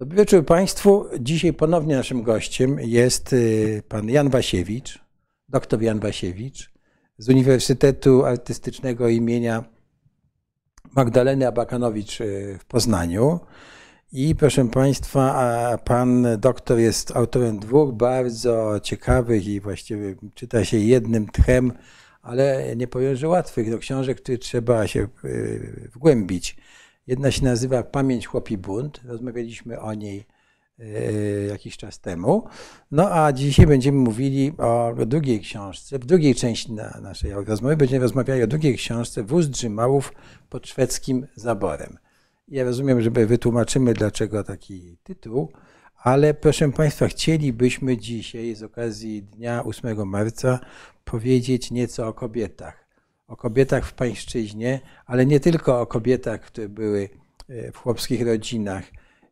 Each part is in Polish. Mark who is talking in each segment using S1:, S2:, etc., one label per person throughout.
S1: Dobry wieczór Państwu. Dzisiaj ponownie naszym gościem jest y, pan Jan Wasiewicz, doktor Jan Wasiewicz z Uniwersytetu Artystycznego imienia Magdaleny Abakanowicz y, w Poznaniu. I proszę Państwa, pan doktor jest autorem dwóch bardzo ciekawych i właściwie czyta się jednym tchem, ale nie powiem, że łatwych no, książek, które trzeba się y, wgłębić. Jedna się nazywa Pamięć Chłopi Bunt. Rozmawialiśmy o niej e, jakiś czas temu. No a dzisiaj będziemy mówili o drugiej książce. W drugiej części naszej rozmowy będziemy rozmawiali o drugiej książce Wóz Drzymałów pod szwedzkim zaborem. Ja rozumiem, że wytłumaczymy, dlaczego taki tytuł, ale proszę Państwa, chcielibyśmy dzisiaj z okazji dnia 8 marca powiedzieć nieco o kobietach o kobietach w pańszczyźnie, ale nie tylko o kobietach, które były e, w chłopskich rodzinach.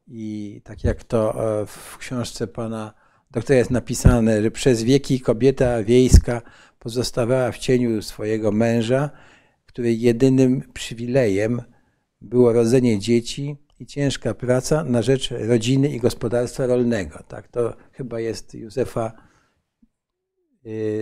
S1: I tak jak to e, w książce pana doktora jest napisane, że przez wieki kobieta wiejska pozostawała w cieniu swojego męża, której jedynym przywilejem było rodzenie dzieci i ciężka praca na rzecz rodziny i gospodarstwa rolnego. Tak, to chyba jest Józefa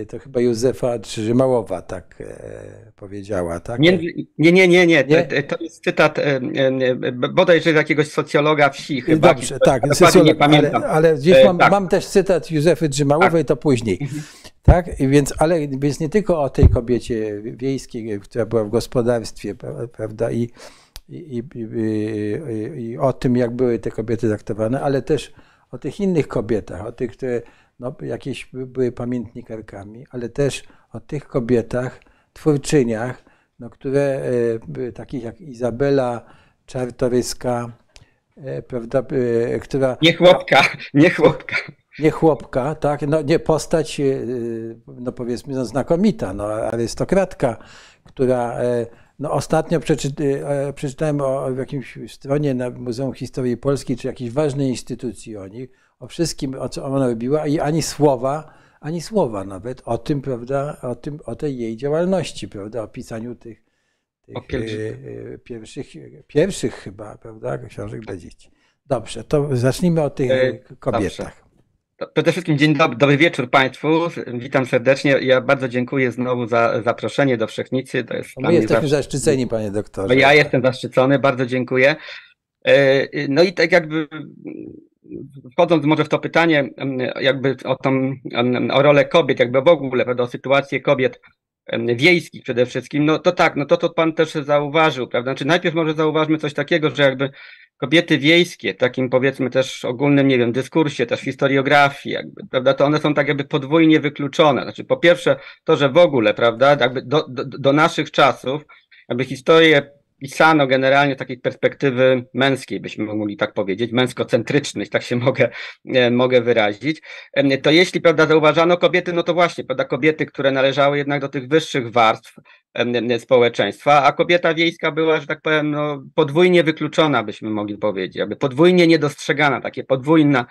S1: to chyba Józefa Drzymałowa tak e, powiedziała, tak?
S2: Nie, nie, nie, nie, nie. nie? To, jest cytat e, e, bodajże jakiegoś socjologa wsi chyba.
S1: Dobrze, tak, socjolog, nie pamiętam. Ale, ale gdzieś mam, tak. mam, też cytat Józefy Drzymałowej, tak. to później. Mhm. Tak, więc, ale więc nie tylko o tej kobiecie wiejskiej, która była w gospodarstwie, prawda, i, i, i, i o tym, jak były te kobiety traktowane, ale też o tych innych kobietach, o tych, które no, jakieś były pamiętnikarkami, ale też o tych kobietach, twórczyniach, no, które e, były takich jak Izabela Czartoryska,
S2: e, prawda, e, która... Nie chłopka, nie chłopka.
S1: Nie chłopka, tak, no nie postać, no powiedzmy, no znakomita, no arystokratka, która no ostatnio przeczy, przeczytałem o, w jakimś stronie na Muzeum Historii Polskiej, czy jakiejś ważnej instytucji o niej, o wszystkim, o co ona robiła i ani słowa, ani słowa nawet o tym, prawda, o, tym, o tej jej działalności, prawda, o pisaniu tych, tych pierwszych. E, pierwszych, pierwszych chyba, prawda, książek dla dzieci. Dobrze, to zacznijmy od tych e, kobietach.
S2: Przede wszystkim dzień dobry, dobry wieczór Państwu. Witam serdecznie. Ja bardzo dziękuję znowu za zaproszenie do Wszechnicy. To
S1: jest My jesteśmy zawsze... zaszczyceni, panie doktorze.
S2: Ja jestem zaszczycony, bardzo dziękuję. E, no i tak jakby wchodząc może w to pytanie, jakby o tą, o rolę kobiet, jakby w ogóle, prawda, o sytuację kobiet wiejskich przede wszystkim, no to tak, no to to pan też zauważył, prawda, znaczy najpierw może zauważmy coś takiego, że jakby kobiety wiejskie, takim powiedzmy też ogólnym, nie wiem, dyskursie, też historiografii, jakby, prawda, to one są tak jakby podwójnie wykluczone, znaczy po pierwsze to, że w ogóle, prawda, jakby do, do, do naszych czasów, jakby historię pisano generalnie takiej perspektywy męskiej, byśmy mogli tak powiedzieć, męskocentrycznej, tak się mogę, e, mogę wyrazić, to jeśli, prawda, zauważano kobiety, no to właśnie, prawda, kobiety, które należały jednak do tych wyższych warstw społeczeństwa, a kobieta wiejska była, że tak powiem, no, podwójnie wykluczona, byśmy mogli powiedzieć, jakby podwójnie niedostrzegana, takie podwójna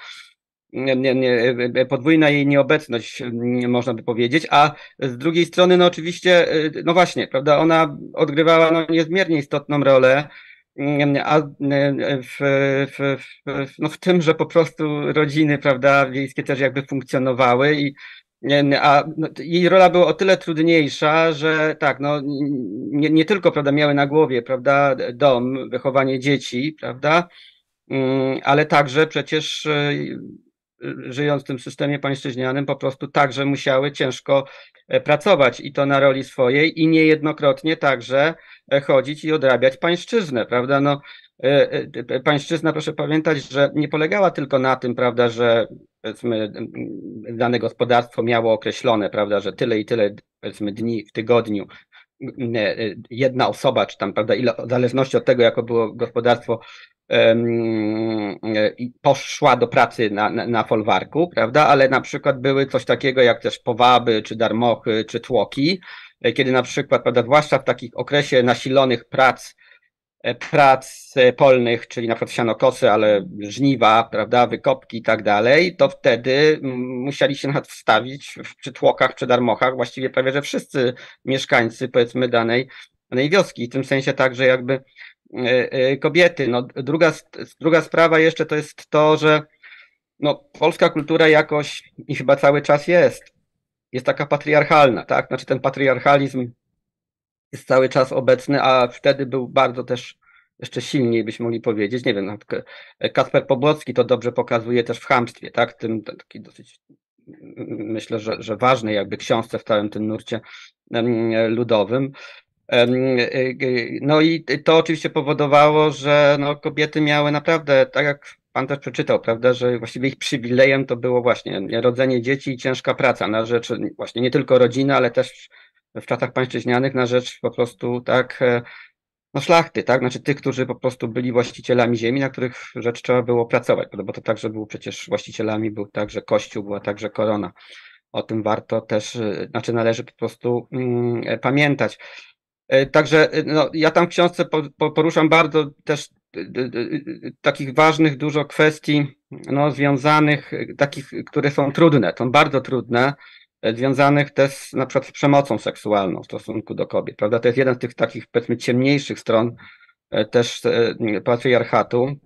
S2: nie, nie, podwójna jej nieobecność, można by powiedzieć, a z drugiej strony, no oczywiście, no właśnie, prawda, ona odgrywała no, niezmiernie istotną rolę, a w, w, w, no w tym, że po prostu rodziny, prawda, wiejskie też jakby funkcjonowały i a no, jej rola była o tyle trudniejsza, że tak, no nie, nie tylko, prawda, miały na głowie, prawda, dom, wychowanie dzieci, prawda, ale także przecież żyjąc w tym systemie pańszczyźnianym, po prostu także musiały ciężko e, pracować i to na roli swojej i niejednokrotnie także e, chodzić i odrabiać pańszczyznę, prawda? No, e, pańszczyzna, proszę pamiętać, że nie polegała tylko na tym, prawda, że dane gospodarstwo miało określone, prawda, że tyle i tyle dni w tygodniu jedna osoba, czy tam, prawda, ile, w zależności od tego, jako było gospodarstwo i poszła do pracy na, na, na folwarku, prawda? Ale na przykład były coś takiego jak też powaby, czy darmochy, czy tłoki, e, kiedy na przykład, prawda, zwłaszcza w takich okresie nasilonych prac, e, prac e, polnych, czyli na przykład sianokosy, ale żniwa, prawda, wykopki i tak dalej, to wtedy musieli się nawet wstawić przy tłokach, przy darmochach, właściwie prawie, że wszyscy mieszkańcy, powiedzmy, danej, danej wioski. W tym sensie także jakby kobiety. No, druga, druga sprawa jeszcze to jest to, że no, polska kultura jakoś i chyba cały czas jest, jest taka patriarchalna, tak? Znaczy ten patriarchalizm jest cały czas obecny, a wtedy był bardzo też jeszcze silniej byśmy mogli powiedzieć. Nie wiem, Kasper Pobłocki to dobrze pokazuje też w chamstwie, tak? Tym taki dosyć myślę, że, że ważnej jakby książce w całym tym nurcie ludowym. No i to oczywiście powodowało, że no, kobiety miały naprawdę, tak jak pan też przeczytał, prawda, że właściwie ich przywilejem to było właśnie rodzenie dzieci i ciężka praca na rzecz właśnie nie tylko rodziny, ale też w czasach pańszczyźnianych na rzecz po prostu tak e, no szlachty, tak? Znaczy tych, którzy po prostu byli właścicielami ziemi, na których rzecz trzeba było pracować, bo to także był przecież właścicielami, był także kościół, była także korona. O tym warto też, e, znaczy należy po prostu mm, pamiętać. E, także no, ja tam w książce po, po, poruszam bardzo też takich ważnych dużo kwestii no, związanych, takich, które są trudne, są bardzo trudne, związanych też na przykład z przemocą seksualną w stosunku do kobiet, prawda? To jest jeden z tych takich, powiedzmy, ciemniejszych stron e, też e, patriarchatu,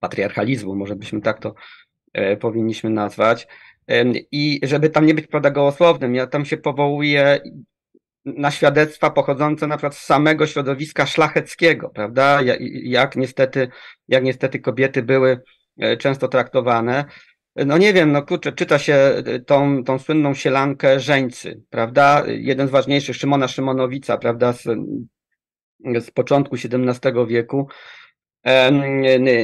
S2: patriarchalizmu, może byśmy tak to e, powinniśmy nazwać. I żeby tam nie być, prawda, gołosłownym, ja tam się powołuję na świadectwa pochodzące na przykład z samego środowiska szlacheckiego, prawda? Jak niestety, jak niestety kobiety były często traktowane. No nie wiem, no kurczę, czyta się y, tą, tą słynną sielankę Żeńcy, prawda? Jeden z ważniejszych, Szymona Szymonowica, prawda, z, z początku XVII wieku.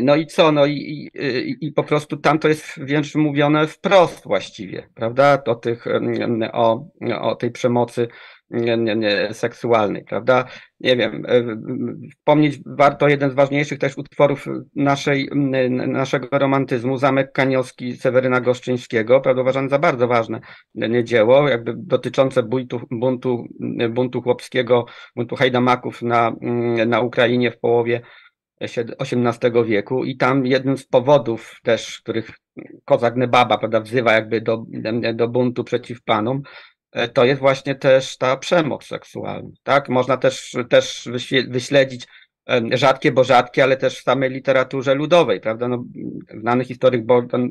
S2: No i co? No i, i, i po prostu tam to jest wręcz mówione wprost właściwie, prawda? O, tych, o, o tej przemocy seksualnej, prawda? Nie wiem, e, wspomnieć warto jeden z ważniejszych też utworów naszej, naszego romantyzmu, Zamek Kaniowski Seweryna Goszczyńskiego, prawda, uważany za bardzo ważne dzieło, jakby dotyczące buntu, buntu, buntu chłopskiego, buntu hajdamaków na, na Ukrainie w połowie XVIII wieku i tam jednym z powodów też, których Kozak Nebaba, prawda, wzywa jakby do, do buntu przeciw panom, E, to jest właśnie też ta przemoc seksualna. Tak? Można też, też wyśledzić rzadkie, bo rzadkie, ale też w samej literaturze ludowej, prawda? No, znany historyk Bogdan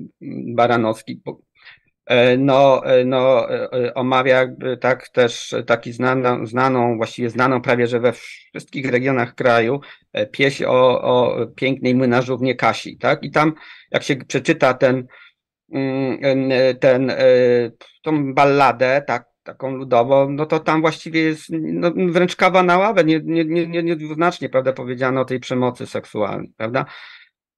S2: Baranowski no, e, no, omawia jakby tak też taki znaną, znaną, właściwie znaną prawie, że we wszystkich regionach kraju pieśń o, o pięknej młynarzównie Kasi, tak? I tam jak się przeczyta ten, mm, ten, tą balladę, tak, taką ludową, no to tam właściwie jest no, wręcz kawa na ławę, nie, nie, nie, nie prawda, powiedziano o tej przemocy seksualnej, prawda?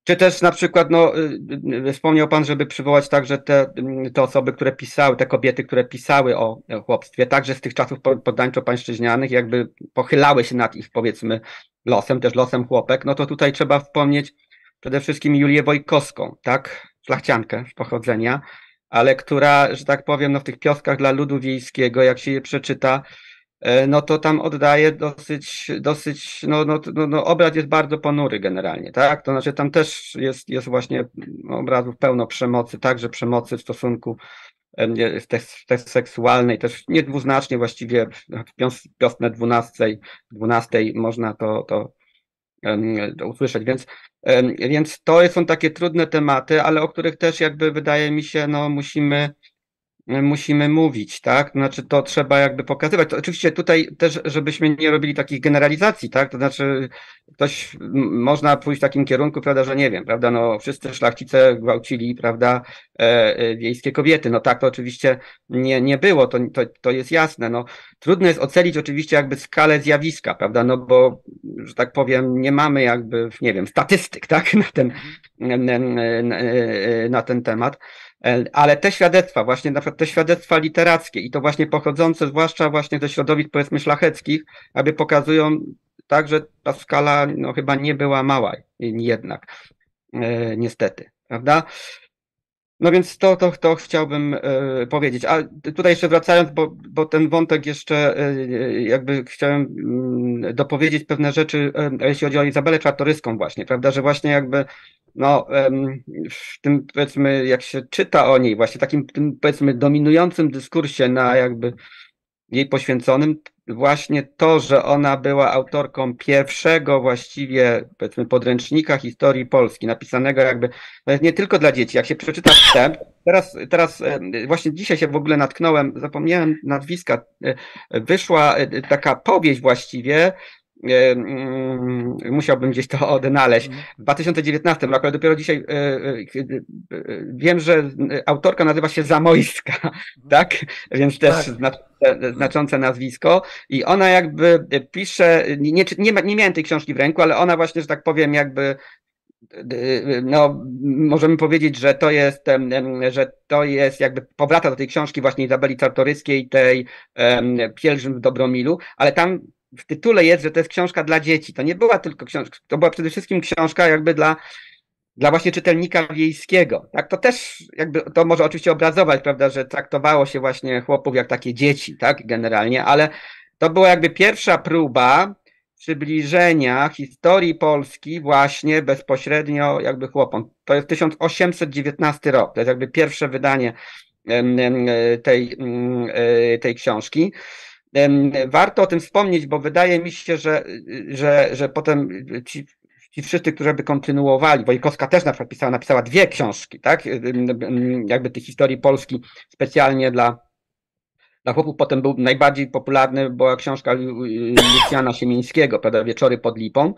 S2: Czy też na przykład, no, y, y, wspomniał Pan, żeby przywołać także te, te osoby, które pisały, te kobiety, które pisały o chłopstwie, także z tych czasów poddańczo-pańszczyźnianych, jakby pochylały się nad ich, powiedzmy, losem, też losem chłopek, no to tutaj trzeba wspomnieć przede wszystkim Julię Wojkowską, tak, szlachciankę z pochodzenia, ale która, że tak powiem, no w tych pioskach dla ludu wiejskiego, jak się je przeczyta, no to tam oddaje dosyć, dosyć, no, no, no, no obraz jest bardzo ponury generalnie, tak? To znaczy tam też jest, jest właśnie obrazów pełno przemocy, także przemocy w stosunku w też seksualnej, też niedwuznacznie właściwie w piosnę 12, 12 można to, to, to usłyszeć, więc więc to są takie trudne tematy, ale o których też jakby wydaje mi się, no musimy, musimy mówić, tak? Znaczy to trzeba jakby pokazywać. To oczywiście tutaj też, żebyśmy nie robili takich generalizacji, tak? To znaczy ktoś, można pójść w takim kierunku, prawda, że nie wiem, prawda, no wszyscy szlachcice gwałcili, prawda, e, e, wiejskie kobiety. No tak to oczywiście nie, nie było, to, to, to jest jasne, no. Trudno jest ocenić oczywiście jakby skalę zjawiska, prawda, no bo, że tak powiem, nie mamy jakby, nie wiem, statystyk, tak, na ten, na, na ten temat. E, ale te świadectwa, właśnie na przykład te świadectwa literackie i to właśnie pochodzące zwłaszcza właśnie ze środowisk powiedzmy szlacheckich, aby pokazują tak, że ta skala no, chyba nie była mała jednak, e, niestety, prawda? No więc to, to, to chciałbym e, powiedzieć. A tutaj jeszcze wracając, bo, bo ten wątek jeszcze e, jakby chciałem mm, dopowiedzieć pewne rzeczy, e, jeśli chodzi o Izabelę Czartoryską właśnie, prawda, że właśnie jakby no, w tym powiedzmy, jak się czyta o niej, właśnie takim tym powiedzmy dominującym dyskursie na jakby jej poświęconym, właśnie to, że ona była autorką pierwszego właściwie, powiedzmy, podręcznika historii Polski, napisanego jakby, nie tylko dla dzieci, jak się przeczyta wstęp, teraz, teraz e, właśnie dzisiaj się w ogóle natknąłem, zapomniałem nazwiska, e, wyszła e, taka powieść właściwie, musiałbym gdzieś to odnaleźć. Mhm. W 2019 roku, ale dopiero dzisiaj wiem, że autorka nazywa się Zamojska, mhm. tak? Więc też tak znaczące nazwisko i ona jakby pisze, nie, nie, nie miałem tej książki w ręku, ale ona właśnie, że tak powiem, jakby no, możemy powiedzieć, że to jest, że to jest jakby powraca do tej książki właśnie Izabeli Czartoryskiej, tej Pielgrzym w Dobromilu, ale tam w tytule jest, że to jest książka dla dzieci. To nie była tylko książka, to była przede wszystkim książka jakby dla dla właśnie czytelnika wiejskiego. Tak, to też jakby to może oczywiście obrazować, prawda, że traktowało się właśnie chłopów jak takie dzieci, tak, generalnie, ale to była jakby pierwsza próba przybliżenia historii Polski właśnie bezpośrednio jakby chłopom. To jest 1819 rok, to jest jakby pierwsze wydanie tej, e, tej książki. Warto o tym wspomnieć, bo wydaje mi się, że, że, że potem ci ci wszyscy, którzy by kontynuowali, Wojkowska też na przykład pisała, napisała dwie książki, tak, jakby tej historii Polski specjalnie dla, dla chłopów. Potem był najbardziej popularny, była książka Lucjana Siemińskiego, prawda, Wieczory pod Lipą.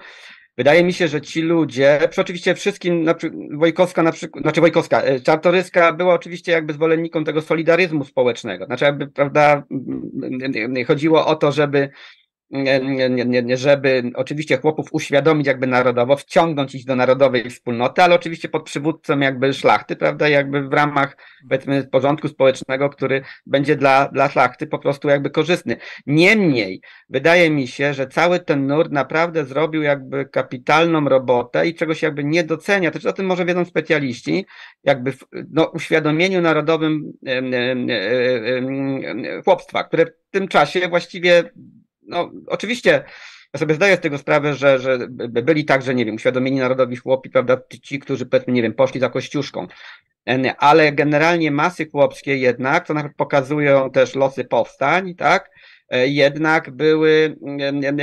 S2: Wydaje mi się, że ci ludzie, przy oczywiście wszystkim, na, Wojkowska na przykład, znaczy Wojkowska, e, Czartoryska była oczywiście jakby zwolenniką tego solidaryzmu społecznego. Znaczy jakby, prawda, chodziło o to, żeby żeby oczywiście chłopów uświadomić jakby narodowo, wciągnąć ich do narodowej wspólnoty, ale oczywiście pod przywódcą jakby szlachty, prawda, jakby w ramach powiedzmy porządku społecznego, który będzie dla, dla szlachty po prostu jakby korzystny. Niemniej, wydaje mi się, że cały ten nurt naprawdę zrobił jakby kapitalną robotę i czegoś jakby nie docenia, też o tym może wiedzą specjaliści, jakby w no, uświadomieniu narodowym chłopstwa, które w tym czasie właściwie no, oczywiście ja sobie zdaję z tego sprawę, że, że byli także, nie wiem, uświadomieni narodowi chłopi, prawda, ci, którzy powiedzmy, nie wiem, poszli za kościuszką. Ale generalnie masy chłopskie jednak, co pokazują też losy powstań, tak, e, jednak były,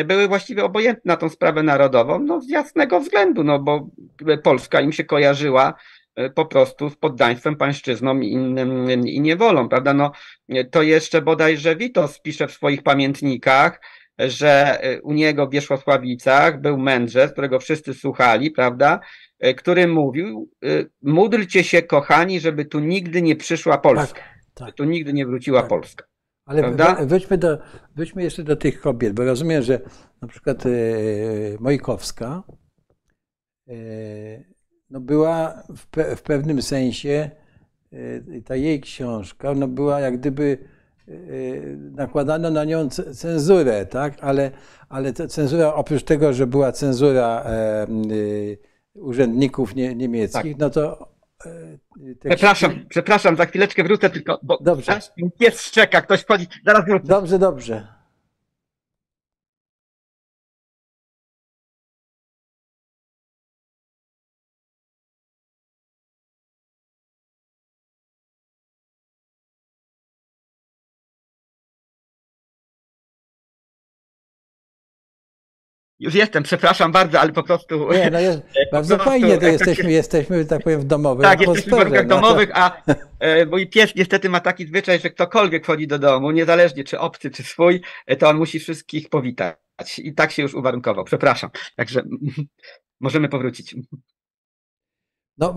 S2: były właściwie obojętne na tą sprawę narodową, no z jasnego względu, no bo Polska im się kojarzyła po prostu z poddaństwem, pańszczyzną i, i niewolą, prawda? No, to jeszcze bodajże Witos pisze w swoich pamiętnikach, że y, u niego w Wierzchosławicach był mędrzec, którego wszyscy słuchali, prawda, który mówił, módlcie się kochani, żeby tu nigdy nie przyszła Polska, tak, tak. tu nigdy nie wróciła tak. Polska.
S1: Ale prawda? wróćmy, do, wróćmy jeszcze do tych kobiet, bo rozumiem, że na przykład e, Mojkowska e, no była w, pe, w pewnym sensie, e, ta jej książka no była jak gdyby Y, nakładano na nią cenzurę, tak? ale, ale cenzura, oprócz tego, że była cenzura e, y, urzędników nie, niemieckich, tak. no to.
S2: E, przepraszam, przepraszam, za chwileczkę wrócę tylko, bo dobrze. pies szczeka, ktoś wchodzi, zaraz wrócę.
S1: Dobrze, dobrze.
S2: Już jestem, przepraszam bardzo, ale po prostu.
S1: Nie, no jest, bardzo prostu, fajnie, to jesteśmy, jesteśmy, tak powiem, w domowych.
S2: Tak, jesteśmy w warunkach no domowych, a e, mój pies niestety ma taki zwyczaj, że ktokolwiek wchodzi do domu, niezależnie czy obcy, czy swój, e, to on musi wszystkich powitać. I tak się już uwarunkował. Przepraszam. Także możemy powrócić.
S1: No,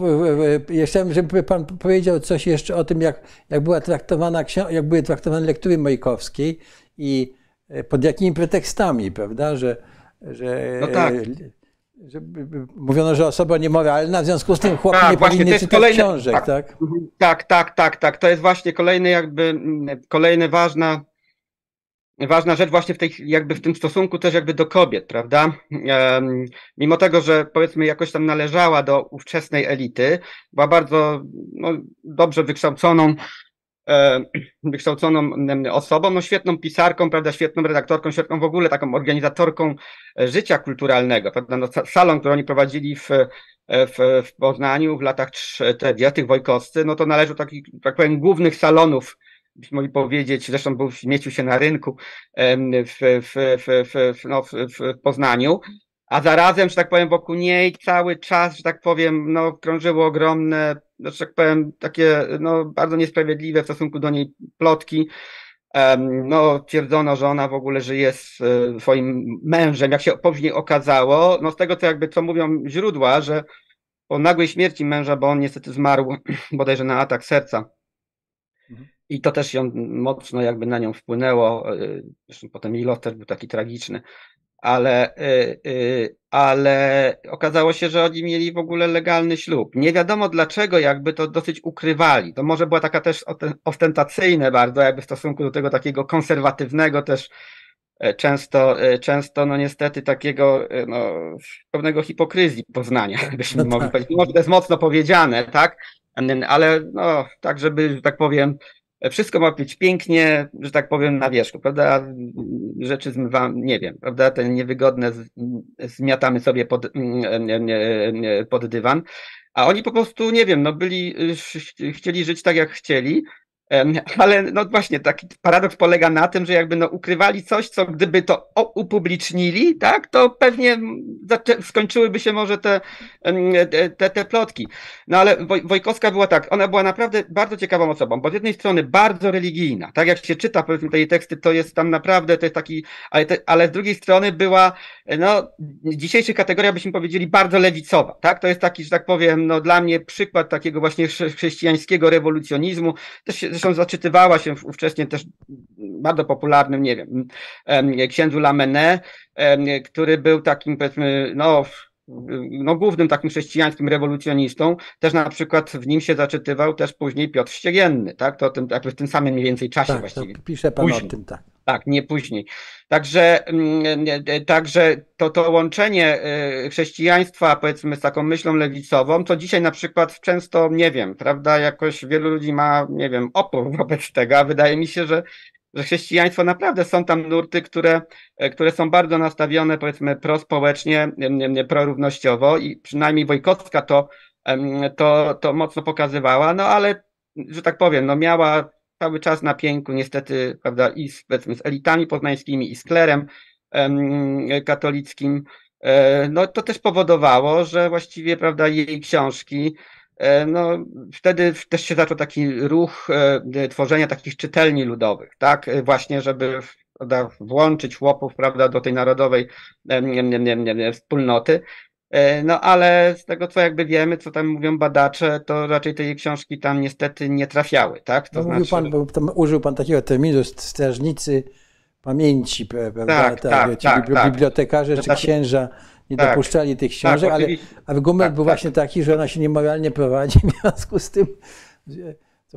S1: ja chciałem, żeby Pan powiedział coś jeszcze o tym, jak, jak była traktowana, jak były traktowane lektury Majkowskiej i e, pod jakimi pretekstami, prawda, że że, no tak. że mówiono, że osoba niemoralna, w związku z tym chłop tak, nie powinien czytać kolejny, książek, tak, tak?
S2: Tak, tak, tak, tak. To jest właśnie kolejny jakby, kolejna ważna, ważna rzecz właśnie w tej, jakby w tym stosunku też jakby do kobiet, prawda? Mimo tego, że powiedzmy jakoś tam należała do ówczesnej elity, była bardzo no, dobrze wykształconą E, wykształconą osobą, no świetną pisarką, prawda, świetną redaktorką, świetną w ogóle taką organizatorką e, życia kulturalnego, prawda, no, salon, który oni prowadzili w, e, w, w Poznaniu w latach 30. Wojkowscy, no to należy do takich, tak powiem, głównych salonów byśmy mogli powiedzieć, zresztą był, zmieścił się na rynku w, w, w, w, no, w Poznaniu, a zarazem, że tak powiem, wokół niej cały czas, że tak powiem, no, krążyło ogromne, no, że tak powiem, takie no, bardzo niesprawiedliwe w stosunku do niej plotki. No, twierdzono, że ona w ogóle żyje z e, swoim mężem, jak się później okazało, no z tego co jakby co mówią źródła, że po nagłej śmierci męża, bo on niestety zmarł bodajże na atak serca. Mhm. I to też ją mocno jakby na nią wpłynęło. E, zresztą potem jej los też był taki tragiczny ale, y, y, ale okazało się, że oni mieli w ogóle legalny ślub. Nie wiadomo dlaczego, jakby to dosyć ukrywali. To może była taka też ostentacyjne bardzo, jakby w stosunku do tego takiego konserwatywnego też e, często, e, często no niestety takiego e, no, pewnego hipokryzji poznania, byśmy no mogli tak. powiedzieć. Może to jest mocno powiedziane, tak? Ale no, tak, żeby, że tak powiem, wszystko ma być pięknie, że tak powiem, na wierzchu, prawda? Rzeczy zmywam, nie wiem, prawda? Te niewygodne zmiatamy sobie pod, pod dywan. A oni po prostu, nie wiem, no byli, chcieli żyć tak, jak chcieli. Ale no właśnie, taki paradoks polega na tym, że jakby no ukrywali coś, co gdyby to upublicznili, tak, to pewnie skończyłyby się może te, te, te plotki. No ale Wojkowska była tak, ona była naprawdę bardzo ciekawą osobą, bo z jednej strony bardzo religijna, tak jak się czyta powiedzmy te jej teksty, to jest tam naprawdę, to jest taki, ale, te, ale z drugiej strony była, no, dzisiejszej kategorii byśmy powiedzieli bardzo lewicowa, tak, to jest taki, że tak powiem, no dla mnie przykład takiego właśnie chrześcijańskiego rewolucjonizmu, też zresztą zaczytywała się ówcześnie też bardzo popularnym, nie wiem, księdzu Lamene, który był takim, powiedzmy, no, no, głównym takim chrześcijańskim rewolucjonistą, też na przykład w nim się zaczytywał też później Piotr Ściegienny, tak? To tym, jakby w tym samym mniej więcej czasie
S1: tak,
S2: właściwie.
S1: Pisze pan później. o tym, tak.
S2: Tak, nie później. Także, mm, także to, to łączenie y, chrześcijaństwa, powiedzmy, z taką myślą lewicową, to dzisiaj na przykład często, nie wiem, prawda, jakoś wielu ludzi ma, nie wiem, opór wobec tego, a wydaje mi się, że że chrześcijaństwo naprawdę są tam nurty, które, e, które są bardzo nastawione, powiedzmy, prospołecznie, prorównościowo i przynajmniej Wojkowska to, to, to mocno pokazywała, no ale, że tak powiem, no miała cały czas na pięku niestety, prawda, i z, powiedzmy, z elitami poznańskimi i z klerem katolickim, e, no to też powodowało, że właściwie, prawda, jej książki no, wtedy też się zaczął taki ruch e, tworzenia takich czytelni ludowych, tak, e, właśnie, żeby prawda, włączyć chłopów, prawda, do tej narodowej wspólnoty. No ale z tego, co jakby wiemy, co tam mówią badacze, to raczej te książki tam niestety nie trafiały, tak?
S1: To no, znaczy... pan, użył pan takiego terminu strażnicy pamięci, prawda?
S2: Tak, tak, ci tak,
S1: tak. bibliotekarze czy księża nie tak, dopuszczali tych książek, tak, ale argument tak, był tak. właśnie taki, że ona się niemoralnie prowadzi, w związku z tym.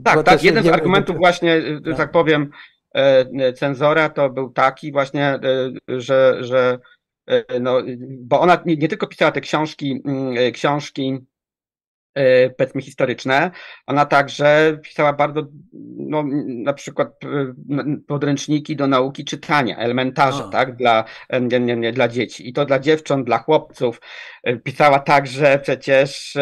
S2: Tak, tak. Jeden z argumentów właśnie, tak, tak powiem, e, cenzora to był taki właśnie, e, że, że e, no, bo ona nie, nie tylko pisała te książki, mm, książki E, powiedzmy historyczne. Ona także pisała bardzo, no, na przykład e, podręczniki do nauki czytania, elementarze, tak, dla, nie, nie, nie, dla dzieci. I to dla dziewcząt, dla chłopców. E, pisała także przecież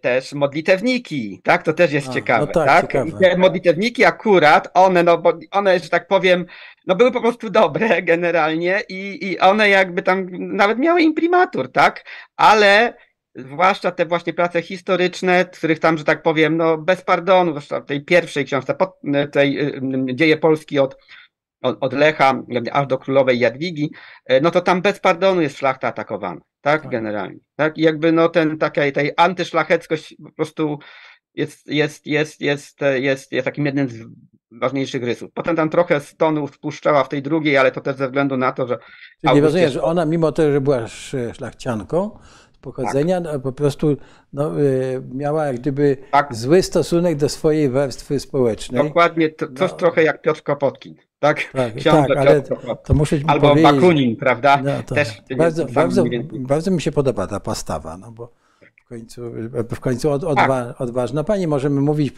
S2: też modlitewniki, tak? To też jest A, ciekawe, no tak? tak? Ciekawe. I te modlitewniki akurat, one, no, bo one, że tak powiem, no były po prostu dobre generalnie i, i one jakby tam nawet miały imprimatur, tak? Ale zwłaszcza te właśnie prace historyczne, których tam, że tak powiem, no bez pardonu, zwłaszcza tej pierwszej książce, tej y, y, Dzieje Polski od, od Lecha aż do królowej Jadwigi, e, no to tam bez pardonu jest szlachta atakowana, tak, tak. generalnie, tak, i jakby no ten, takiej, tej antyszlacheckość po prostu jest, jest, jest, jest, jest, jest takim jednym z ważniejszych rysów. Potem tam trochę stonu wpuszczała w tej drugiej, ale to też ze względu na to, że...
S1: Czyli nie rozumiem, że ona mimo tego, że była szlachcianką, pochodzenia, tak. no, po prostu no, y, miała jak gdyby tak. zły stosunek do swojej warstwy społecznej.
S2: Dokładnie, to, coś no. trochę jak Piotr Kopotkin. Tak,
S1: tak, tak ale to muszę
S2: Albo
S1: powiedzieć,
S2: Bakunin, prawda?
S1: No, Też bardzo, bardzo, bardzo mi się podoba ta postawa, no bo w końcu, w końcu od, odwa, tak. odważna pani. Możemy mówić,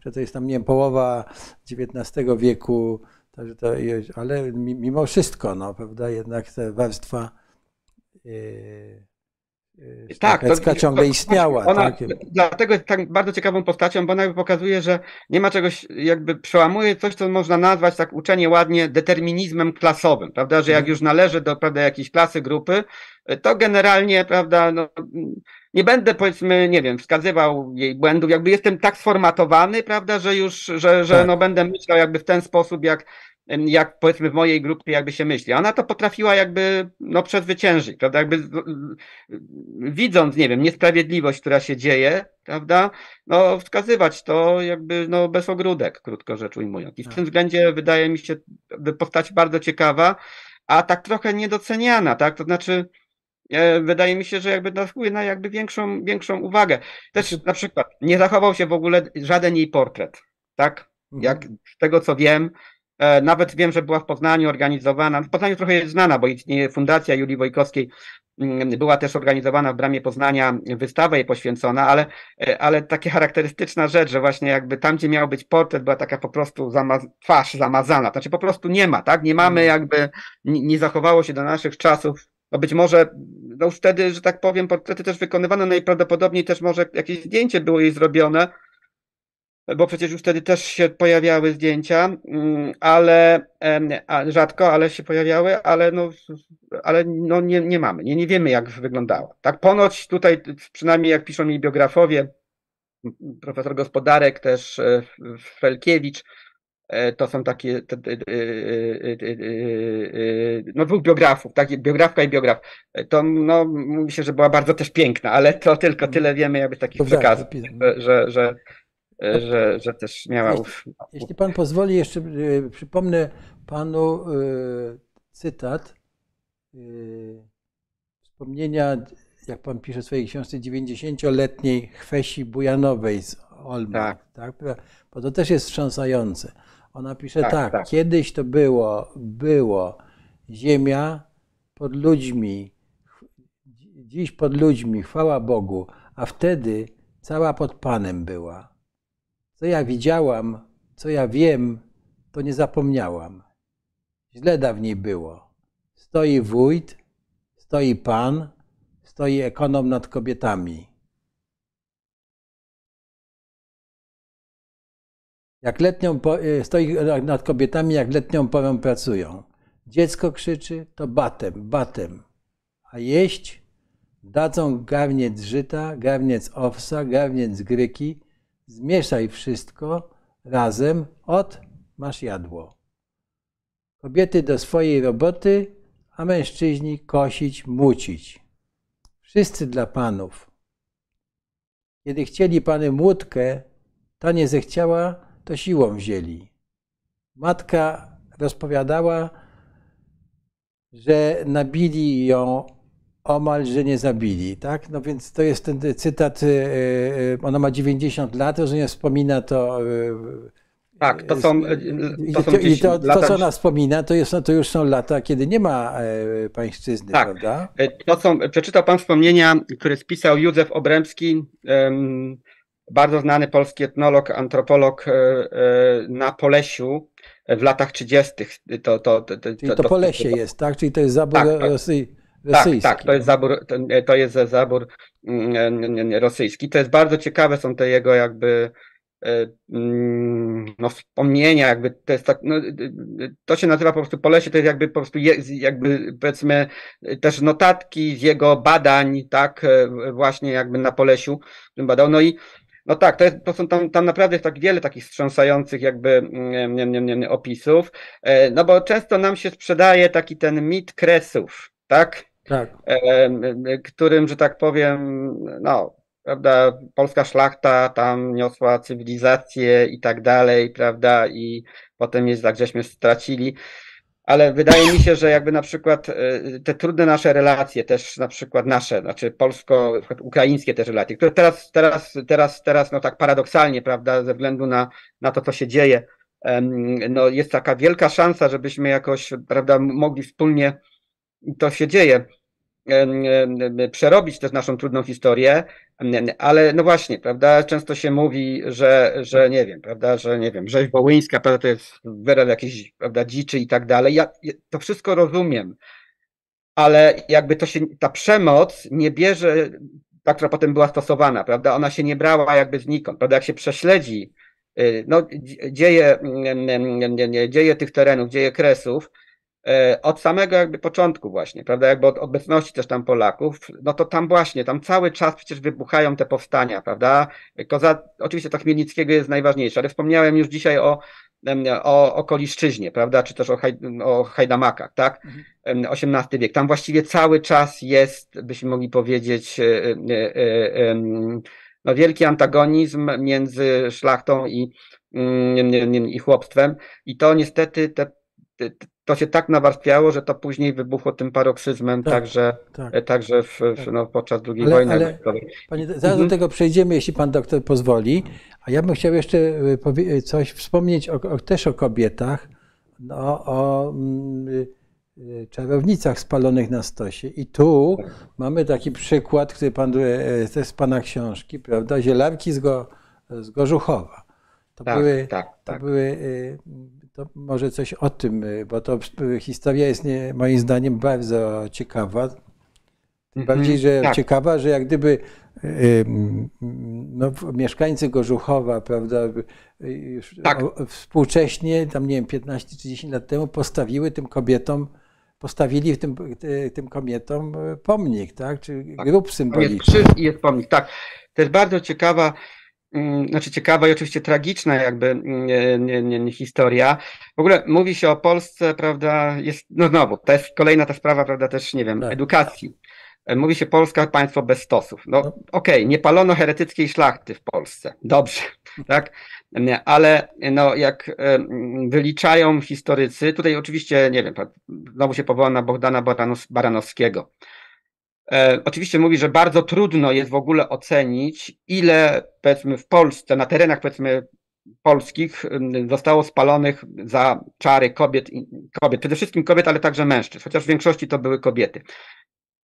S1: że to jest tam, nie wiem, połowa XIX wieku, także to, ale mimo wszystko, no, prawda, jednak ta warstwa yy, tak, to, ciągle istniała.
S2: Ona, tak? Dlatego jest tak bardzo ciekawą postacią, bo ona pokazuje, że nie ma czegoś, jakby przełamuje coś, co można nazwać tak uczenie ładnie determinizmem klasowym, prawda, że jak mhm. już należy do prawda, jakiejś klasy, grupy, to generalnie, prawda, no, nie będę powiedzmy, nie wiem, wskazywał jej błędów, jakby jestem tak sformatowany, prawda, że już, że, że tak. no będę myślał jakby w ten sposób, jak jak powiedzmy w mojej grupie jakby się myśli. Ona to potrafiła jakby no przezwyciężyć, prawda? Jakby widząc, nie wiem, niesprawiedliwość, która się dzieje, prawda? No wskazywać to jakby no bez ogródek, krótko rzecz ujmując. I w tak. tym względzie wydaje mi się postać bardzo ciekawa, a tak trochę niedoceniana, tak? To znaczy e, wydaje mi się, że jakby zasługuje na jakby większą, większą uwagę. Też znaczy- na przykład nie zachował się w ogóle żaden jej portret, tak? Jak mhm. z tego co wiem, nawet wiem, że była w Poznaniu organizowana. W Poznaniu trochę jest znana, bo istnieje Fundacja Julii Wojkowskiej. Mm, była też organizowana w Bramie Poznania wystawa jej poświęcona, ale, e, ale taka charakterystyczna rzecz, że właśnie jakby tam, gdzie miał być portret, była taka po prostu zamaz twarz zamazana. Znaczy po prostu nie ma, tak? Nie mamy mm. jakby, nie zachowało się do naszych czasów no być może no już wtedy, że tak powiem, portrety też wykonywano najprawdopodobniej też może jakieś zdjęcie było jej zrobione, bo przecież już wtedy też się pojawiały zdjęcia, mm, ale rzadko, ale się pojawiały, ale no, ale no nie, nie mamy, nie, nie wiemy jak wyglądała. Tak ponoć tutaj, przynajmniej jak piszą mi biografowie, profesor Gospodarek, też e, Felkiewicz, e, to są takie te, te, te, no dwóch biografów, tak, biografka i biograf. To no, mówi się, że była bardzo też piękna, ale to tylko tyle wiemy jakby z takich przekazów, że, że, E, że, że też miała.
S1: Jeśli, jeśli pan pozwoli, jeszcze y, przypomnę panu y, cytat wspomnienia, jak pan pisze w swojej książce, 90-letniej Chwesi Bujanowej z Olma. Tak. tak. Bo to też jest wstrząsające. Ona pisze tak, tak, tak, kiedyś to było, było ziemia pod ludźmi, dziś pod ludźmi, chwała Bogu, a wtedy cała pod Panem była. Co ja widziałam, co ja wiem, to nie zapomniałam. Źle dawniej było. Stoi wójt, stoi pan, stoi ekonom nad kobietami. Jak letnią, e, stoi nad kobietami, jak letnią porą pracują. Dziecko krzyczy, to batem, batem. A jeść dadzą garniec żyta, garniec owsa, garniec gryki, Zmieszaj wszystko razem, od masz jadło. Kobiety do swojej roboty, a mężczyźni kosić, mucić. Wszyscy dla panów. Kiedy chcieli pany młódkę, ta nie zechciała, to siłą wzięli. Matka rozpowiadała, że nabili ją omal, że nie zabili, tak? No więc to jest ten cytat, y, y, ona ma 90 lat, że nie wspomina to... Y,
S2: tak, to są,
S1: to, są I to, to, co ona wspomina, to, jest, to już są lata, kiedy nie ma e, pańszczyzny, tak. prawda?
S2: E, to są, przeczytał pan wspomnienia, które spisał Józef Obremski, bardzo znany polski etnolog, antropolog e, na Polesiu w latach 30.
S1: To, to, to, to, Czyli to, Polesie jest, tak? Czyli to jest zabór tak, tak. Rosji
S2: Rosyjski. Tak, tak, to jest zabór, to jest zabór mm, rosyjski. To jest bardzo ciekawe, są te jego jakby e, mm, no, wspomnienia, jakby to jest tak, no, to się nazywa po prostu Polesie, to jest jakby po prostu jakby powiedzmy też notatki z jego badań, tak, e, właśnie jakby na Polesiu, którym badał. No i no tak, to, jest, to są tam, tam naprawdę tak wiele takich wstrząsających jakby mm, nie, nie, nie, opisów, e, no bo często nam się sprzedaje taki ten mit kresów, tak? Tak. którym, że tak powiem, no, prawda, polska szlachta tam niosła cywilizację i tak dalej, prawda, i potem jest tak, żeśmy stracili. Ale wydaje mi się, że jakby na przykład e, te trudne nasze relacje, też na przykład nasze, znaczy polsko-ukraińskie też relacje, które teraz, teraz, teraz, teraz, no tak paradoksalnie, prawda, ze względu na, na to, co się dzieje, no jest taka wielka szansa, żebyśmy jakoś, prawda, mogli wspólnie, to się dzieje, przerobić też naszą trudną historię, ale no właśnie, prawda, często się mówi, że, że nie wiem, prawda, że nie wiem, rzeź wołyńska, prawda, to jest wyraz jakiejś, prawda, dziczy i tak dalej. Ja to wszystko rozumiem, ale jakby to się, ta przemoc nie bierze, ta, która potem była stosowana, prawda, ona się nie brała jakby znikąd, prawda, jak się prześledzi y, no, dzieje, dzieje tych terenów, dzieje Kresów, od samego jakby początku właśnie, prawda, jakby od obecności też tam Polaków, no to tam właśnie, tam cały czas przecież wybuchają te powstania, prawda, Koza, oczywiście to Chmielnickiego jest najważniejsze, ale wspomniałem już dzisiaj o, o, o Koliszczyźnie, prawda, czy też o, haj, o Hajdamakach, tak, XVIII mhm. wiek, tam właściwie cały czas jest, byśmy mogli powiedzieć, e, e, no wielki antagonizm między szlachtą i, mm, i chłopstwem. I to niestety te to się tak nawarstwiało, że to później wybuchło tym paroksyzmem tak, także, tak. E, także w, tak. no, podczas II ale, wojny ale,
S1: Panie, zaraz mhm. do tego przejdziemy, jeśli pan doktor pozwoli. A ja bym chciał jeszcze e, coś wspomnieć o, o, też o kobietach, no, o mm, e, czarownicach spalonych na stosie. I tu tak. mamy taki przykład, który pan, też z pana książki, prawda? Zielarki z, Go, z Gorzuchowa. To tak, były, tak, to były to może coś o tym, y, bo to y, historia jest nie, moim zdaniem bardzo ciekawa. Tym mhm. bardziej, że tak. ciekawa, że jak gdyby y, no, mieszkańcy Gorzuchowa, prawda, tak. współcześnie, tam nie wiem, 15 czy 10 lat temu postawiły tym kobietom, postawili tym, tym kobietom pomnik, tak, czy tak. grób symboliczny.
S2: Jest krzyż i jest pomnik, tak. To jest bardzo ciekawa znaczy ciekawa i oczywiście tragiczna jakby mm, nie, nie, nie, historia. W ogóle mówi się o Polsce, prawda, jest, no znowu, to jest kolejna ta sprawa, prawda, też, nie wiem, tak. edukacji. E, mówi się Polska państwo bez stosów. No, no. okej, okay, nie palono heretyckiej szlachty w Polsce. Dobrze, tak? Ale no, jak e, wyliczają historycy, tutaj oczywiście, nie wiem, znowu się powołam na Bogdana Baranowskiego. E, oczywiście mówi, że bardzo trudno jest w ogóle ocenić, ile powiedzmy w Polsce, na terenach powiedzmy polskich zostało spalonych za czary kobiet, kobiet, przede wszystkim kobiet, ale także mężczyzn, chociaż w większości to były kobiety.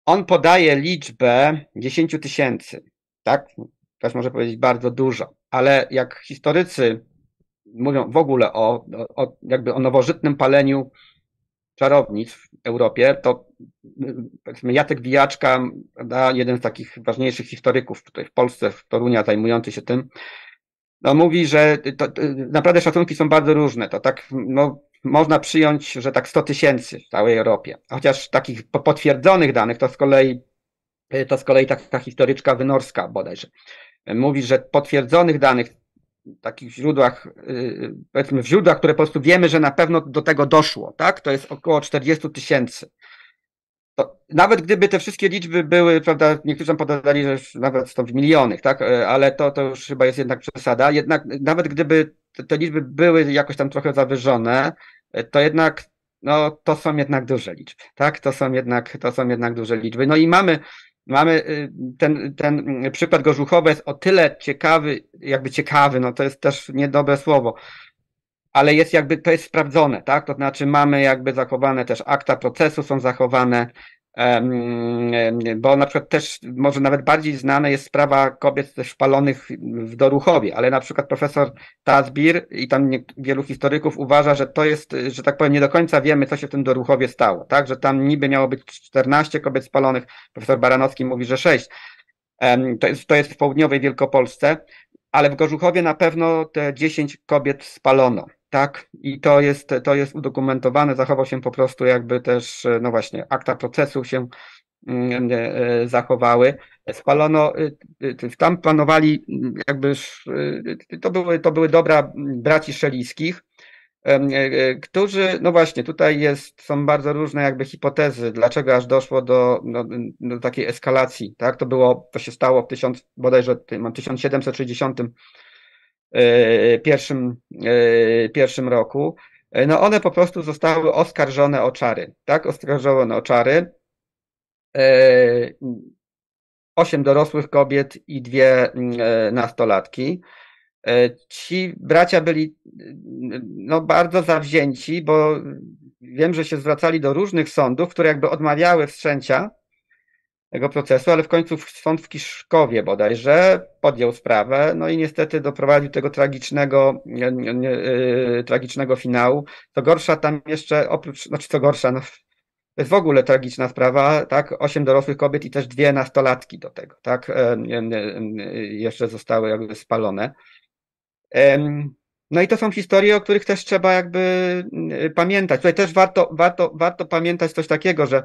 S2: On podaje liczbę 10 tysięcy, tak? Też może powiedzieć bardzo dużo, ale jak historycy mówią w ogóle o, o jakby o nowożytnym paleniu czarownic w Europie, to powiedzmy Jacek Wijaczka, prawda, jeden z takich ważniejszych historyków tutaj w Polsce, w Torunia zajmujący się tym, no mówi, że to, to, naprawdę szacunki są bardzo różne. To tak, no, można przyjąć, że tak 100 tysięcy w całej Europie. Chociaż takich potwierdzonych danych to z kolei, to z kolei taka historyczka wynorska bodajże. Mówi, że potwierdzonych danych takich źródłach, y, powiedzmy w źródłach, które po prostu wiemy, że na pewno do tego doszło, tak? To jest około 40 tysięcy. Nawet gdyby te wszystkie liczby były, prawda, niektórzy tam podali, że nawet to w milionach, tak? E, ale to, to już chyba jest jednak przesada. Jednak nawet gdyby te, te liczby były jakoś tam trochę zawyżone, to jednak no, to są jednak duże liczby, tak? To są jednak, to są jednak duże liczby. No i mamy Mamy y, ten, ten przykład Gorzuchowa jest o tyle ciekawy, jakby ciekawy, no to jest też niedobre słowo, ale jest jakby, to jest sprawdzone, tak? To znaczy mamy jakby zachowane też akta procesu, są zachowane, bo na przykład też może nawet bardziej znana jest sprawa kobiet też w Doruchowie, ale na przykład profesor Tazbir i tam wielu historyków uważa, że to jest, że tak powiem, nie do końca wiemy, co się w tym Doruchowie stało, tak, że tam niby miało być 14 kobiet spalonych, profesor Baranowski mówi, że 6. To jest, to jest w południowej Wielkopolsce, ale w Gorzuchowie na pewno te 10 kobiet spalono tak? I to jest, to jest udokumentowane, zachował się po prostu jakby też, no właśnie, akta procesu się mm, e, zachowały. Spalono, y, y, tam panowali jakby, y, to były, to były dobra braci szeliskich, e, e, którzy, no właśnie, tutaj jest, są bardzo różne jakby hipotezy, dlaczego aż doszło do, no, do takiej eskalacji, tak? To było, to się stało w tysiąc, bodajże, 1760 E, pierwszym, e, pierwszym roku, e, no one po prostu zostały oskarżone o czary, tak? Oskarżone o czary. Osiem dorosłych kobiet i dwie nastolatki. Ci bracia byli no, bardzo zawzięci, bo wiem, że się zwracali do różnych sądów, które jakby odmawiały wszczęcia tego procesu, ale w końcu sąd w Kiszkowie bodajże podjął sprawę, no i niestety doprowadził do tego tragicznego, nie, nie, yy, tragicznego finału. Co gorsza, tam jeszcze oprócz, znaczy co gorsza, no, To jest w ogóle tragiczna sprawa, tak? Osiem dorosłych kobiet i też dwie nastolatki do tego, tak? Jeszcze zostały jakby spalone. No i to są historie, o których też trzeba jakby pamiętać. Tutaj też warto, warto, warto pamiętać coś takiego, że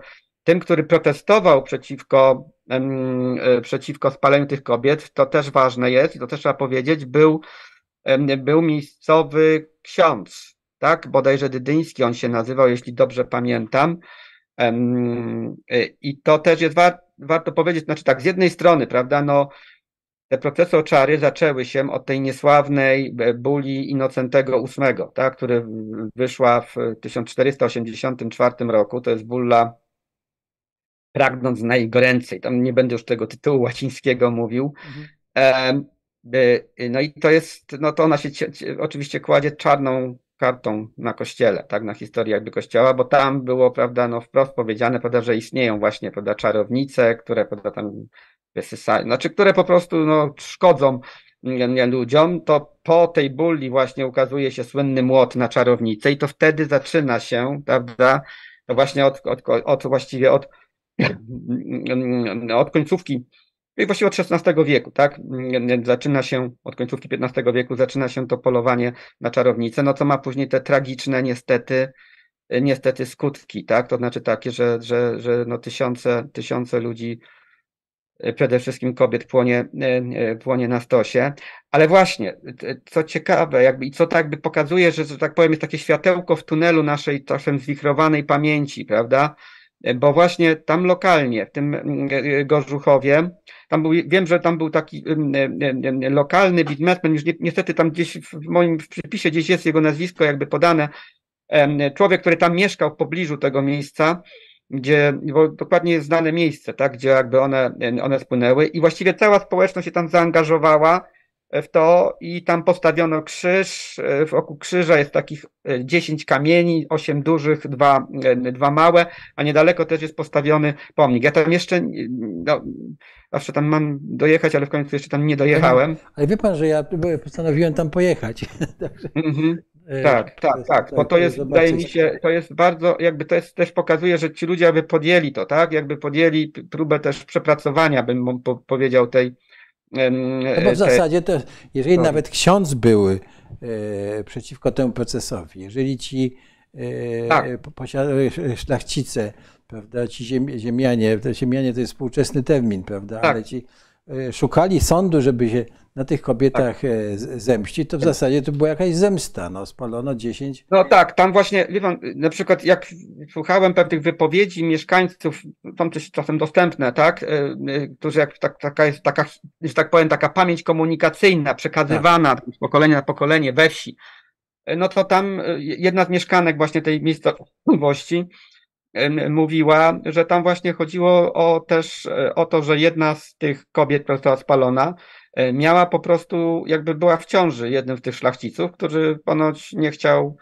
S2: tym, który protestował przeciwko, e, przeciwko spaleniu tych kobiet, to też ważne jest i to też trzeba powiedzieć, był, był miejscowy ksiądz, tak? Bodajże Dydyński on się nazywał, jeśli dobrze pamiętam. E, I to też jest war, warto powiedzieć, znaczy tak, z jednej strony, prawda, no, te procesy oczary zaczęły się od tej niesławnej e, buli Innocentego VIII, tak, który wyszła w 1484 roku. To jest bulla pragnąc najgoręcej. Tam nie będę już tego tytułu łacińskiego mówił. Mhm. No i to jest, no to ona się oczywiście kładzie czarną kartą na kościele, tak, na historii jakby kościoła, bo tam było, prawda, no wprost powiedziane, prawda, że istnieją właśnie, prawda, czarownice, które, prawda, tam wysysają, znaczy, które po prostu, no, szkodzą ludziom, to po tej bulli właśnie ukazuje się słynny młot na czarownicę i to wtedy zaczyna się, prawda, to właśnie od, od, od właściwie od od końcówki, właściwie od XVI wieku, tak? Zaczyna się, od końcówki XV wieku zaczyna się to polowanie na czarownicę, no co ma później te tragiczne niestety, niestety skutki, tak? To znaczy takie, że, że, że no tysiące, tysiące ludzi, przede wszystkim kobiet płonie, płonie na stosie. Ale właśnie, co ciekawe, jakby i co tak by pokazuje, że, że tak powiem, jest takie światełko w tunelu naszej czasem zwichrowanej pamięci, prawda? Bo właśnie tam lokalnie, w tym mm, Gorzuchowie, tam był, wiem, że tam był taki mm, lokalny biznesmen, już niestety tam gdzieś w moim przypisie gdzieś jest jego nazwisko jakby podane, człowiek, który tam mieszkał w pobliżu tego miejsca, gdzie bo dokładnie jest znane miejsce, tak, gdzie jakby one, one spłynęły i właściwie cała społeczność się tam zaangażowała w to i tam postawiono krzyż, e, wokół krzyża jest takich 10 e, kamieni, 8 dużych, dwa, e, dwa małe, a niedaleko też jest postawiony pomnik. Ja tam jeszcze, no, zawsze tam mam dojechać, ale w końcu jeszcze tam nie dojechałem.
S1: Ale wie pan, że ja postanowiłem tam pojechać.
S2: Mhm. Tak, tak, tak, bo to jest, wydaje mi się, to jest bardzo, jakby to jest, też pokazuje, że ci ludzie jakby podjęli to, tak, jakby podjęli próbę też przepracowania, bym powiedział, tej,
S1: no bo w zasadzie to, jeżeli nawet ksiądz były e, przeciwko temu procesowi, jeżeli ci e, tak. szlachcice, prawda, ci ziemianie, to ziemianie to jest współczesny termin, prawda, tak. ale ci e, szukali sądu, żeby się na tych kobietach tak. zemścić, to w zasadzie to była jakaś zemsta. No, spalono 10.
S2: No tak, tam właśnie, wie pan, na przykład jak słuchałem pewnych wypowiedzi mieszkańców, tam też czasem dostępne, tak, e, e, którzy jak tak, taka jest taka, że tak powiem, taka pamięć komunikacyjna przekazywana tak. z pokolenia na pokolenie we wsi, no to tam jedna z mieszkanek właśnie tej miejscowości mówiła, że tam właśnie chodziło o też o to, że jedna z tych kobiet, która została spalona, E, miała po prostu, jakby była w ciąży jednym z tych szlachciców, który ponoć nie chciał,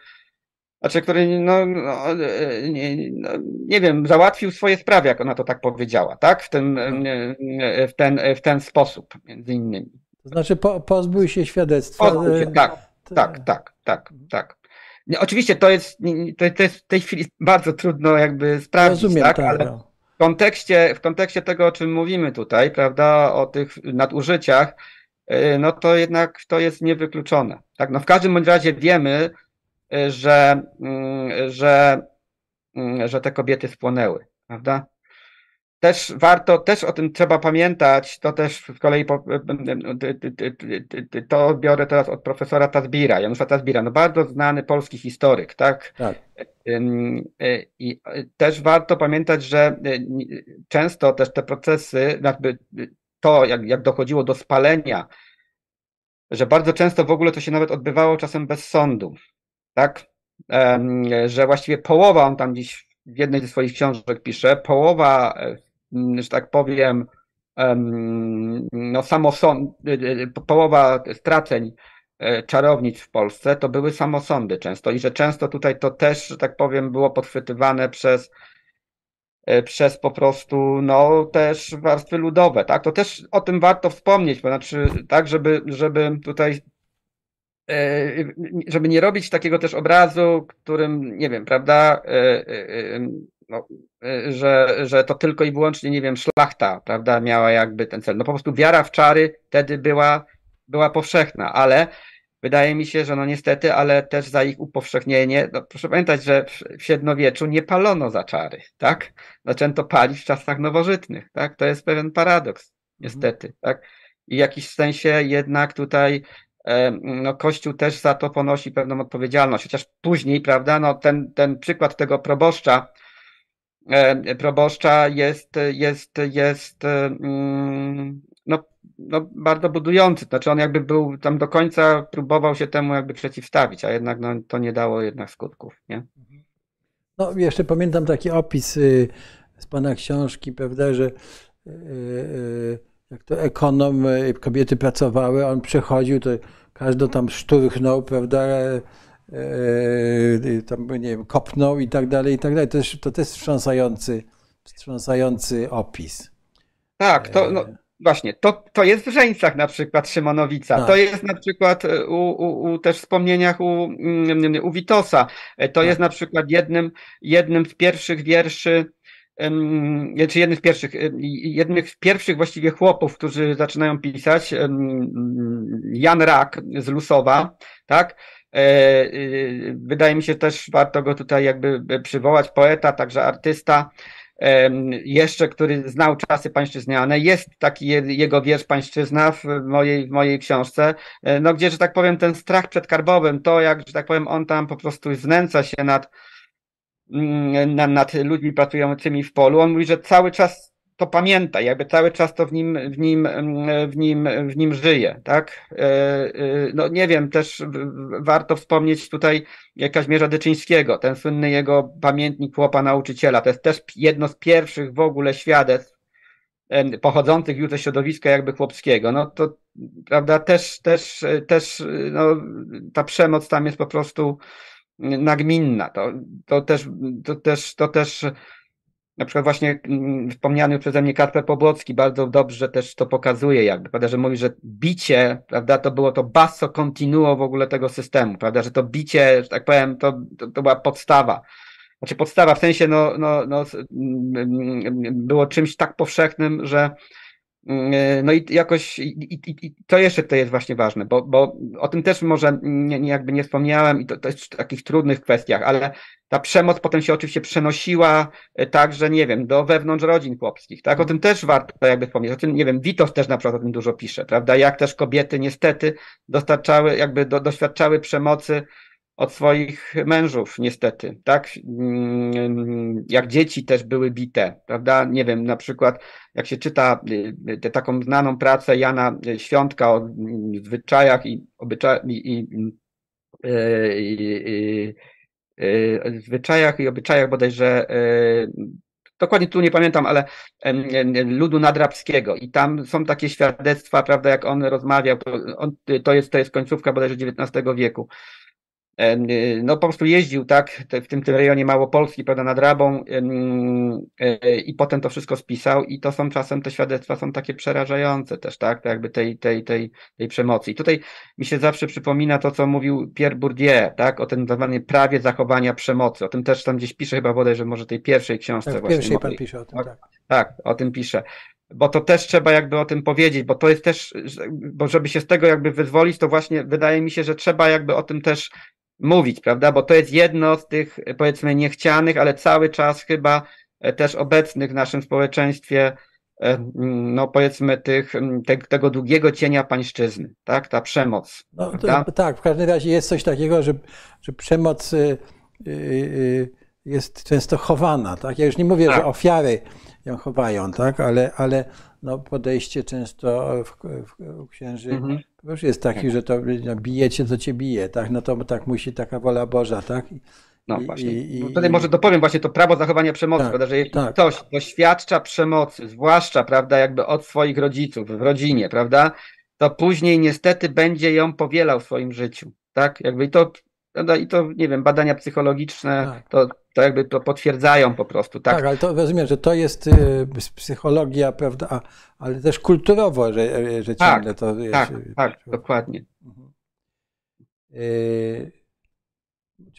S2: znaczy, który, no, no, e, nie, no, nie wiem, załatwił swoje sprawy, jak ona to tak powiedziała, tak? W ten, e, w ten, w ten sposób, między innymi.
S1: To znaczy, po, pozbył się świadectwa. Pozbył się,
S2: tak, tak, tak, tak, tak. Oczywiście to jest, to, to jest w tej chwili bardzo trudno jakby sprawdzić, Rozumiem, tak? tak ale, no w kontekście, w kontekście tego, o czym mówimy tutaj, prawda, o tych nadużyciach, y, no to jednak to jest niewykluczone. Tak, no w każdym bądź razie wiemy, y, że, y, że, że te kobiety spłonęły, prawda? Też warto, też o tym trzeba pamiętać, to też z kolei po, to biorę teraz od profesora Tazbira, Janusza Tazbira, no bardzo znany polski historyk, tak? tak. I też warto pamiętać, że często też te procesy, jakby to, jak, jak dochodziło do spalenia, że bardzo często w ogóle to się nawet odbywało czasem bez sądu, tak? Że właściwie połowa, on tam gdzieś w jednej ze swoich książek pisze, połowa że tak powiem, no samosąd, y, y, połowa straceń e, czarownic w Polsce to były samosądy często i że często tutaj to też, że tak powiem, było podchwytywane przez e, przez po prostu, no też warstwy ludowe, tak? To też o tym warto wspomnieć, to znaczy, tak, żeby, żeby tutaj e, żeby nie robić takiego też obrazu, którym, nie wiem, prawda, no, że, że to tylko i wyłącznie, nie wiem, szlachta, prawda, miała jakby ten cel. No po prostu wiara w czary wtedy była, była powszechna, ale wydaje mi się, że no niestety, ale też za ich upowszechnienie, no proszę pamiętać, że w, średniowieczu nie palono za czary, tak? Zaczęto palić w czasach nowożytnych, tak? To jest pewien paradoks, niestety, tak? I w jakiś sensie jednak tutaj no, Kościół też za to ponosi pewną odpowiedzialność, chociaż później, prawda, no, ten, ten przykład tego proboszcza, proboszcza jest, jest, jest no, no, bardzo budujący. Znaczy on jakby był tam do końca, próbował się temu jakby przeciwstawić, a jednak no, to nie dało jednak skutków. Nie?
S1: No jeszcze pamiętam taki opis y, z pana książki, prawda, że y, y, jak to ekonom, kobiety pracowały, on przechodził, to każdy tam szturchnął, prawda, tam, nie wiem, kopnął i tak dalej, i tak dalej. To, też, to też wstrząsający, wstrząsający opis.
S2: Tak, to no, Właśnie, to, to jest w Żeńcach na przykład Szymonowica, tak. to jest na przykład e, u, u, u też wspomnieniach u, mm, u Witosa, e, to tak. jest na przykład jednym, jednym z pierwszych wierszy, czy jednym z pierwszych, jednych z pierwszych właściwie chłopów, którzy zaczynają pisać, Jan Rak z Lusowa, tak? E, wydaje mi się też warto go tutaj jakby przywołać, poeta, także artysta, jeszcze, który znał czasy pańszczyzniane. Jest taki jego wiersz Pańszczyzna w mojej, w mojej książce, e, no gdzie, że tak powiem, ten strach przed karbowym, to jak, że tak powiem, on tam po prostu znęca się nad, mm, nad ludźmi pracującymi w polu. On mówi, że cały czas to pamięta, jakby cały czas to w nim, w nim, w nim, w nim żyje, tak? E, e, no nie wiem, też warto wspomnieć tutaj Kazimierza Dyczyńskiego, ten słynny jego pamiętnik chłopa nauczyciela, to jest też jedno z pierwszych w ogóle świadectw pochodzących już ze środowiska jakby chłopskiego, no to prawda, też, też, też no, ta przemoc tam jest po prostu nagminna, to, to też, to też, to też na przykład właśnie mm, wspomniany przeze mnie Kacper Pobłocki bardzo dobrze też to pokazuje, jakby, prawda, że mówi, że bicie, prawda, to było to basso continuo w ogóle tego systemu, prawda, że to bicie, że tak powiem, to, to, to była podstawa. Znaczy podstawa w sensie, no, no, no, było czymś tak powszechnym, że no i jakoś i, i, i, to jeszcze to jest właśnie ważne, bo, bo o tym też może nie, nie jakby nie wspomniałem i to, to jest w takich trudnych kwestiach, ale ta przemoc potem się oczywiście przenosiła e, także, nie wiem, do wewnątrz rodzin chłopskich, tak? O tym też warto jakby wspomnieć. O tym, nie wiem, Witos też na przykład o tym dużo pisze, prawda? Jak też kobiety niestety dostarczały, jakby do, doświadczały przemocy od swoich mężów, niestety, tak? Mm, jak dzieci też były bite, prawda? Nie wiem, na przykład, jak się czyta y, tę taką znaną pracę Jana Świątka o zwyczajach i obyczajach i, i, i, i, zwyczajach i obyczajach bodajże y, dokładnie tu nie pamiętam, ale ludu nadrabskiego i tam są takie świadectwa, prawda, jak on rozmawiał, to, on, to, jest, to jest końcówka bodajże XIX wieku, Y, no po prostu jeździł, tak, w tym, tym rejonie Małopolski, prawda, nad Rabą y, i potem to wszystko spisał i to są czasem, te świadectwa są takie przerażające też, tak, to jakby tej, tej, tej, tej przemocy. I tutaj mi się zawsze przypomina to, co mówił Pierre Bourdieu, tak, o tym zwanym prawie zachowania przemocy, o tym też tam gdzieś pisze chyba bodajże może tej pierwszej książce
S1: tak,
S2: właśnie.
S1: Pierwszej pan pisze o tym, tak.
S2: Tak, o tym pisze bo to też trzeba jakby o tym powiedzieć, bo to jest też, bo żeby się z tego jakby wyzwolić, to właśnie wydaje mi się, że trzeba jakby o tym też mówić, prawda? Bo to jest jedno z tych, powiedzmy, niechcianych, ale cały czas chyba e, też obecnych w naszym społeczeństwie, e, no powiedzmy, tych, te, tego długiego cienia pańszczyzny, tak? Ta przemoc. No,
S1: to, tak, w każdym razie jest coś takiego, że, że przemoc y, y, y, jest często chowana, tak? Ja już nie mówię, tak. że ofiary ją chowają, tak? Ale, ale no, podejście często w, w, u księży mhm. już jest taki, że to no, bijecie, co cię bije, tak? No to tak musi taka wola Boża, tak? I,
S2: no właśnie. I, i, no Tutaj może dopowiem właśnie to prawo zachowania przemocy, tak, prawda, że jeśli tak. ktoś doświadcza przemocy, zwłaszcza, prawda, jakby od swoich rodziców, w rodzinie, prawda, to później niestety będzie ją powielał w swoim życiu, tak? Jakby to Prawda? I to, nie wiem, badania psychologiczne tak. to, to jakby to potwierdzają po prostu. Tak,
S1: tak ale to rozumiem, że to jest y, psychologia, prawda, ale też kulturowo, że, że
S2: tak,
S1: ciągle to
S2: jest. Tak, tak, dokładnie. Mhm.
S1: Y,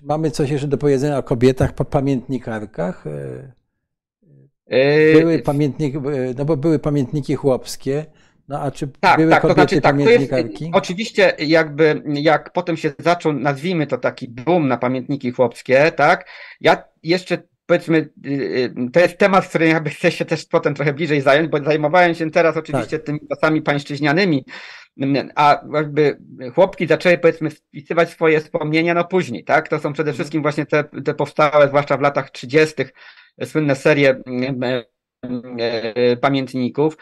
S1: Mamy coś jeszcze do powiedzenia o kobietach po pamiętnikarkach? Były pamiętniki, no bo były pamiętniki chłopskie, no a czy tak, były tak, kobiety to znaczy, tak, pamiętnikarki?
S2: Jest, oczywiście jakby jak potem się zaczął, nazwijmy to taki boom na pamiętniki chłopskie, tak, ja jeszcze powiedzmy, y, y, to jest temat, którym jakby chcę się też potem trochę bliżej zająć, bo zajmowałem się teraz oczywiście tak. tymi czasami pańszczyźnianymi, a jakby chłopki zaczęły powiedzmy spisywać swoje wspomnienia no później, tak? To są przede mhm. wszystkim właśnie te, te powstałe, zwłaszcza w latach 30., słynne serie pamiętników.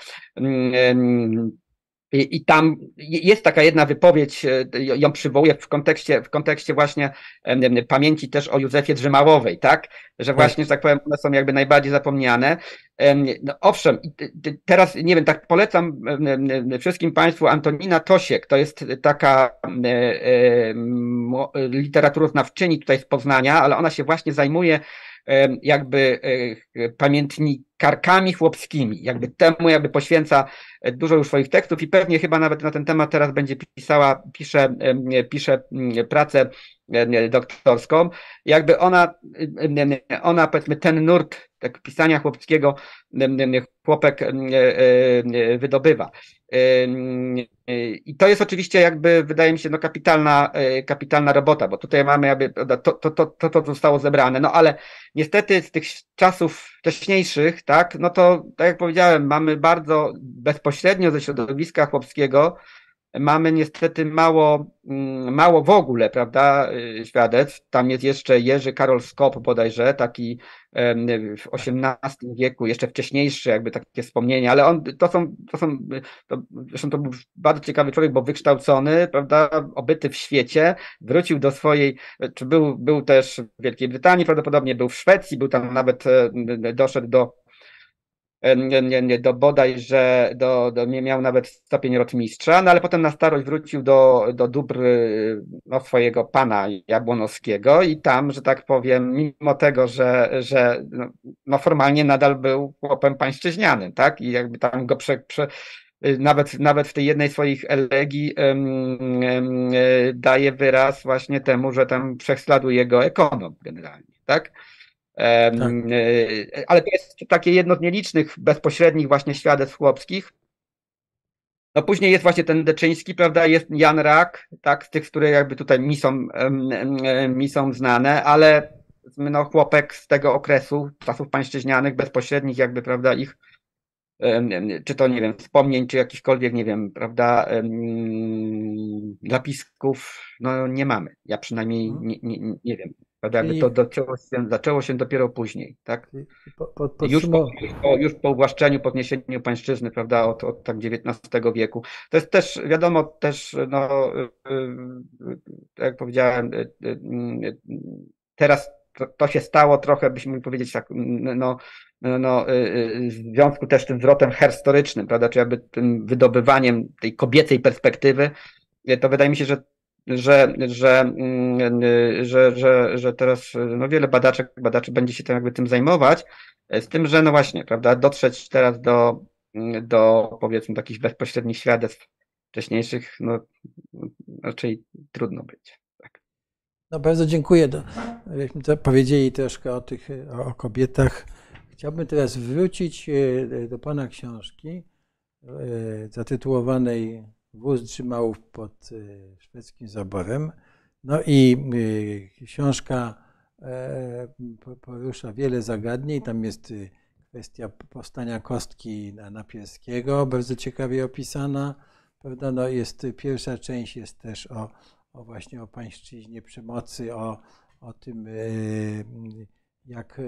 S2: I, tam jest taka jedna wypowiedź, e, ją przywołuję w kontekście, w kontekście właśnie pamięci też o Józefie Drzymałowej, tak? Że tak. właśnie, że tak powiem, one są jakby najbardziej zapomniane. No owszem, teraz nie wiem, tak polecam wszystkim Państwu Antonina Tosiek, to jest taka e, e, literaturoznawczyni tutaj z Poznania, ale ona się właśnie zajmuje jakby e, pamiętnikarkami chłopskimi, jakby temu jakby poświęca e, dużo już swoich tekstów i pewnie chyba nawet na ten temat teraz będzie pisała, pisze, pisze pracę doktorską. Jakby ona, ona powiedzmy ten nurt tak pisania chłopskiego chłopek wydobywa. I to jest oczywiście jakby, wydaje mi się, no kapitalna, e, kapitalna robota, bo tutaj mamy jakby to, to, to, to, to zostało zebrane, no ale niestety z tych czasów wcześniejszych, tak, no to tak jak powiedziałem, mamy bardzo bezpośrednio ze środowiska chłopskiego mamy niestety mało, mm, mało w ogóle, prawda, y, świadectw. Tam jest jeszcze Jerzy Karol Skop bodajże, taki w XVIII wieku, jeszcze wcześniejszy, jakby takie wspomnienia, ale on, to są, to są, to, zresztą to był bardzo ciekawy człowiek, bo wykształcony, prawda, obyty w świecie, wrócił do swojej, czy był, był też w Wielkiej Brytanii prawdopodobnie, był w Szwecji, był tam nawet, doszedł do do bodajże, do, do, nie miał nawet stopień rotmistrza, no ale potem na starość wrócił do, do dóbr no, swojego pana Jabłonowskiego i tam, że tak powiem, mimo tego, że, że no, no formalnie nadal był chłopem pańszczyźnianym, tak? I jakby tam go prze, prze nawet, nawet w tej jednej swoich elegii um, um, daje wyraz właśnie temu, że tam prześladuje go ekonom generalnie, tak? Tak. E, ale to jest takie jedno z nielicznych bezpośrednich właśnie świadectw chłopskich. No później jest właśnie ten Deczyński, prawda, jest Jan Rak, tak, z tych, które jakby tutaj mi są, mi są znane, ale no, chłopek z tego okresu, czasów pańszczyźnianych, bezpośrednich jakby, prawda, ich czy to, nie wiem, wspomnień, czy jakichkolwiek, nie wiem, prawda, zapisków, no nie mamy. Ja przynajmniej mhm. nie, nie, nie wiem. Prawda? Jakby to zaczęło się, zaczęło się dopiero później, tak? Po, po, już, po, już, po, już po uwłaszczeniu, podniesieniu pańszczyzny, prawda, od, od tak XIX wieku. To jest też, wiadomo, też, no, tak jak powiedziałem, teraz to, to się stało trochę, byśmy mogli powiedzieć tak, no, no, w związku też z tym zwrotem herstorycznym, prawda, czy jakby tym wydobywaniem tej kobiecej perspektywy, to wydaje mi się, że że, że, mm, że, że, że teraz no wiele badaczek, badaczy będzie się tym jakby tym zajmować, z tym, że no właśnie, prawda, dotrzeć teraz do, do powiedzmy takich bezpośrednich świadectw wcześniejszych, no raczej trudno być. Tak.
S1: No bardzo dziękuję. Żeśmy powiedzieli troszkę o tych, o kobietach. Chciałbym teraz wrócić e, do Pana książki e, zatytułowanej wóz trzymał pod e, szwedzkim zaborem. No i e, książka e, porusza wiele zagadnień. Tam jest kwestia powstania kostki Napielskiego, bardzo ciekawie opisana. Prawda? No jest, pierwsza część jest też o, o właśnie o pańszczyźnie przemocy, o, o tym, jak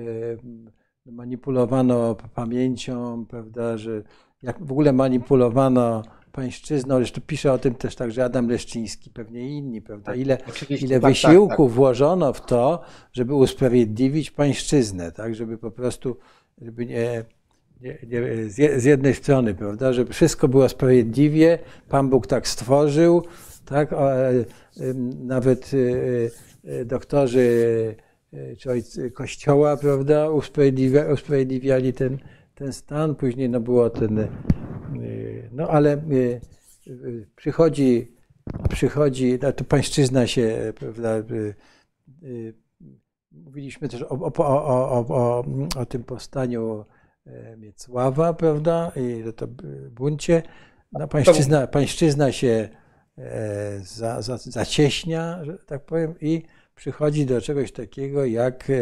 S1: manipulowano pamięcią, prawda, że jak w ogóle manipulowano pańszczyzną, zresztą pisze o tym też także Adam Leszczyński, pewnie inni, prawda? Tak, ile, ile tak, wysiłku tak, tak. włożono w to, żeby usprawiedliwić pańszczyznę, tak? Żeby po prostu, żeby nie, nie, nie, z jednej strony, prawda, żeby wszystko było sprawiedliwie, Pan Bóg tak stworzył, tak? E, nawet e, e, doktorzy czy ojcy Kościoła, prawda, usprawiedliwia, usprawiedliwiali ten, ten stan, później no było ten no ale y, y, przychodzi, przychodzi, no to pańszczyzna się prawda, y, Mówiliśmy też o, o, o, o, o tym powstaniu Miecława, prawda, i to buncie. No, pańszczyzna, pańszczyzna się za, za, zacieśnia, że tak powiem, i przychodzi do czegoś takiego jak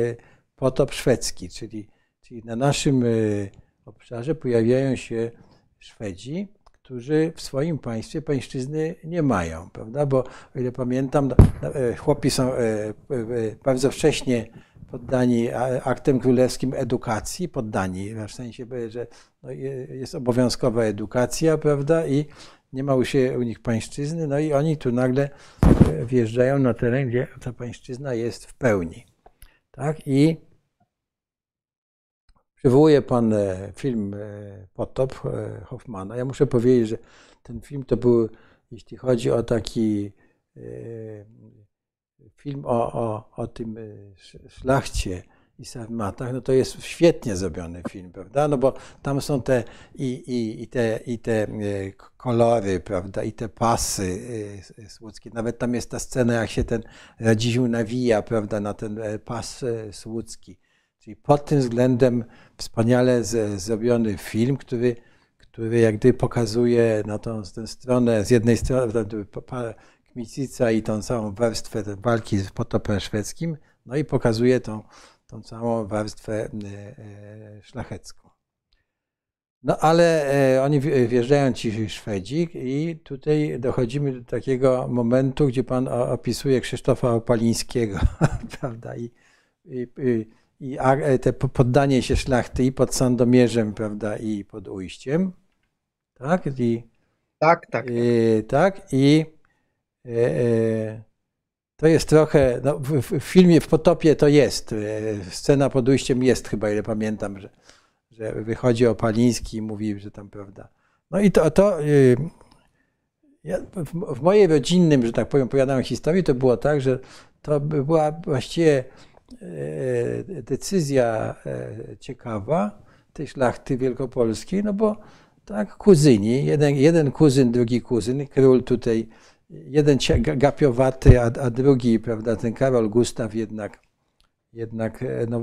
S1: potop szwedzki, czyli, czyli na naszym obszarze pojawiają się Szwedzi, którzy w swoim państwie pańszczyzny nie mają, prawda? Bo o ile pamiętam, e, chłopi są e, e, bardzo wcześnie poddani aktem królewskim edukacji, poddani, w sensie, że no, jest obowiązkowa edukacja, prawda? I nie ma u, się, u nich pańszczyzny, no i oni tu nagle wjeżdżają na teren, gdzie ta pańszczyzna jest w pełni. Tak? I Przywołuje Pan e, film e, Potop e, Hoffmana. Ja muszę powiedzieć, że ten film to był, jeśli chodzi o taki film o, o, o tym szlachcie i sarmatach, no to jest świetnie zrobiony film, prawda? No bo tam są te i, i, i, te, i te kolory, prawda, i te pasy słudzkie. Nawet tam jest ta scena, jak się ten Radziził nawija, prawda, na ten pas słudzki. Czyli pod tym względem wspaniale z, zrobiony film, który, który jak gdyby pokazuje na tą, tę stronę, z jednej strony Kmicica i tą całą warstwę walki z potopem szwedzkim, no i pokazuje tą, tą całą warstwę e, e, szlachecką. No ale e, oni wjeżdżają ci Szwedzi i tutaj dochodzimy do takiego momentu, gdzie pan opisuje Krzysztofa Opalińskiego, prawda, i, i, i i e, te poddanie się szlachty i pod Sandomierzem, prawda, i pod Ujściem. Tak? I,
S2: tak, tak.
S1: I, tak, i e, e, to jest trochę, no, w, w, filmie w Potopie to jest, e, scena pod Ujściem jest chyba, ile pamiętam, że, że wychodzi Opaliński i mówi, że tam, prawda. No i to, to e, ja, w, w mojej rodzinnym, że tak powiem, opowiadałem historii, to było tak, że to była właściwie decyzja e, ciekawa tej szlachty wielkopolskiej, no bo tak, kuzyni, jeden, jeden kuzyn, drugi kuzyn, król tutaj, jeden gapiowaty, a, a drugi, prawda, ten Karol Gustaw jednak, jednak e, no,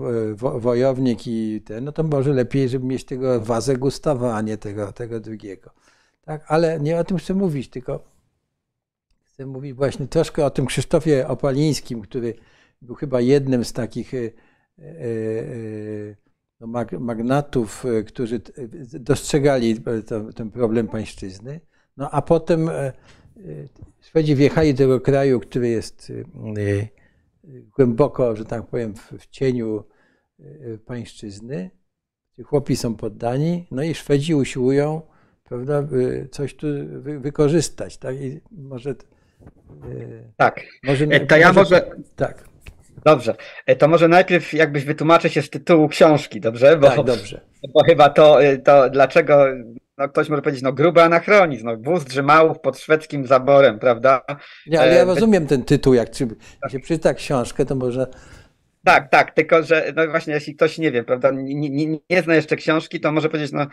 S1: wojownik i ten, no to może lepiej, żeby mieć tego wazę Gustawa, a nie tego, tego drugiego. Tak, ale nie o tym chcę mówić, tylko chcę mówić właśnie troszkę o tym Krzysztofie Opalińskim, który był chyba jednym z takich e, e, e, no, magnatów, którzy dostrzegali ten problem pańszczyzny. No a potem Szwedzi wjechali do tego kraju, który jest głęboko, że tak powiem, w cieniu pańszczyzny. Chłopi są poddani, no i Szwedzi usiłują prawda, coś tu wykorzystać. Tak? I może,
S2: tak. Może, to ja może, może tak. Dobrze, e, to może najpierw jakbyś wytłumaczył się z tytułu książki, dobrze?
S1: Bo, tak, dobrze.
S2: Bo chyba to, e, to dlaczego, no ktoś może powiedzieć, no gruby anachronizm, no wóz drzymałów pod szwedzkim zaborem, prawda?
S1: Nie, ale ja e, rozumiem ten tytuł, jak czy, się przeczyta książkę, to może...
S2: Tak, tak, tylko że no właśnie jeśli ktoś nie wie, prawda, nie, nie, nie zna jeszcze książki, to może powiedzieć, no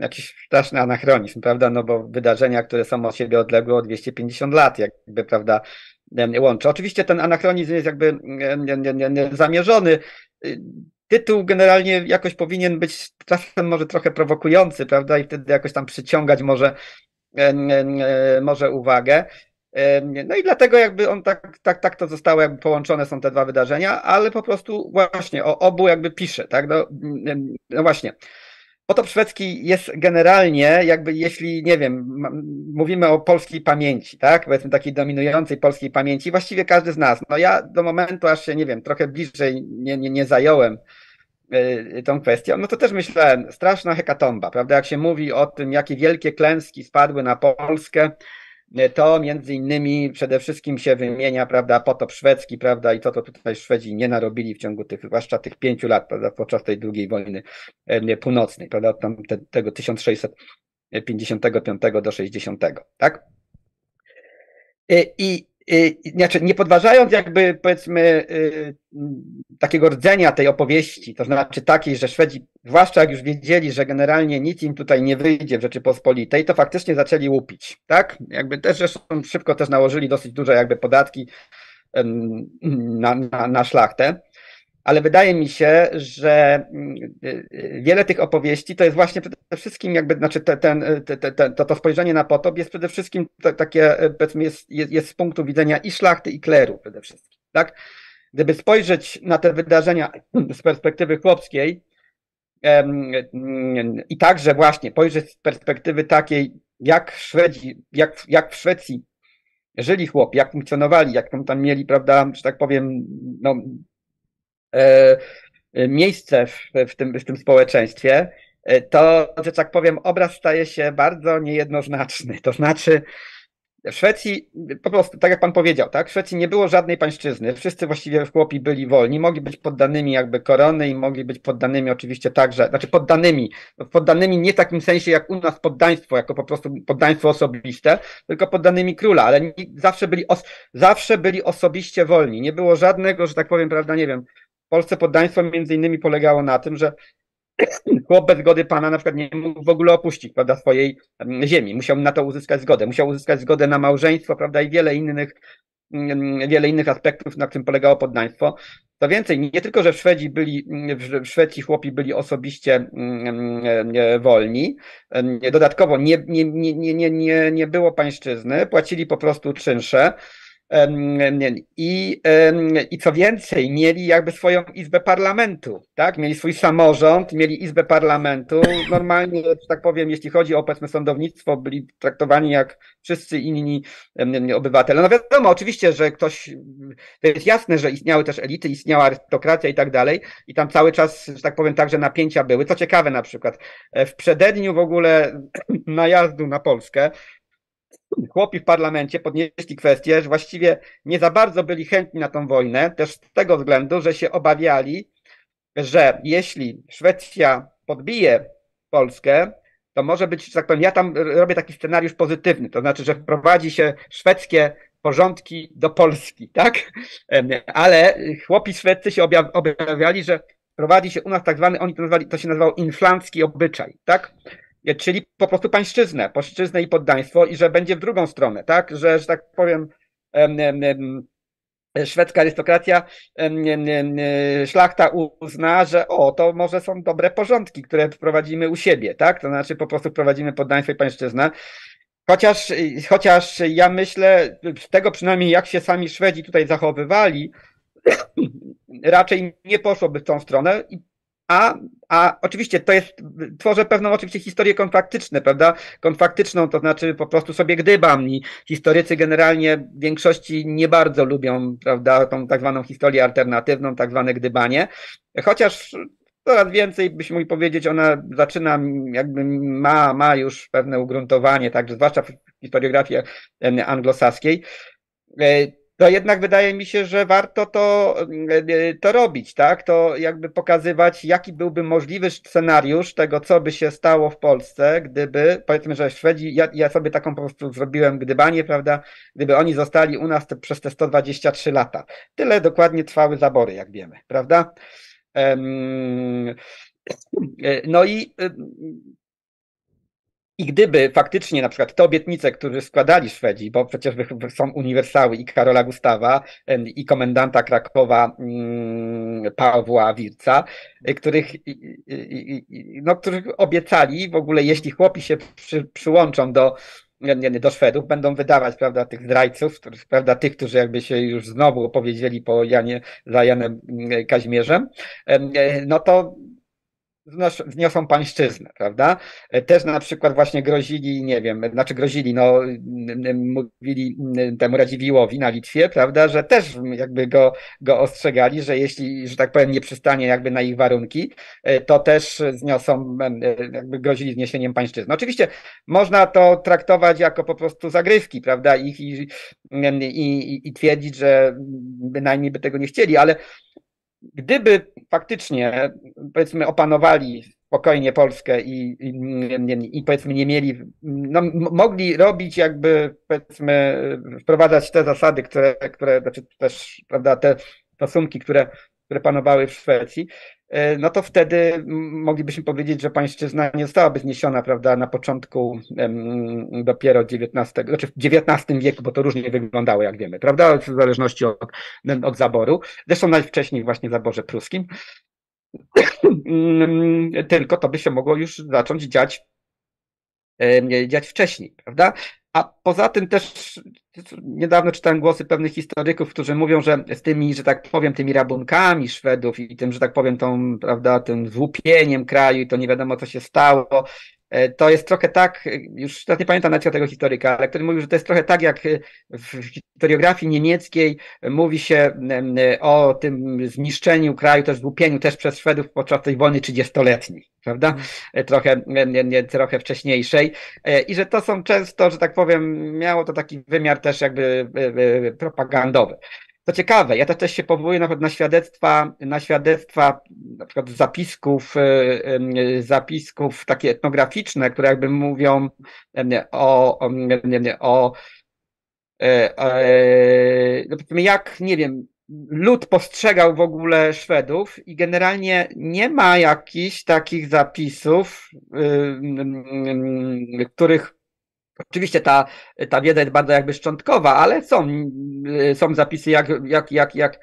S2: jakiś straszny anachronizm, prawda, no bo wydarzenia, które są od siebie odległe o 250 lat, jakby, prawda, łączy. Oczywiście ten anachronizm jest jakby zamierzony. Tytuł generalnie jakoś powinien być czasem może trochę prowokujący, prawda? I wtedy jakoś tam przyciągać może, może uwagę. No i dlatego jakby on tak, tak, tak to zostało, jakby połączone są te dwa wydarzenia, ale po prostu właśnie o obu jakby pisze, tak? No, no właśnie. Potop szwedzki jest generalnie, jakby jeśli, nie wiem, mówimy o polskiej pamięci, tak? Powiedzmy takiej dominującej polskiej pamięci, właściwie każdy z nas. No ja do momentu, aż się, nie wiem, trochę bliżej nie, nie, nie zająłem y, tą kwestią, no to też myślałem, straszna hekatomba, prawda? Jak się mówi o tym, jakie wielkie klęski spadły na Polskę, to między innymi przede wszystkim się wymienia, prawda, potop szwedzki, prawda, i to, to tutaj Szwedzi nie narobili w ciągu tych, zwłaszcza tych pięciu lat, prawda, podczas tej drugiej wojny e, północnej, prawda, tam te, tego 1655 do 60, tak? E, I, znaczy, nie podważając jakby powiedzmy y, takiego rdzenia tej opowieści, to znaczy takiej, że Szwedzi, zwłaszcza jak już wiedzieli, że generalnie nic im tutaj nie wyjdzie w Rzeczypospolitej, to faktycznie zaczęli łupić, tak? Jakby też zresztą szybko też nałożyli dosyć duże jakby podatki, na, na, na szlachtę ale wydaje mi się, że mm, y, y, wiele tych opowieści to jest właśnie przede wszystkim jakby, znaczy te, ten, te, te, to, to spojrzenie na potop jest przede wszystkim takie, e, powiedzmy, jest, jest, jest z punktu widzenia i szlachty, i kleru przede wszystkim, tak? Gdyby spojrzeć na te wydarzenia z perspektywy chłopskiej i także właśnie spojrzeć z perspektywy takiej, jak Szwedzi, jak, jak w Szwecji żyli chłopi, jak funkcjonowali, jak tam, tam mieli, prawda, że tak powiem, no, miejsce w, w, tym, w tym społeczeństwie, e, to, że tak powiem, obraz staje się bardzo niejednoznaczny. To znaczy, w Szwecji, po prostu, tak jak pan powiedział, tak, w Szwecji nie było żadnej pańszczyzny. Wszyscy właściwie chłopi byli wolni, mogli być poddanymi jakby korony i mogli być poddanymi oczywiście także, znaczy poddanymi, poddanymi nie w takim sensie jak u nas poddaństwo, jako po prostu poddaństwo osobiste, tylko poddanymi króla, ale zawsze byli, os, zawsze byli osobiście wolni. Nie było żadnego, że tak powiem, prawda, nie wiem, Polsce poddaństwo między innymi polegało na tym, że chłop bez zgody pana na przykład nie mógł w ogóle opuścić prawda, swojej ziemi. Musiał na to uzyskać zgodę. Musiał uzyskać zgodę na małżeństwo, prawda, i wiele innych, wiele innych aspektów, na którym polegało poddaństwo. To więcej, nie tylko, że Szwedzi byli, w Szwecji chłopi byli osobiście mm, wolni, dodatkowo nie, nie, nie, nie, nie, nie było pańszczyzny, płacili po prostu czynsze, i, I co więcej, mieli jakby swoją izbę parlamentu, tak? Mieli swój samorząd, mieli izbę parlamentu. Normalnie, że tak powiem, jeśli chodzi o powiedzmy sądownictwo, byli traktowani jak wszyscy inni obywatele. No wiadomo, oczywiście, że ktoś, to jest jasne, że istniały też elity, istniała arystokracja i tak dalej, i tam cały czas, że tak powiem, także napięcia były. Co ciekawe na przykład, e, w przededniu w ogóle najazdu na Polskę, chłopi w parlamencie podnieśli kwestię, że właściwie nie za bardzo byli chętni na tą wojnę, też z tego względu, że się obawiali, że jeśli Szwecja podbije Polskę, to może być, że tak powiem, ja tam robię taki scenariusz pozytywny, to znaczy, że wprowadzi się szwedzkie porządki do Polski, tak? Ale chłopi szwedzcy się obawiali, że prowadzi się u nas tak zwany, oni to nazwali, to się nazywał inflancki obyczaj, tak? Czyli po prostu pańszczyznę, pańszczyznę i poddaństwo i że będzie w drugą stronę, tak, że, że tak powiem szwedzka arystokracja, szlachta uzna, że o, to może są dobre porządki, które wprowadzimy u siebie, tak, to znaczy po prostu wprowadzimy poddaństwo i pańszczyznę. Chociaż, chociaż ja myślę, z tego przynajmniej jak się sami Szwedzi tutaj zachowywali, raczej nie poszłoby w tą stronę i a, a oczywiście to jest, tworzę pewną oczywiście historię konfaktyczną, prawda? Konfaktyczną, to znaczy po prostu sobie gdybam i historycy generalnie w większości nie bardzo lubią, prawda, tą tak zwaną historię alternatywną, tak zwane gdybanie, chociaż coraz więcej, byśmy mogli powiedzieć, ona zaczyna, jakby ma, ma już pewne ugruntowanie, także zwłaszcza w historiografii anglosaskiej to jednak wydaje mi się, że warto to, e, to robić, tak? To jakby pokazywać, jaki byłby możliwy scenariusz tego, co by się stało w Polsce, gdyby, powiedzmy, że Szwedzi, ja, ja sobie taką po prostu zrobiłem gdybanie, prawda? Gdyby oni zostali u nas te, przez te 123 lata. Tyle dokładnie trwały zabory, jak wiemy, prawda? Um, no i i gdyby faktycznie na przykład te obietnice, które składali Szwedzi, bo przecież są uniwersały i Karola Gustawa i komendanta Krakowa mm, Pawła Wirca, y, których, no, których obiecali w ogóle, jeśli chłopi się przy, przyłączą do, do Szwedów, będą wydawać, prawda, tych zdrajców, prawda, tych, którzy jakby się już znowu opowiedzieli po Janie, za Janem mm, Kaźmierzem, no to wniosą pańszczyznę, prawda? Też na przykład właśnie grozili, nie wiem, znaczy grozili, no mówili temu Radziwiłowi na Litwie, prawda, że też jakby go, go ostrzegali, że jeśli, że tak powiem, nie przystanie jakby na ich warunki, to też zniosą, jakby grozili zniesieniem pańszczyzny. Oczywiście można to traktować jako po prostu zagrywki, prawda, ich i, i, i twierdzić, że bynajmniej by tego nie chcieli, ale gdyby faktycznie, powiedzmy, opanowali spokojnie Polskę i, i, i, powiedzmy nie mieli, no, mogli robić jakby powiedzmy wprowadzać te zasady, które, które znaczy też, prawda, te stosunki, które, które panowały w Szwecji, no to wtedy moglibyśmy powiedzieć, że pańszczyzna nie zostałaby zniesiona, prawda, na początku dopiero XIX, znaczy w XIX wieku, bo to różnie wyglądało, jak wiemy, prawda, w zależności od, od zaboru. Zresztą najwcześniej właśnie w zaborze pruskim. Tylko to by się mogło już zacząć dziać, dziać wcześniej, prawda? A poza tym też niedawno czytałem głosy pewnych historyków, którzy mówią, że z tymi, że tak powiem, tymi rabunkami Szwedów i tym, że tak powiem, tą, prawda, tym złupieniem kraju i to nie wiadomo co się stało, to jest trochę tak, już teraz nie pamiętam nawet tego historyka, ale który mówił, że to jest trochę tak, jak w historiografii niemieckiej mówi się o tym zniszczeniu kraju, też złupieniu też przez Szwedów podczas tej wojny trzydziestoletniej, prawda? Mhm. Trochę, trochę wcześniejszej. E, I że to są często, że tak powiem, miało to taki wymiar też jakby e, propagandowy. To ciekawe, ja też się powołuję na, na świadectwa, na świadectwa na przykład zapisków, e, zapisków takie etnograficzne, które jakby mówią o, o, o no jak, nie wiem, lud postrzegał w ogóle Szwedów i generalnie nie ma jakichś takich zapisów, których Oczywiście ta, ta wiedza jest bardzo jakby szczątkowa, ale są, są zapisy, jak, jak, jak, jak,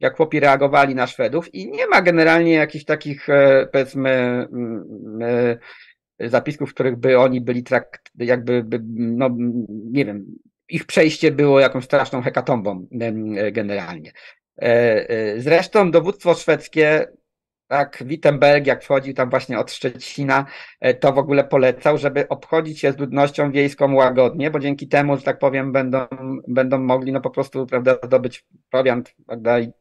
S2: jak chłopi reagowali na Szwedów i nie ma generalnie jakichś takich, e, powiedzmy, mm, e, zapisków, w których by oni byli trakt, jakby, no, nie wiem, ich przejście było jakąś straszną hekatombą generalnie. E, zresztą dowództwo szwedzkie tak, Wittenberg, jak wchodził tam właśnie od Szczecina, e, to w ogóle polecał, żeby obchodzić się z ludnością wiejską łagodnie, bo dzięki temu, że tak powiem, będą, będą mogli no po prostu, prawda, zdobyć prowiant, prawda, i,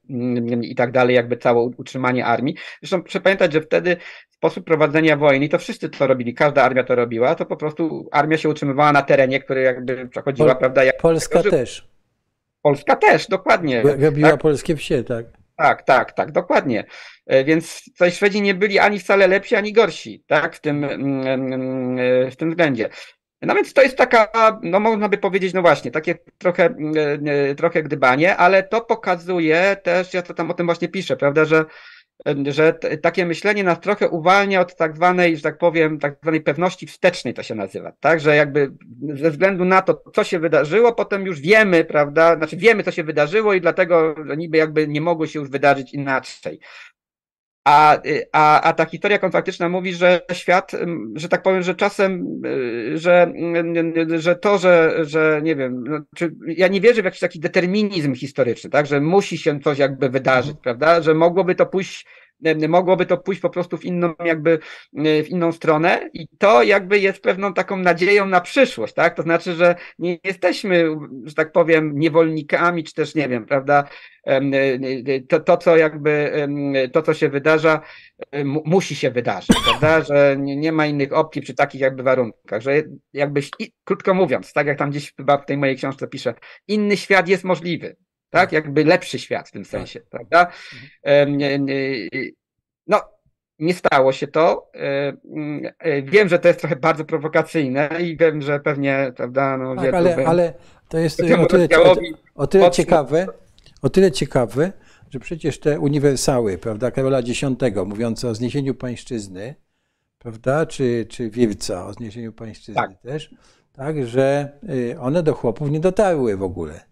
S2: i tak dalej, jakby całe utrzymanie armii. Zresztą proszę pamiętać, że wtedy sposób prowadzenia wojny, to wszyscy to robili, każda armia to robiła, to po prostu armia się utrzymywała na terenie, który jakby przechodziła, Pol prawda, jak...
S1: Polska też.
S2: Polska też, dokładnie.
S1: Robiła tak? polskie wsie, tak.
S2: Tak, tak, tak, dokładnie. E, więc tutaj Szwedzi nie byli ani wcale lepsi, ani gorsi, tak, w tym, mm, mm, e, w tym względzie. No więc to jest taka, no można by powiedzieć, no właśnie, takie trochę, mm, e, trochę gdybanie, ale to pokazuje też, ja to tam o tym właśnie piszę, prawda, że że takie myślenie nas trochę uwalnia od tak zwanej, że tak powiem, tak zwanej pewności wstecznej to się nazywa, tak, że jakby ze względu na to, co się wydarzyło, potem już wiemy, prawda, znaczy wiemy, co się wydarzyło i dlatego, niby jakby nie mogło się już wydarzyć inaczej. A, a, a ta historia konfaktyczna mówi, że świat, że tak powiem, że czasem, że, że to, że, że nie wiem, no, czy, ja nie wierzę w jakiś taki determinizm historyczny, tak, że musi się coś jakby wydarzyć, mhm. prawda, że mogłoby to pójść mogłoby to pójść po prostu w inną jakby, w inną stronę i to jakby jest pewną taką nadzieją na przyszłość, tak? To znaczy, że nie jesteśmy, że tak powiem, niewolnikami, czy też nie wiem, prawda? To, to co jakby, to co się wydarza, musi się wydarzyć, prawda? Że nie, nie ma innych opcji przy takich jakby warunkach, że jakby, krótko mówiąc, tak jak tam gdzieś chyba w tej mojej książce piszę, inny świat jest możliwy, tak? Jakby lepszy świat w tym tak. sensie, tak. prawda? No, nie stało się to. Wiem, że to jest trochę bardzo prowokacyjne i wiem, że pewnie, prawda, no
S1: tak, ale, ale to jest o tyle, o, o tyle ciekawe, o tyle ciekawe, że przecież te uniwersały, prawda, Karola X, mówiące o zniesieniu pańszczyzny, prawda, czy, czy Wirca o zniesieniu pańszczyzny tak. też, tak, że y, one do chłopów nie dotarły w ogóle.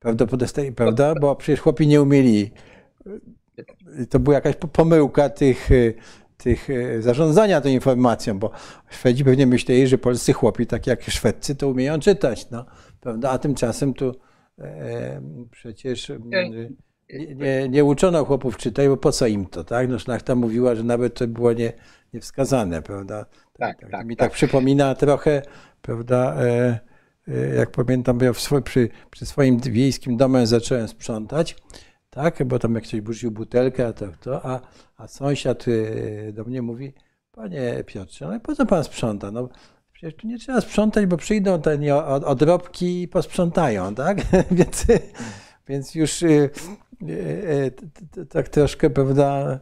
S1: Prawdopodobnie, prawda? Bo przecież chłopi nie umieli. To była jakaś pomyłka tych, tych zarządzania tą informacją, bo Szwedzi pewnie myśleli, że polscy chłopi, tak jak Szwedcy, to umieją czytać, no, prawda? A tymczasem tu e, przecież nie, nie, nie, uczono chłopów czytać, bo po co im to, tak? No szlachta mówiła, że nawet to było nie, niewskazane, prawda? Tak, tak, tak mi tak, tak przypomina trochę, prawda, e, Y, jak pamiętam, ja swój, przy, przy, swoim wiejskim domem zacząłem sprzątać, tak, bo tam jak ktoś burzył butelkę, to, to a, a sąsiad y, do mnie mówi, panie Piotrze, no po co pan sprząta? No, przecież tu nie trzeba sprzątać, bo przyjdą te odrobki i posprzątają, tak? więc, więc już y, tak troszkę, prawda,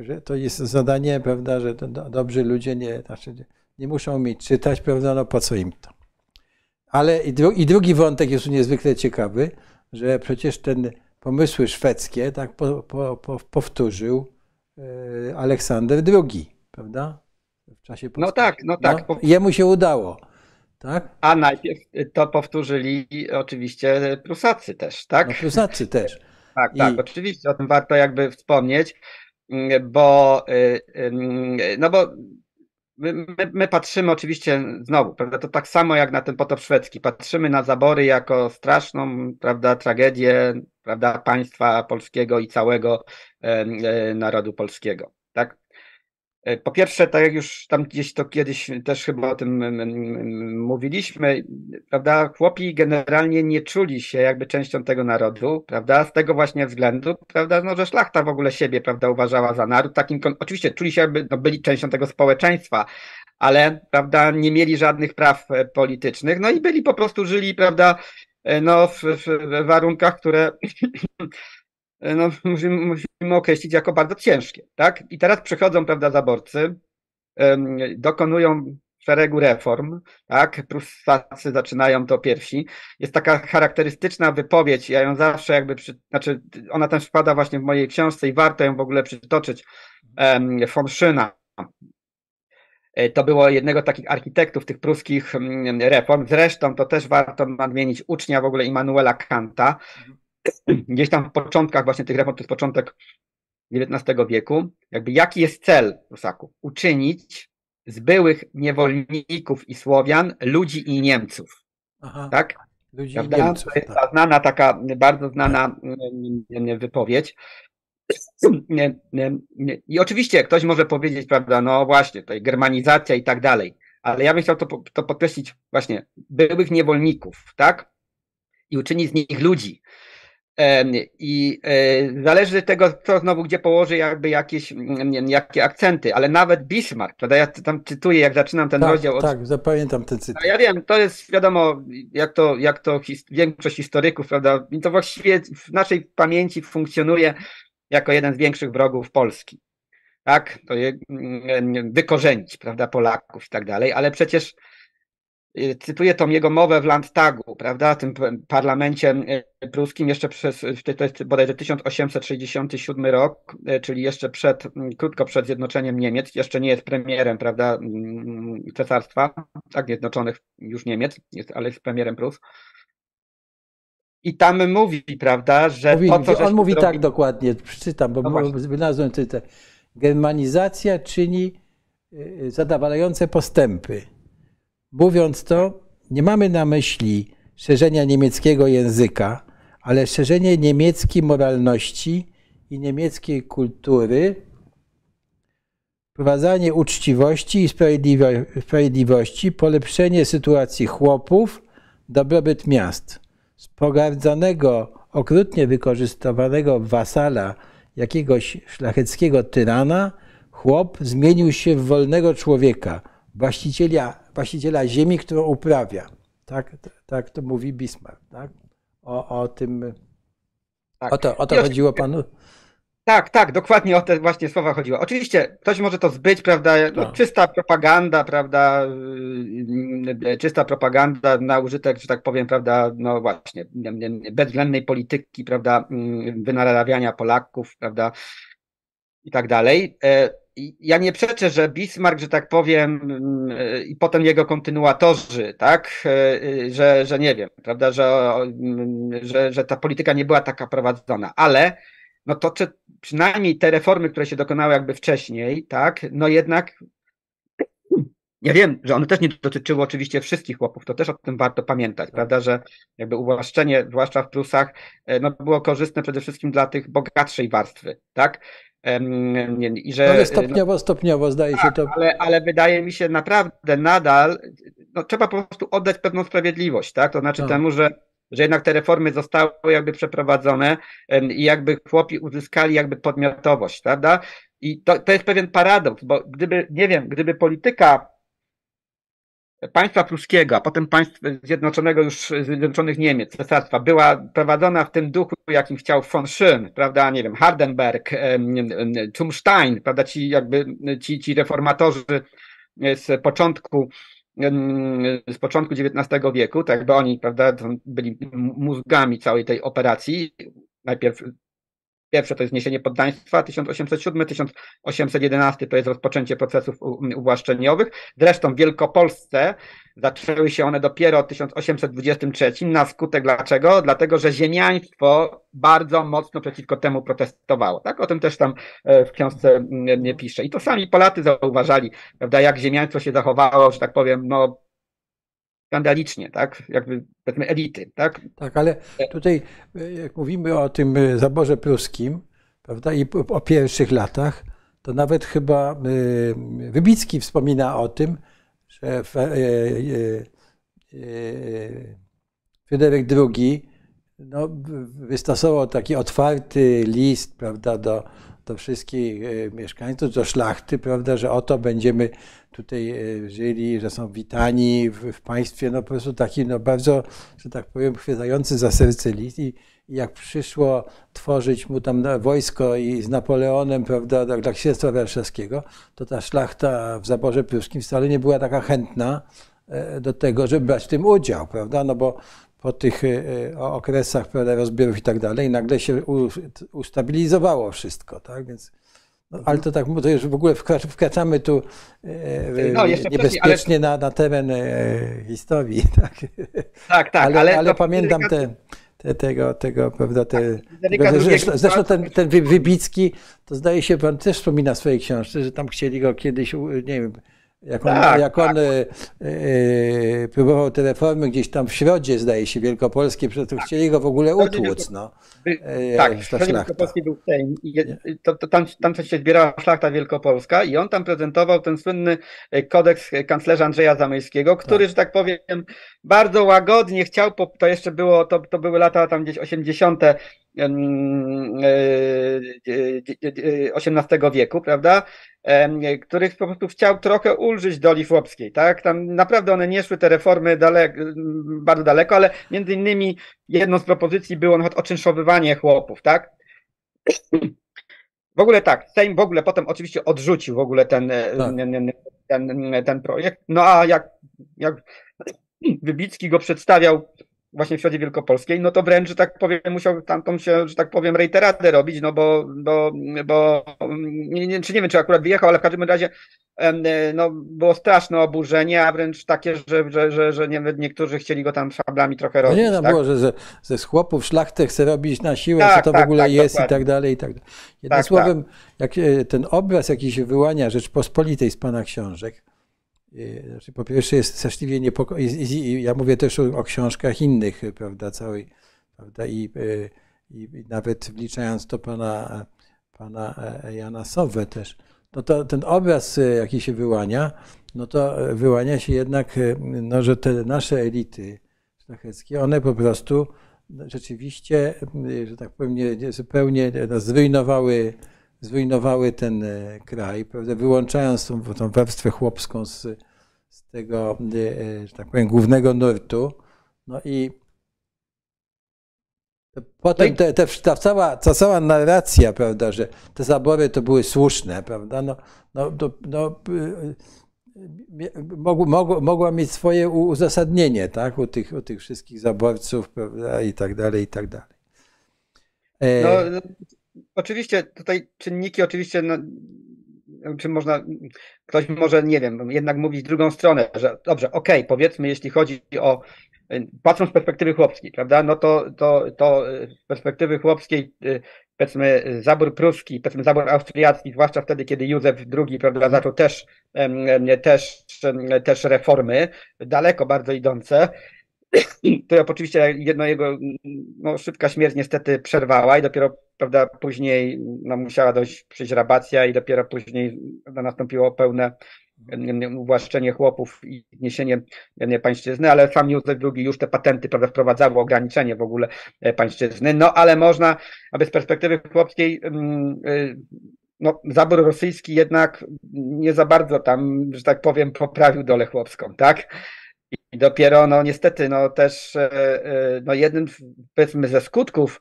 S1: że to jest zadanie, prawda, że dobrzy ludzie nie, znaczy nie muszą mieć czytać, prawda, no po co im to. Ale i, dru i drugi wątek jest niezwykle ciekawy, że przecież ten pomysły szwedzkie tak po, po, po, powtórzył e, Aleksander II, prawda?
S2: W czasie No tak, no tak. No,
S1: jemu się udało. Tak?
S2: A najpierw to powtórzyli oczywiście Prusacy też, tak?
S1: No, Prusacy też.
S2: tak, I... tak, oczywiście, o tym warto jakby wspomnieć, bo, y, no bo My, my, my, patrzymy oczywiście znowu, prawda, to tak samo jak na ten potop szwedzki. Patrzymy na zabory jako straszną, prawda, tragedię, prawda, państwa polskiego i całego e, e, narodu polskiego, po pierwsze, tak jak już tam gdzieś to kiedyś też chyba o tym mówiliśmy, prawda, chłopi generalnie nie czuli się jakby częścią tego narodu, prawda, z tego właśnie względu, prawda, no, że szlachta w ogóle siebie, prawda, uważała za naród, takim, oczywiście czuli się jakby, no, byli częścią tego społeczeństwa, ale, prawda, nie mieli żadnych praw e, politycznych, no i byli po prostu, żyli, prawda, e, no, w, w warunkach, które E, no, musimy, musimy określić jako bardzo ciężkie, tak? I teraz przychodzą, prawda, zaborcy, dokonują szeregu reform, tak? Prusacy zaczynają to pierwsi. Jest taka charakterystyczna wypowiedź, ja ją zawsze jakby, przy, znaczy ona też wpada właśnie w mojej książce i warto ją w ogóle przytoczyć, um, von Szyna. E, to było jednego z takich architektów tych pruskich reform. Zresztą to też warto nadmienić ucznia w ogóle Immanuela Kanta, mhm gdzieś tam w początkach właśnie tych reform, to jest początek XIX wieku, jakby jaki jest cel Prusaków? Uczynić z byłych niewolników i Słowian ludzi i Niemców. Aha, tak? Ludzi Prawda? i Niemców. To jest tak. znana taka, bardzo znana tak. wypowiedź. I oczywiście ktoś może powiedzieć, prawda, no właśnie, tutaj germanizacja i tak dalej, ale ja bym chciał to, to podkreślić właśnie, byłych niewolników, tak? I uczynić z nich ludzi. I e, zależy od tego, co znowu gdzie położy jakby jakieś mm, jakie akcenty, ale nawet Bismarck, prawda? Ja tam cytuję, jak zaczynam ten
S1: tak,
S2: rozdział.
S1: Tak, zapamiętam ten cytat.
S2: Ja wiem, to jest wiadomo, jak to, jak to his, większość historyków, prawda? I to właściwie w naszej pamięci funkcjonuje jako jeden z większych wrogów Polski. Tak? To je, mm, wykorzenić, prawda, Polaków i tak dalej, ale przecież cytuję tą jego mowę w Landtagu, prawda, tym parlamencie y, pruskim jeszcze przez, to jest bodajże 1867 rok, y, czyli jeszcze przed, krótko przed zjednoczeniem Niemiec, jeszcze nie jest premierem, prawda, cesarstwa, tak, zjednoczonych już Niemiec, jest, ale jest premierem Prus. I tam mówi, prawda, że
S1: mówi, to, co On mówi tak dokładnie, przeczytam, bo no wynalazłem tutaj. Germanizacja czyni zadowalające postępy Mówiąc to, nie mamy na myśli szerzenia niemieckiego języka, ale szerzenie niemieckiej moralności i niemieckiej kultury, wprowadzanie uczciwości i sprawiedliwości, polepszenie sytuacji chłopów, dobrobyt miast. Z pogardzanego, okrutnie wykorzystywanego wasala jakiegoś szlacheckiego tyrana, chłop zmienił się w wolnego człowieka, właściciela właściciela ziemi, którą uprawia. Tak, tak to mówi Bismarck. Tak? O, o tym. Tak. O to, o to chodziło panu?
S2: Tak, tak, dokładnie o te właśnie słowa chodziło. Oczywiście ktoś może to zbyć, prawda? No, no. czysta propaganda, prawda? Y, czysta propaganda na użytek, że tak powiem, prawda? No właśnie, bezwzględnej polityki, prawda? Mm, wynarabiania Polaków, prawda? I tak dalej. E, ja nie przeczę, że Bismarck, że tak powiem, mm, i potem jego kontynuatorzy, tak, e, że, że nie wiem, prawda, że, mm, że, że ta polityka nie była taka prowadzona, ale no to czy, przynajmniej te reformy, które się dokonały jakby wcześniej, tak, no jednak ja wiem, że one też nie dotyczyły oczywiście wszystkich chłopów, to też o tym warto pamiętać, prawda, że jakby uwłaszczenie, zwłaszcza w Prusach, e, no było korzystne przede wszystkim dla tych bogatszej warstwy, tak,
S1: i że, ale stopniowo, no, stopniowo zdaje tak, się to.
S2: Ale, ale wydaje mi się naprawdę nadal, no, trzeba po prostu oddać pewną sprawiedliwość, tak? To znaczy no. temu, że, że jednak te reformy zostały jakby przeprowadzone i jakby chłopi uzyskali jakby podmiotowość, prawda? I to, to jest pewien paradoks, bo gdyby, nie wiem, gdyby polityka państwa pruskiego, a potem państw zjednoczonego już Zjednoczonych Niemiec, cesarstwa, była prowadzona w tym duchu, jakim chciał von Schön, prawda, nie wiem, Hardenberg, Zumstein, prawda, ci jakby, ci, ci reformatorzy z początku z początku XIX wieku, tak jakby oni, prawda, byli mózgami całej tej operacji, najpierw Pierwsze to jest zniesienie poddaństwa 1807, 1811 to jest rozpoczęcie procesów uwłaszczeniowych. Zresztą w Wielkopolsce zaczęły się one dopiero w 1823 na skutek dlaczego? Dlatego, że ziemiaństwo bardzo mocno przeciwko temu protestowało. Tak? O tym też tam e, w książce nie pisze. I to sami Polacy zauważali, prawda, jak ziemiaństwo się zachowało, że tak powiem, no skandalicznie, tak? Jakby powiedzmy elity, tak?
S1: Tak, ale tutaj jak mówimy o tym zaborze pruskim, prawda, i o pierwszych latach, to nawet chyba y, Wybicki wspomina o tym, że y, y, Fryderyk II no, wystosował taki otwarty list, prawda, do, do wszystkich mieszkańców, do szlachty, prawda, że oto będziemy tutaj e, żyli, że są witani w, w, państwie, no po prostu taki no bardzo, że tak powiem, chwytający za serce list i, i jak przyszło tworzyć mu tam wojsko i z Napoleonem, prawda, dla, dla księstwa warszawskiego, to ta szlachta w zaborze pruskim wcale nie była taka chętna e, do tego, żeby brać w tym udział, prawda, no bo po tych e, okresach prawda, rozbiorów i tak dalej, nagle się ustabilizowało wszystko, tak, więc no, ale to tak, to już w ogóle wkraczamy tu e, no, niebezpiecznie ale... na, na teren e, historii. Tak,
S2: tak. tak
S1: ale, ale, ale pamiętam te, te, tego, tego, prawda, te, tak, zresztą, zresztą ten, ten Wybicki, to zdaje się, pan też wspomina w swojej książce, że tam chcieli go kiedyś, nie wiem, jak on, tak, jak on tak. e, próbował te reformy gdzieś tam w środzie, zdaje się, wielkopolskie, to tak. chcieli go w ogóle utłuc. No,
S2: e, tak, w wielkopolskiej był Sejm to, to tam, tam się zbierała szlachta wielkopolska i on tam prezentował ten słynny e, kodeks kanclerza Andrzeja Zamojskiego, który, tak. że tak powiem, bardzo łagodnie chciał, to jeszcze było, to, to były lata tam gdzieś 80. XVIII wieku, prawda? Których po prostu chciał trochę ulżyć doli chłopskiej, tak? Tam naprawdę one nie szły te reformy daleko, bardzo daleko, ale między innymi jedną z propozycji było nawet oczynszowywanie chłopów, tak? W ogóle tak, Sejm w ogóle potem oczywiście odrzucił w ogóle ten, tak. ten, ten, ten projekt. No a jak, jak Wybicki go przedstawiał właśnie w Środzie Wielkopolskiej, no to wręcz, że tak powiem, musiał tamtą się, że tak powiem, reiteradę robić, no bo, bo, bo nie, nie, czy nie wiem, czy akurat wyjechał, ale w każdym razie no, było straszne oburzenie, a wręcz takie, że, że, że, że nie, niektórzy chcieli go tam szablami trochę robić.
S1: No nie, no tak? było, że ze, ze chłopów szlachtę chce robić na siłę, tak, co to tak, w ogóle tak, jest dokładnie. i tak dalej, i tak dalej. Jednym tak, słowem, jak e, ten obraz, jaki się wyłania Rzeczpospolitej z Pana książek, znaczy, po pierwsze jest straszliwie niepokojący, ja mówię też o, o, książkach innych, prawda, całej, prawda, i, e, i, i, nawet wliczając to pana, pana e, Jana Sowę też, no to ten obraz, e, jaki się wyłania, no to wyłania się jednak, no, że te nasze elity szlacheckie, one po prostu rzeczywiście, że tak powiem, nie, zupełnie no, zrujnowały zrujnowały ten e, kraj, prawda, wyłączając tą, tą warstwę chłopską z, z tego, e, e, że tak powiem, głównego nurtu. No i potem te, te, ta, cała, ta cała narracja, prawda, że te zabory to były słuszne, prawda, no, no, no, no mogła, mogła mieć swoje uzasadnienie, tak, u tych, u tych wszystkich zaborców, prawda, i tak dalej, i tak dalej.
S2: No, no oczywiście tutaj czynniki, oczywiście, no, czy można, ktoś może, nie wiem, jednak mówić drugą stronę, że dobrze, okej, okay, powiedzmy, jeśli chodzi o, patrząc z perspektywy chłopskiej, prawda, no to, to, to z perspektywy chłopskiej, powiedzmy, zabór pruski, powiedzmy, zabór austriacki, zwłaszcza wtedy, kiedy Józef II, prawda, zaczął też, też, też reformy, daleko bardzo idące, to oczywiście jedno jego no, szybka śmierć niestety przerwała i dopiero prawda, później no, musiała dojść przyjść rabacja i dopiero później nastąpiło pełne uwłaszczenie chłopów i zniesienie pańszczyzny, ale sam Józef II już te patenty prawda, wprowadzały ograniczenie w ogóle e, pańszczyzny. No ale można, aby z perspektywy chłopskiej y, no, zabór rosyjski jednak nie za bardzo tam, że tak powiem, poprawił dolę chłopską, tak? I dopiero, no niestety, no też e, e, no, jednym powiedzmy ze skutków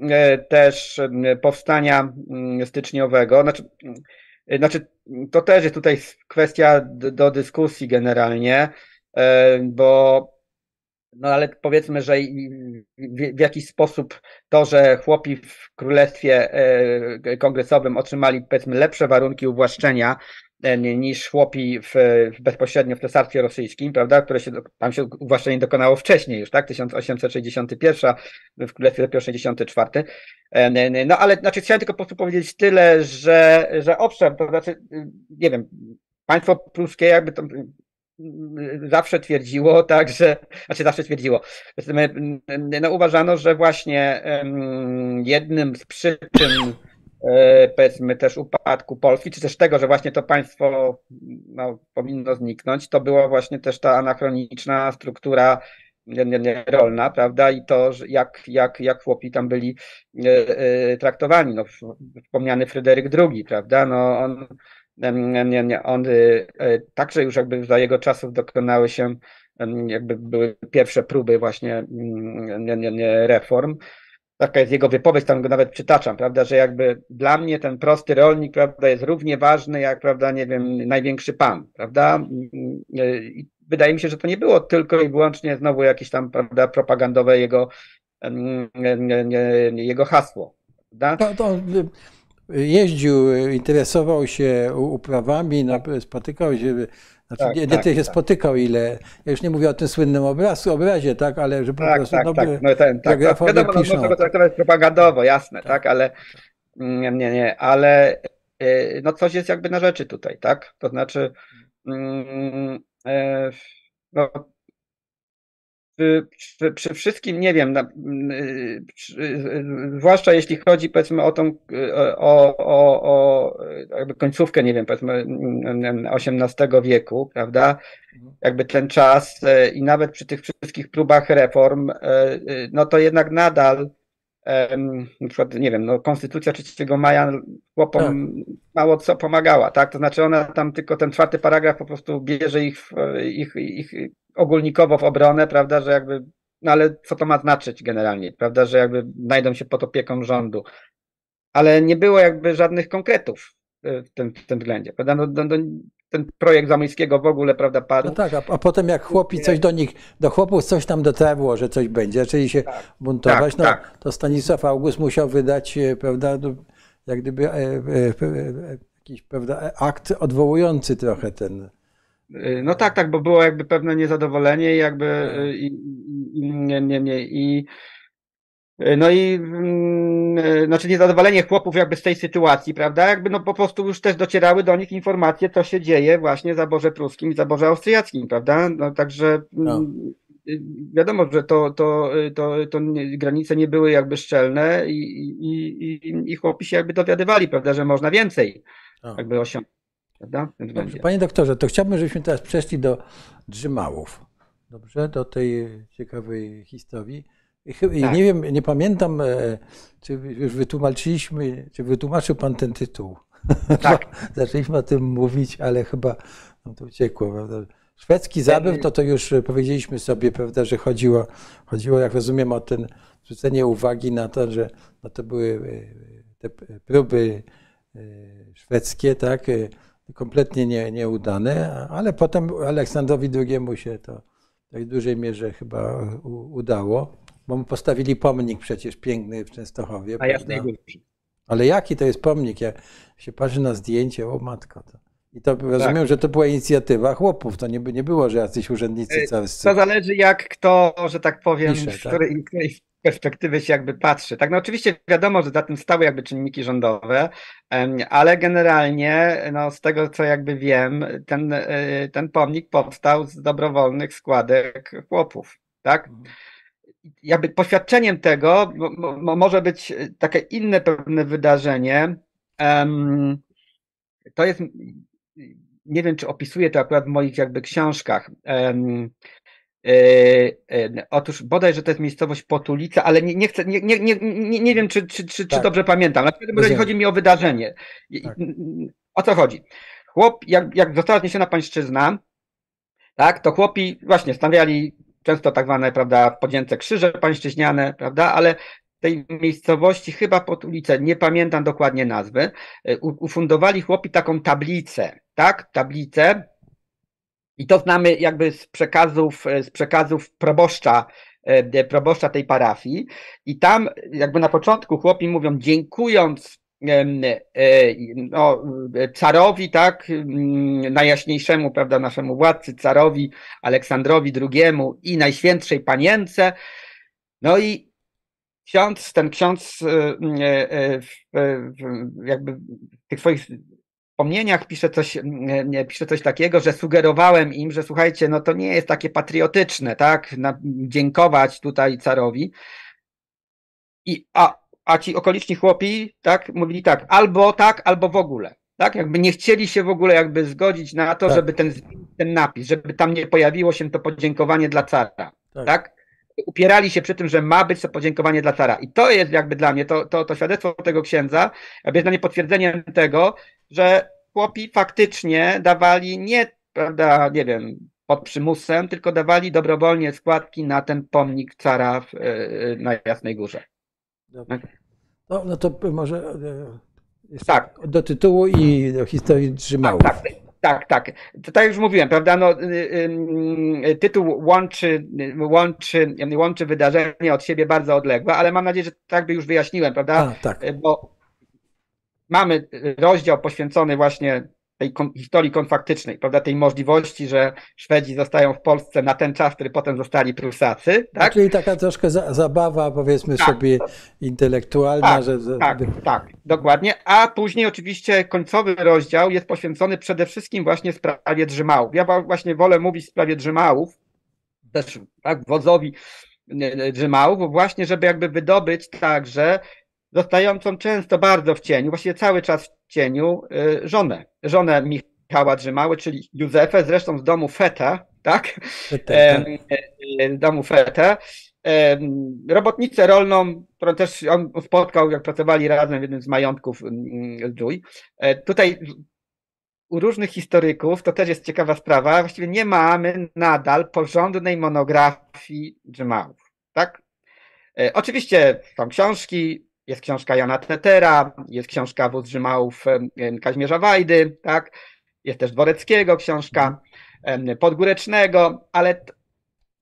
S2: e, też powstania mm, styczniowego, znaczy, znaczy to też jest tutaj kwestia do dyskusji generalnie, bo no ale powiedzmy, że w, jakiś sposób to, że chłopi w królestwie kongresowym otrzymali powiedzmy lepsze warunki uwłaszczenia niż chłopi w, bezpośrednio w cesarstwie rosyjskim, prawda, które się, tam się uwłaszczenie dokonało wcześniej już, tak, 1861, w królestwie dopiero 64. E, no ale znaczy chciałem tylko po prostu powiedzieć tyle, że, że owszem, to znaczy, nie wiem, państwo pruskie jakby to zawsze twierdziło, tak, że, znaczy zawsze twierdziło, no uważano, że właśnie jednym z przyczyn e, powiedzmy też upadku Polski, czy też tego, że właśnie to państwo no, powinno zniknąć, to była właśnie też ta anachroniczna struktura rolna, prawda, i to, jak, jak, jak chłopi tam byli e, e, traktowani. No, wspomniany Fryderyk II, prawda, no on on także już jakby za jego czasów dokonały się jakby były pierwsze próby właśnie mm, reform. Taka jest jego wypowiedź, tam go nawet przytaczam, prawda, że jakby dla mnie ten prosty rolnik, prawda, jest równie ważny jak, prawda, nie wiem, największy pan, prawda. I wydaje mi się, że to nie było tylko i wyłącznie znowu jakieś tam, prawda, propagandowe jego, jego hasło.
S1: Prawda? To, to jeździł, interesował się uprawami, spotykał się, znaczy tak, nie, nie tak, tyle się tak. spotykał, ile, ja już nie mówię o tym słynnym obrazu, obrazie, tak, ale że po
S2: tak,
S1: prostu
S2: tak, no, tak. No, ten, tak. No, wiadomo, no, można traktować propagandowo, jasne, tak, tak ale nie, nie, nie, ale y, no coś jest jakby na rzeczy tutaj, tak, to znaczy mm, e, no, przy, wszystkim, nie wiem, na, przy, zwłaszcza jeśli chodzi powiedzmy o tą, o, o, o jakby końcówkę, nie wiem, powiedzmy XVIII wieku, prawda, jakby ten czas e, i nawet przy tych wszystkich próbach reform, e, e, no to jednak nadal na przykład, nie wiem, no, konstytucja 3 maja chłopom tak. mało co pomagała, tak? To znaczy ona tam tylko ten czwarty paragraf po prostu bierze ich, ich, ich ogólnikowo w obronę, prawda, że jakby, no ale co to ma znaczyć generalnie, prawda, że jakby znajdą się pod opieką rządu. Ale nie było jakby żadnych konkretów w tym, w tym względzie, prawda? No, no, no, ten projekt Zamojskiego w ogóle, prawda, padł.
S1: No tak, a, a, potem jak chłopi coś do nich, do chłopów coś tam dotarło, że coś będzie, zaczęli się tak, buntować, tak, no tak. to Stanisław August musiał wydać, e, prawda, no, jak gdyby e, e, e, jakiś, prawda, akt odwołujący trochę ten,
S2: no tak, tak, bo było jakby pewne niezadowolenie i jakby y, i, i, nie, nie, nie, i y, no i mm, znaczy niezadowolenie chłopów jakby z tej sytuacji, prawda? Jakby no po prostu już też docierały do nich informacje, co się dzieje właśnie za Boże Pruskim i za Boże Austriackim, prawda? No także no. wiadomo, że to, to, to, to granice nie były jakby szczelne i, i, i, i chłopi się jakby dowiadywali, prawda, że można więcej no. jakby osiągnąć. Prawda?
S1: Dobrze, panie doktorze, to chciałbym, żebyśmy teraz przeszli do Drzymałów. Dobrze, do tej ciekawej historii. I tak. nie wiem, nie pamiętam, e, czy już wytłumaczyliśmy, czy wytłumaczył pan ten tytuł. Tak. Zaczęliśmy o tym mówić, ale chyba to uciekło, prawda? Szwedzki zabyw, to to już powiedzieliśmy sobie, prawda, że chodziło, chodziło, jak rozumiem, o ten zwrócenie uwagi na to, że no to były e, te próby e, szwedzkie, tak, kompletnie nie, nieudane, ale potem Aleksandrowi II się to w dużej mierze chyba udało, bo mu postawili pomnik przecież piękny w Częstochowie.
S2: A Jasnej Górze.
S1: Ale jaki to jest pomnik? Jak się patrzy na zdjęcie, o matko. To. I to rozumiem, tak. że to była inicjatywa chłopów, to nie, nie było, że jacyś urzędnicy
S2: e, cały To zależy jak kto, że tak powiem, Pisze, w, której, tak? w której perspektywy się jakby patrzy. Tak, no oczywiście wiadomo, że za tym stały jakby czynniki rządowe, ale generalnie no, z tego co jakby wiem, ten, e, ten pomnik powstał z dobrowolnych składek chłopów, tak? Mhm. Jakby poświadczeniem tego może być takie inne pewne wydarzenie. To jest, nie wiem czy opisuję to akurat w moich jakby książkach. E, e, otóż bodajże to jest miejscowość Potulica, ale nie, nie chcę, nie, nie, nie, nie wiem, czy, czy, czy, tak. czy dobrze pamiętam. Na każdym razie chodzi mi o wydarzenie. Tak. O co chodzi? Chłop, jak, jak została zniesiona pańszczyzna, tak, to chłopi właśnie stawiali często tak zwane, prawda, podzięce krzyże pańszczyźniane, prawda, ale tej miejscowości, chyba pod ulicę, nie pamiętam dokładnie nazwy, e, ufundowali chłopi taką tablicę, tak, tablicę, I to znamy jakby z przekazów, z przekazów proboszcza, proboszcza tej parafii. I tam jakby na początku chłopi mówią, dziękując no, carowi, tak, najjaśniejszemu, prawda, naszemu władcy, carowi Aleksandrowi II i Najświętszej Panience. No i ksiądz, ten ksiądz jakby w tych swoich wspomnieniach pisze coś, nie, pisze coś takiego, że sugerowałem im, że słuchajcie, no to nie jest takie patriotyczne, tak, na, dziękować tutaj carowi. I, a, a ci okoliczni chłopi, tak, mówili tak, albo tak, albo w ogóle. Tak, jakby nie chcieli się w ogóle jakby zgodzić na to, tak. żeby ten, ten napis, żeby tam nie pojawiło się to podziękowanie dla cara. Tak. tak? Upierali się przy tym, że ma być to podziękowanie dla cara. I to jest jakby dla mnie, to, to, to świadectwo tego księdza, jakby jest dla mnie potwierdzeniem tego, że chłopi faktycznie dawali nie, prawda, nie wiem, pod przymusem, tylko dawali dobrowolnie składki na ten pomnik cara w, e, na Jasnej Górze.
S1: Tak? No, no to może e, tak. do tytułu i do historii Drzymałów.
S2: Tak, tak. Tak, tak. To tak już mówiłem, prawda? No, y, y, y, tytuł łączy, łączy, łączy wydarzenia od siebie bardzo odległe, ale mam nadzieję, że tak by już wyjaśniłem, prawda? A, tak. Bo mamy rozdział poświęcony właśnie tej historii konfaktycznej, prawda, tej możliwości, że Szwedzi zostają w Polsce na ten czas, który potem zostali Prusacy, tak?
S1: Czyli taka troszkę za, zabawa, powiedzmy tak. sobie, intelektualna,
S2: tak,
S1: że...
S2: Tak, tak, dokładnie, a później oczywiście końcowy rozdział jest poświęcony przede wszystkim właśnie sprawie Drzymałów. Ja właśnie wolę mówić w sprawie Drzymałów, też tak, wodzowi Drzymałów, właśnie żeby jakby wydobyć także zostającą często bardzo w cieniu, właściwie cały czas w cieniu, y, żonę. Żonę Michała Drzymały, czyli Józefę, zresztą z domu Feta, tak? Feta. Z domu Feta. Robotnicę rolną, którą też on spotkał, jak pracowali razem w jednym z majątków Dżuj. E, tutaj u różnych historyków, to też jest ciekawa sprawa, właściwie nie mamy nadal porządnej monografii Drzymałów, tak? E, oczywiście są książki, jest książka Jana Tetera, jest książka Wóz Rzymałów Kaźmierza Wajdy, tak? Jest też Dworeckiego książka, Podgórecznego, ale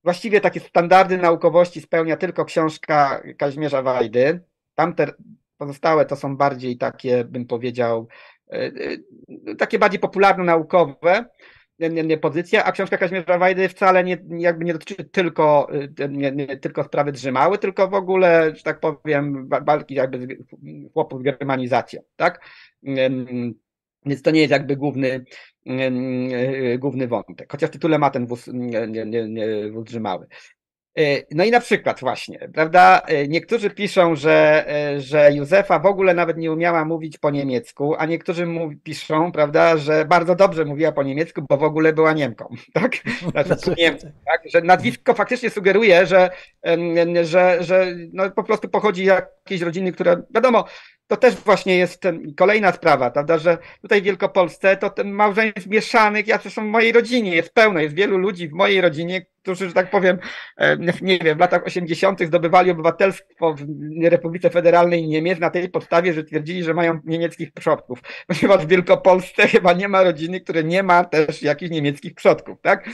S2: właściwie takie standardy naukowości spełnia tylko książka Kaźmierza Wajdy. Tamte pozostałe to są bardziej takie, bym powiedział, e, e, takie bardziej popularno-naukowe pozycja, a książka Kaźmierza Wajdy wcale nie, jakby nie dotyczy tylko, y, nie, nie, tylko sprawy Drzymały, tylko w ogóle, że tak powiem, walki jakby chłopów z germanizacją, tak? Więc to nie jest jakby główny, y, główny wątek, chociaż w tytule ma ten wóz, nie, nie, nie, wóz Drzymały. E, no i na przykład właśnie, prawda, e, niektórzy piszą, że, e, że Józefa w ogóle nawet nie umiała mówić po niemiecku, a niektórzy mu piszą, prawda, że bardzo dobrze mówiła po niemiecku, bo w ogóle była Niemką, tak? Znaczy, Niemcy, tak? Że nazwisko faktycznie sugeruje, że, że, że no po prostu pochodzi z jakiejś rodziny, która, wiadomo, to też właśnie jest kolejna sprawa, prawda, że tutaj w Wielkopolsce to ten małżeństw mieszanych, ja zresztą w mojej rodzinie jest pełno, jest wielu ludzi w mojej rodzinie, którzy, że tak powiem, e, nie wiem, w latach 80. zdobywali obywatelstwo w Republice Federalnej Niemiec na tej podstawie, że twierdzili, że mają niemieckich przodków, ponieważ w Wielkopolsce chyba nie ma rodziny, które nie ma też jakichś niemieckich przodków, tak?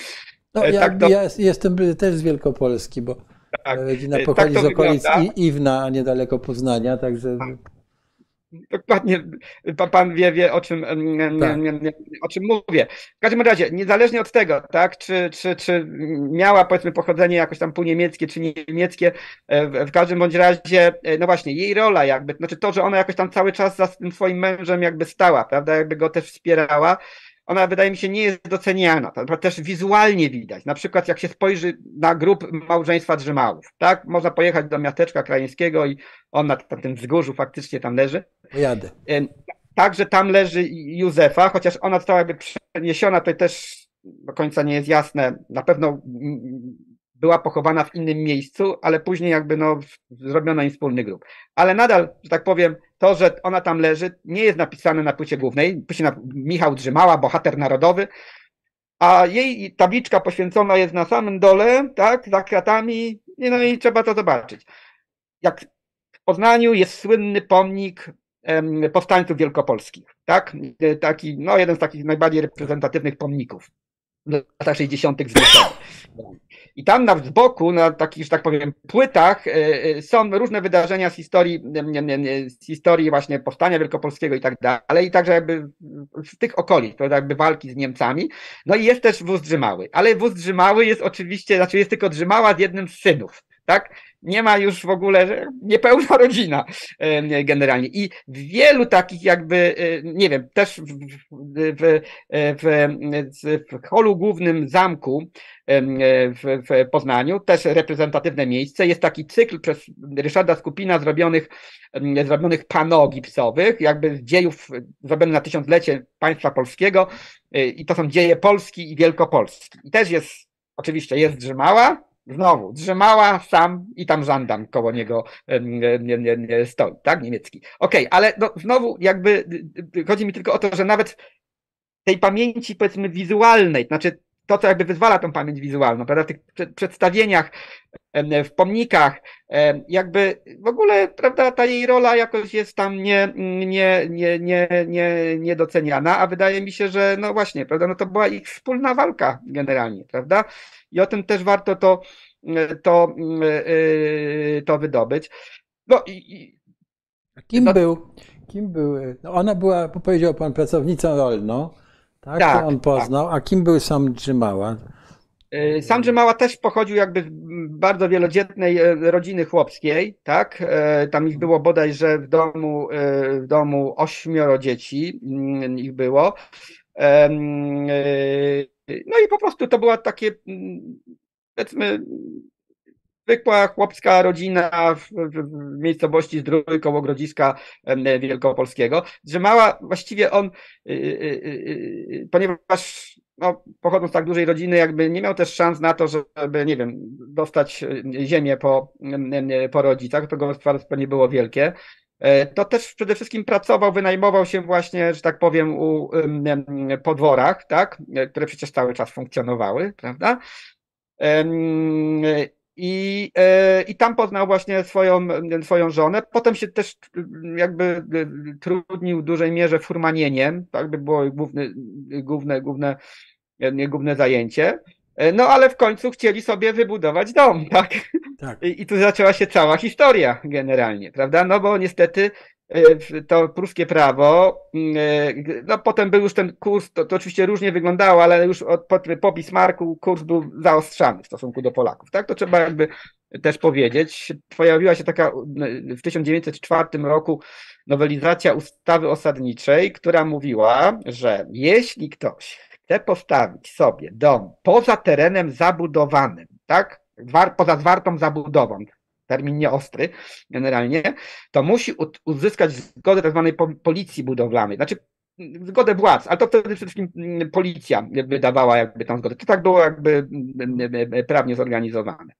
S1: No, e, ja, tak to... ja jestem też z Wielkopolski, bo tak, rodzina e, pochodzi tak z okolic wygląda. Iwna, niedaleko Poznania, także... Tak.
S2: Dokładnie pan wie, wie o, czym, tak. o czym mówię. W każdym razie, niezależnie od tego, tak, czy, czy, czy miała powiedzmy pochodzenie jakoś tam półniemieckie, czy niemieckie, e, w każdym bądź razie, e, no właśnie, jej rola jakby, znaczy to, że ona jakoś tam cały czas za tym swoim mężem jakby stała, prawda, jakby go też wspierała, ona wydaje mi się nie jest doceniana. To też wizualnie widać. Na przykład jak się spojrzy na grup małżeństwa Drzymałów, tak? Można pojechać do miasteczka krajeńskiego i on na tym wzgórzu faktycznie tam leży.
S1: Jadę.
S2: Także tam leży Józefa, chociaż ona została jakby przeniesiona, to też do końca nie jest jasne. Na pewno była pochowana w innym miejscu, ale później jakby no zrobiono im wspólny grób. Ale nadal, że tak powiem, to, że ona tam leży, nie jest napisane na płycie głównej. Pisze na Michał Drzymała, bohater narodowy, a jej tabliczka poświęcona jest na samym dole, tak, za kratami, no i trzeba to zobaczyć. Jak w Poznaniu jest słynny pomnik powstańców wielkopolskich, tak, taki, no jeden z takich najbardziej reprezentatywnych pomników. w latach 60. zniszczony. I tam na boku, na takich, że tak powiem, płytach e, e, są różne wydarzenia z historii, z historii właśnie powstania wielkopolskiego i tak dalej, i także jakby z tych okolic, to jakby walki z Niemcami. No i jest też wóz Drzymały, ale wóz Drzymały jest oczywiście, znaczy jest tylko Drzymała z jednym z synów, tak? Nie ma już w ogóle niepełna rodzina generalnie. I wielu takich jakby, e, nie wiem, też w, w, w, w holu głównym zamku w, w Poznaniu, też reprezentatywne miejsce, jest taki cykl przez Ryszarda Skupina zrobionych, zrobionych pano gipsowych, jakby z dziejów zrobione na tysiąclecie państwa polskiego e, i to są dzieje Polski i Wielkopolski. I też jest, oczywiście jest Drzymała, Znowu, drzemała sam i tam żandam koło niego nie, nie, nie stoi, tak? Niemiecki. Okej, okay, ale no, znowu jakby chodzi mi tylko o to, że nawet tej pamięci powiedzmy wizualnej, znaczy to, co jakby wyzwala tą pamięć wizualną, prawda, w tych przedstawieniach, w pomnikach, jakby w ogóle, prawda, ta jej rola jakoś jest tam nie, nie, nie, nie, nie, niedoceniana, a wydaje mi się, że no właśnie, prawda, no to była ich wspólna walka generalnie, prawda, i o tym też warto to, to, e, to wydobyć. No i,
S1: kim no, był, kim był, no ona była, powiedział pan, pracownicą rolną, tak, tak to on poznał, tak. a kim był sam Drzymała?
S2: E, sam Drzymała też pochodził jakby z bardzo wielodzietnej e, rodziny chłopskiej, tak? Tam ich było bodajże w domu, w domu ośmioro dzieci mm, ich było. No i po prostu to była takie, mm, powiedzmy, zwykła chłopska rodzina w, w, w miejscowości Zdrój koło Grodziska Wielkopolskiego, że mała, właściwie on, y, y, y, ponieważ no, z tak dużej rodziny, jakby nie miał też szans na to, żeby, nie wiem, dostać ziemię po, po rodzicach, to gospodarstwo nie było wielkie. E, to też przede wszystkim pracował, wynajmował się właśnie, że tak powiem, u podworach, tak, e, które przecież cały czas funkcjonowały, prawda? I, e, I tam poznał właśnie swoją, swoją żonę. Potem się też jakby trudnił w dużej mierze furmanieniem, tak by było główne, główne, główne, główne zajęcie. No ale w końcu chcieli sobie wybudować dom, tak? tak. I, I tu zaczęła się cała historia generalnie, prawda? No bo niestety e, to pruskie prawo, mm, e, no potem był już ten kurs, to, to oczywiście różnie wyglądało, ale już od, po, po Bismarcku kurs był zaostrzany w stosunku do Polaków, tak? To trzeba jakby też powiedzieć. Pojawiła się taka w 1904 roku nowelizacja ustawy osadniczej, która mówiła, że jeśli ktoś chce postawić sobie dom poza terenem zabudowanym, tak? Poza zwartą zabudową, termin nieostry generalnie, to musi uzyskać zgodę tzw. Tak policji budowlanej. Znaczy zgodę władz, ale to wtedy przede wszystkim mm, policja wydawała jakby tą zgodę. To tak było jakby mm, mm, prawnie zorganizowane.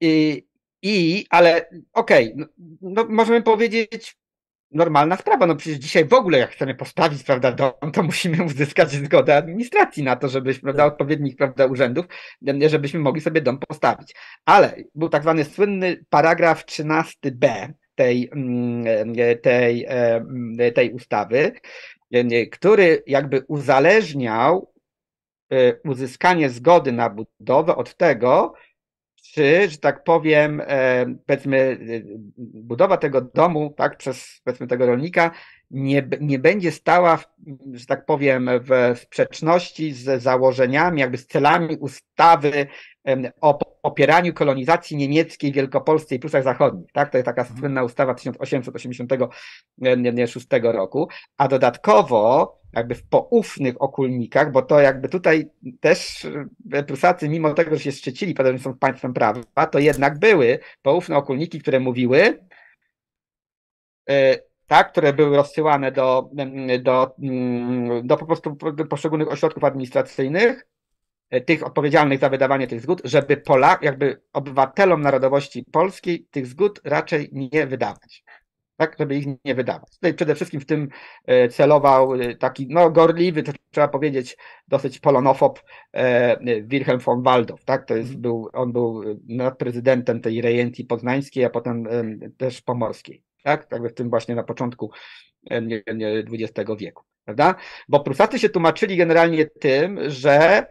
S2: I, i ale okej, okay, no, no, możemy powiedzieć, normalna sprawa. No przecież dzisiaj w ogóle jak chcemy postawić, prawda, dom, to musimy uzyskać zgodę administracji na to, żebyśmy, prawda, tak. odpowiednich, prawda, urzędów, żebyśmy mogli sobie dom postawić. Ale był tak zwany słynny paragraf 13b tej, mm, tej, tej ustawy, który jakby uzależniał e, uzyskanie zgody na budowę od tego, czy, że tak powiem, e, powiedzmy, e, budowa tego domu, tak, przez powiedzmy tego rolnika nie, nie będzie stała, że tak powiem, w sprzeczności z założeniami, jakby z celami ustawy o popieraniu kolonizacji niemieckiej w Wielkopolsce i Prusach Zachodnich. Tak? To jest taka mhm. słynna ustawa 1886 roku. A dodatkowo jakby w poufnych okulnikach, bo to jakby tutaj też e, Prusacy, mimo tego, że się szczycili, że są państwem prawa, to jednak były poufne okulniki, które mówiły, e, tak, które były rozsyłane do, do, do po prostu poszczególnych ośrodków administracyjnych, e, tych odpowiedzialnych za wydawanie tych zgód, żeby Polak, jakby obywatelom narodowości polskiej tych zgód raczej nie wydawać. Tak, żeby ich nie wydawać. Tutaj przede wszystkim w tym e, celował e, taki, no gorliwy, to trzeba powiedzieć, dosyć polonofob Wilhelm von Waldow, tak, to jest, był, on był prezydentem tej rejencji poznańskiej, a potem też pomorskiej tak? Jakby w tym właśnie na początku XX wieku. prawda? Bo Prusacy się tłumaczyli generalnie tym, że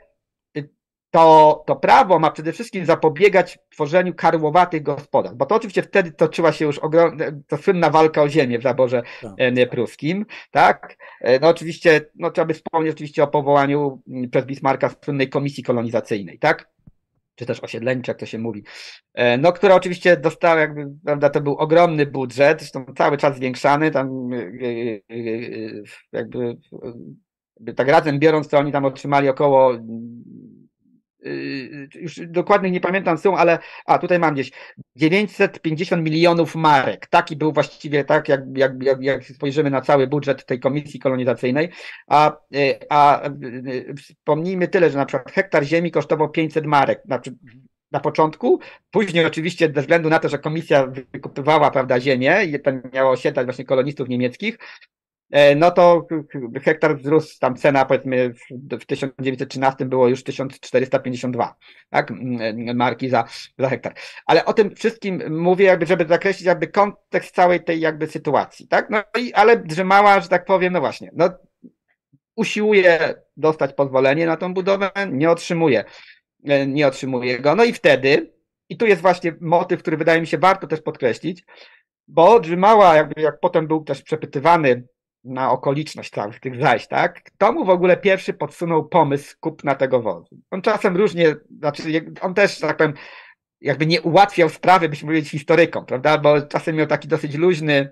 S2: to, to prawo ma przede wszystkim zapobiegać tworzeniu karłowatych gospodarstw, bo to oczywiście wtedy toczyła się już ogromna, to słynna walka o ziemię w zaborze tak. pruskim, tak? No oczywiście, no trzeba by wspomnieć oczywiście o powołaniu przez Bismarcka słynnej komisji kolonizacyjnej, tak? czy też osiedleńcze, jak to się mówi, e, no, która oczywiście dostała, jakby, prawda, to był ogromny budżet, zresztą cały czas zwiększany, tam e, e, jakby, tak razem biorąc, to oni tam otrzymali około już dokładnie nie pamiętam sumą, ale a tutaj mam gdzieś 950 milionów marek. Taki był właściwie tak, jak, jak, jak, jak spojrzymy na cały budżet tej komisji kolonizacyjnej. A, y, a y, wspomnijmy tyle, że na przykład hektar ziemi kosztował 500 marek. Znaczy, na początku, później oczywiście ze względu na to, że komisja wykupywała prawda, ziemię i to miało osiedlać właśnie kolonistów niemieckich, no to hektar wzrósł, tam cena powiedzmy w 1913 było już 1452, tak, marki za, za hektar. Ale o tym wszystkim mówię jakby, żeby zakreślić jakby kontekst całej tej jakby sytuacji, tak, no i, ale drzymała, że tak powiem, no właśnie, no usiłuje dostać pozwolenie na tą budowę, nie otrzymuje, e, nie otrzymuje go, no i wtedy, i tu jest właśnie motyw, który wydaje mi się warto też podkreślić, bo Drzymała, jakby jak potem był też przepytywany na okoliczność całych tych zajść, tak? Kto mu w ogóle pierwszy podsunął pomysł kupna tego wozu? On czasem różnie, znaczy on też, tak powiem, jakby nie ułatwiał sprawy, byśmy powiedzieć, historykom, prawda? Bo czasem miał taki dosyć luźny,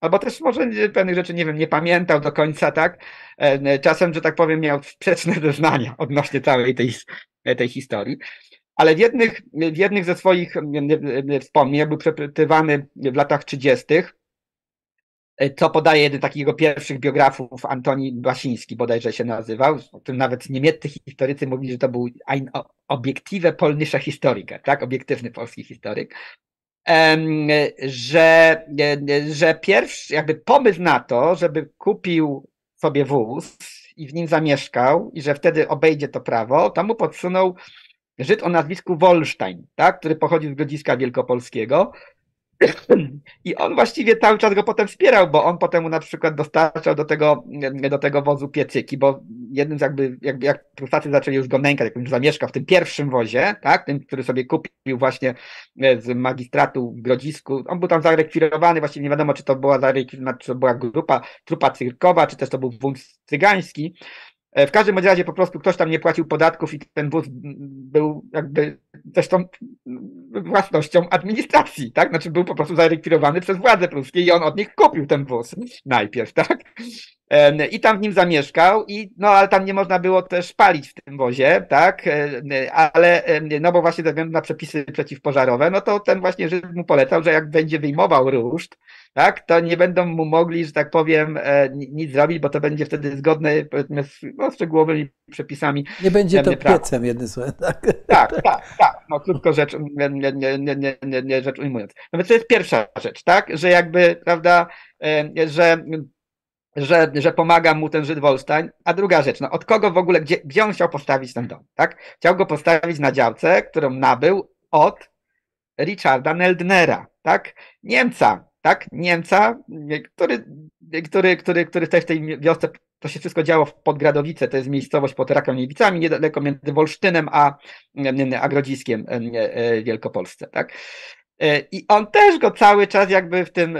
S2: albo też może pewnych rzeczy, nie wiem, nie pamiętał do końca, tak? E, czasem, że tak powiem, miał sprzeczne zeznania odnośnie całej tej, tej historii. Ale w jednych, w jednych ze swoich wspomnień, był przepytywany w latach 30., co podaje jeden takich jego pierwszych biografów, Antoni Basiński bodajże się nazywał, o tym nawet niemieccy historycy mówili, że to był ein obiektive polnische Historiker, tak, obiektywny polski historyk, że, że pierwszy jakby pomysł na to, żeby kupił sobie wóz i w nim zamieszkał i że wtedy obejdzie to prawo, to mu podsunął Żyd o nazwisku Wolstein, tak, który pochodził z Grodziska Wielkopolskiego, i on właściwie cały czas go potem wspierał, bo on potem mu na przykład dostarczał do tego, do tego wozu piecyki, bo jednym z jakby, jakby jak Prusacy zaczęli już go nękać, jak już zamieszkał w tym pierwszym wozie, tak, tym, który sobie kupił właśnie e, z magistratu w Grodzisku, on był tam zarekwirowany, właściwie nie wiadomo, czy to była czy to była grupa, trupa cyrkowa, czy też to był wóz cygański, w każdym razie po prostu ktoś tam nie płacił podatków i ten wóz był jakby zresztą własnością administracji, tak? Znaczy był po prostu zarekwirowany przez władze pruskie i on od nich kupił ten wóz najpierw, tak? I tam w nim zamieszkał i no ale tam nie można było też palić w tym wozie, tak? Ale no bo właśnie ze względu na przepisy przeciwpożarowe, no to ten właśnie Żyd mu polecał, że jak będzie wyjmował ruszt, tak, to nie będą mu mogli, że tak powiem, e, nic zrobić, bo to będzie wtedy zgodne z no, szczegółowymi przepisami.
S1: Nie będzie to prawa. piecem, jednym słowem.
S2: Tak, tak, tak, tak. No krótko rzecz, nie, nie, nie, nie, nie, rzecz ujmując. No więc to jest pierwsza rzecz, tak, że jakby, prawda, że że, że pomaga mu ten Żyd Wolstein. A druga rzecz, no od kogo w ogóle, gdzie, gdzie on chciał postawić ten dom, tak? Chciał go postawić na działce, którą nabył od Richarda Neldnera, tak? Niemca, tak? Niemca, który, który, który, który też w tej wiosce, to się wszystko działo w Podgradowice, to jest miejscowość pod Rakomiewicami, niedaleko między Wolsztynem a, a Grodziskiem e, Wielkopolsce, tak? E, I on też go cały czas jakby w tym,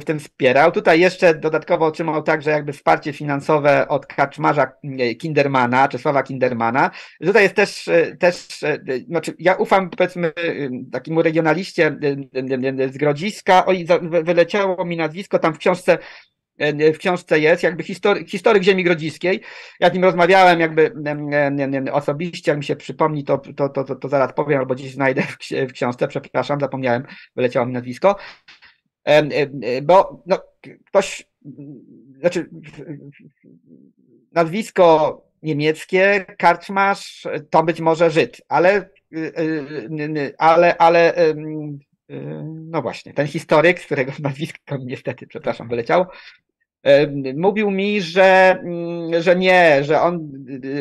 S2: w tym wspierał. Tutaj jeszcze dodatkowo otrzymał także jakby wsparcie finansowe od kaczmarza Kindermana, Czesława Kindermana. Tutaj jest też, e, też znaczy ja ufam powiedzmy takiemu regionaliście z Grodziska, oj, wyleciało mi nazwisko tam w książce E, w książce jest, jakby historyk, historyk ziemi grodziskiej. Ja z nim rozmawiałem jakby osobiście, jak mi się przypomni, to, to, to, to, zaraz powiem, albo gdzieś znajdę w książce, przepraszam, zapomniałem, wyleciało mi nazwisko. Bo no, ktoś, znaczy nazwisko niemieckie, karczmasz, to być może Żyd, ale y, y, y, ale, ale no właśnie, ten historyk, z którego nazwisko niestety, przepraszam, wyleciało, mówił mi, że, mm, że nie, że on,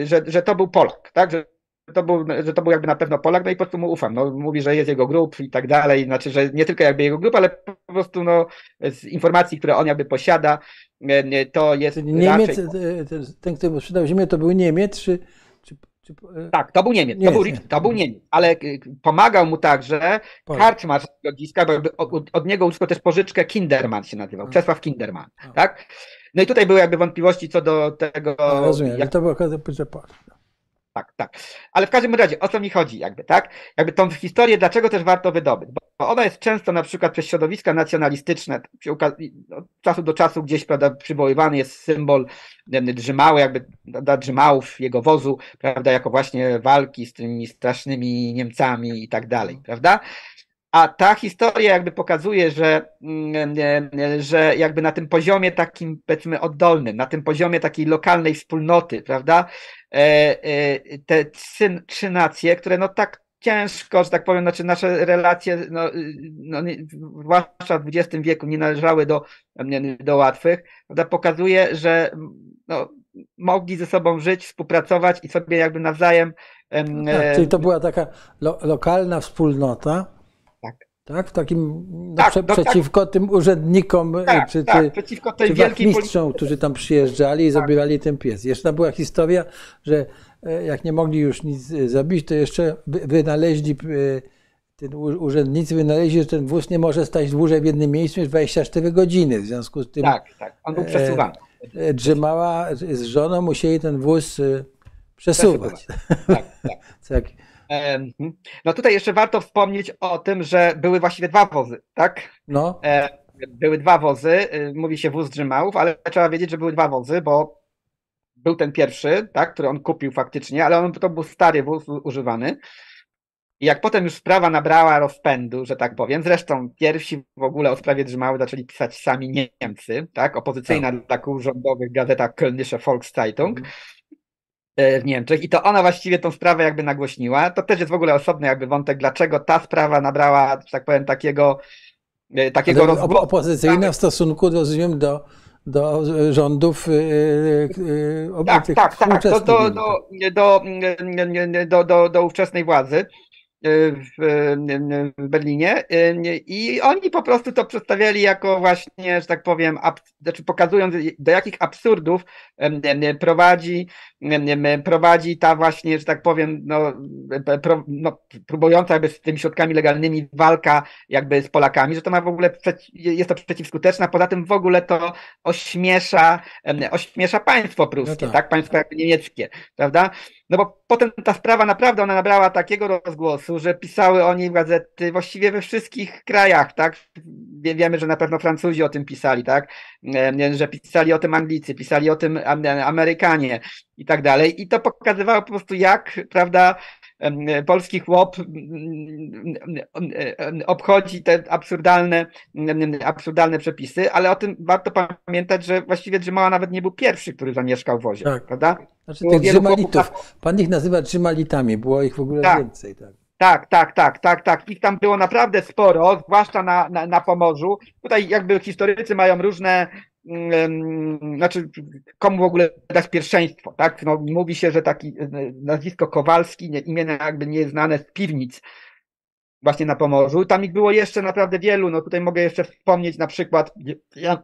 S2: że, że to był Polak, tak? Że to, był, że to był jakby na pewno Polak, no i po prostu mu ufam. No, mówi, że jest jego grup i tak dalej, znaczy, że nie tylko jakby jego grup, ale po prostu no, z informacji, które on jakby posiada, to jest
S1: Niemiec, raczej... ten, kto sprzedał ziemię, to był Niemiec, czy, czy
S2: czy, tak, to był Niemiec, to, był, to był Niemiec, ale pomagał mu także karczmarz Grodziska, bo od, od, niego uzyskał też pożyczkę Kinderman się nazywał, Czesław Kinderman, tak? No i tutaj były jakby wątpliwości co do tego...
S1: No, rozumiem, jak... to było,
S2: tak, tak. Ale w każdym razie, o co mi chodzi, jakby, tak? Jakby tą historię, dlaczego też warto wydobyć? Bo ona jest często na przykład przez środowiska nacjonalistyczne, od czasu do czasu gdzieś, prawda, przywoływany jest symbol Drzymały, jakby Drzymałów, jego wozu, prawda, jako właśnie walki z tymi strasznymi Niemcami i tak dalej, prawda? A ta historia jakby pokazuje, że, mm, że jakby na tym poziomie takim, powiedzmy, oddolnym, na tym poziomie takiej lokalnej wspólnoty, prawda, e, e, te trzy, trzy nacje, które no tak ciężko, że tak powiem, znaczy nasze relacje, no, no, zwłaszcza w XX wieku, nie należały do, do łatwych, prawda, pokazuje, że no, mogli ze sobą żyć, współpracować i sobie jakby nawzajem.
S1: Tak, czyli to była taka lo, lokalna wspólnota, tak? W takim, no, tak, prze, no, tak. przeciwko tym urzędnikom, e,
S2: tak, czy, tak, przeciwko tej
S1: czy wachmistrzom, którzy tam przyjeżdżali i tak. zabierali ten pies. Jeszcze była historia, że e, jak nie mogli już nic e, zabić, to jeszcze wynaleźli, ten urzędnicy wynaleźli, że ten wóz nie może stać dłużej w jednym miejscu niż 24 godziny. W związku z tym.
S2: Tak, tak, on był przesuwany.
S1: Drzymała z żoną, musieli ten wóz przesuwać. przesuwać. Tak, tak.
S2: No tutaj jeszcze warto wspomnieć o tym, że były właściwie dwa wozy, tak?
S1: No.
S2: E, były dwa wozy, y, mówi się wóz Drzymałów, ale trzeba wiedzieć, że były dwa wozy, bo był ten pierwszy, tak, który on kupił faktycznie, ale on, to był stary wóz używany. I jak potem już sprawa nabrała rozpędu, że tak powiem, zresztą pierwsi w ogóle o sprawie Drzymały zaczęli pisać sami Niemcy, tak, opozycyjna tak. dla kół rządowych gazeta Kölnische Volkszeitung, mm. E, w Niemczech i to ona właściwie tą sprawę jakby nagłośniła. To też jest w ogóle osobny jakby wątek, dlaczego ta sprawa nabrała, że tak powiem, takiego e, takiego
S1: rozgłosu. Opozycyjna w stosunku, rozumiem, do, do rządów
S2: yy, tak, tak, tak, do, do, do, do, do, do ówczesnej władzy w Berlinie i oni po prostu to przedstawiali jako właśnie, że tak powiem, znaczy pokazując do jakich absurdów prowadzi, prowadzi ta właśnie, że tak powiem, no, pro, no, próbująca jakby z tymi środkami legalnymi walka jakby z Polakami, że to ma w ogóle, jest to przeciwskuteczna, poza tym w ogóle to ośmiesza, ośmiesza państwo pruskie, no tak. tak, państwo niemieckie, prawda? No bo potem ta sprawa naprawdę ona nabrała takiego rozgłosu, że pisały o niej gazety właściwie we wszystkich krajach, tak? Wiemy, że na pewno Francuzi o tym pisali, tak? Że pisali o tym Anglicy, pisali o tym Amerykanie i tak dalej. I to pokazywało po prostu jak, prawda, polski chłop obchodzi te absurdalne, absurdalne przepisy, ale o tym warto pamiętać, że właściwie Drzymała nawet nie był pierwszy, który zamieszkał w wozie, tak. prawda?
S1: Znaczy tych Drzymalitów, pan ich nazywa Drzymalitami, było ich w ogóle tak. więcej. Tak.
S2: Tak, tak, tak, tak, tak. Ich tam było naprawdę sporo, zwłaszcza na, na, na Pomorzu. Tutaj jakby historycy mają różne znaczy, komu w ogóle dać pierwszeństwo, tak? No, mówi się, że taki e, nazwisko Kowalski, nie, imię jakby nieznane z piwnic właśnie na Pomorzu. Tam ich było jeszcze naprawdę wielu. No tutaj mogę jeszcze wspomnieć na przykład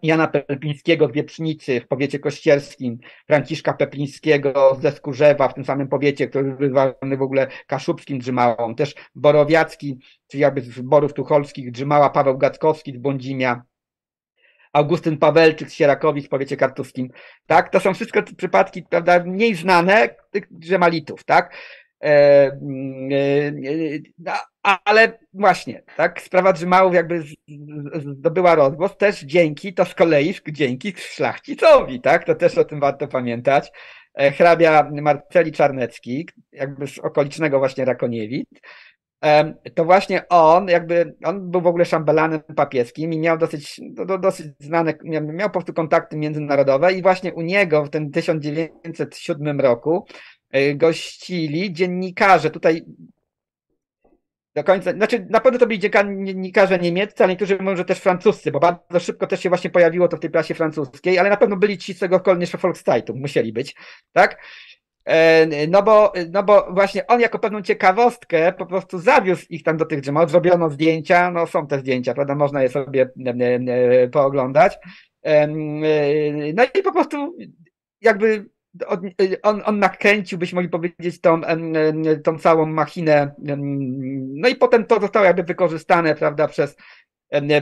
S2: Jana Peplińskiego z Wieprznicy w powiecie kościerskim, Franciszka Peplińskiego ze Skórzewa w tym samym powiecie, który był zwany w ogóle kaszubskim Drzymałą. Też Borowiacki, czyli jakby z Borów Tucholskich Drzymała Paweł Gackowski z Bądzimia. Augustyn Pawelczyk z Sierakowic w powiecie kartuskim, tak? To są wszystko przypadki, prawda, mniej znane tych drzemalitów, tak? E, e, no, ale właśnie, tak, sprawa Drzymałów jakby zdobyła rozgłos też dzięki, to z kolei dzięki szlachcicowi, tak, to też o tym warto pamiętać. E, hrabia Marceli Czarnecki, jakby z okolicznego właśnie Rakoniewic, to właśnie on, jakby, on był w ogóle szambelanem papieskim i miał dosyć, do, dosyć znane, miał po prostu kontakty międzynarodowe i właśnie u niego w tym 1907 roku e, gościli dziennikarze, tutaj do końca, znaczy na pewno to byli dziennikarze niemieccy, ale niektórzy mówią, że też francuscy, bo bardzo szybko też się właśnie pojawiło to w tej prasie francuskiej, ale na pewno byli ci z tego Kolnische Volkszeitung, musieli być, tak? No bo, no bo właśnie on jako pewną ciekawostkę po prostu zawiózł ich tam do tych drzemot, zrobiono zdjęcia, no są te zdjęcia, prawda, można je sobie pooglądać. No i po prostu jakby on, on nakręcił, byśmy mogli powiedzieć, tą, tą całą machinę. No i potem to zostało jakby wykorzystane, prawda, przez,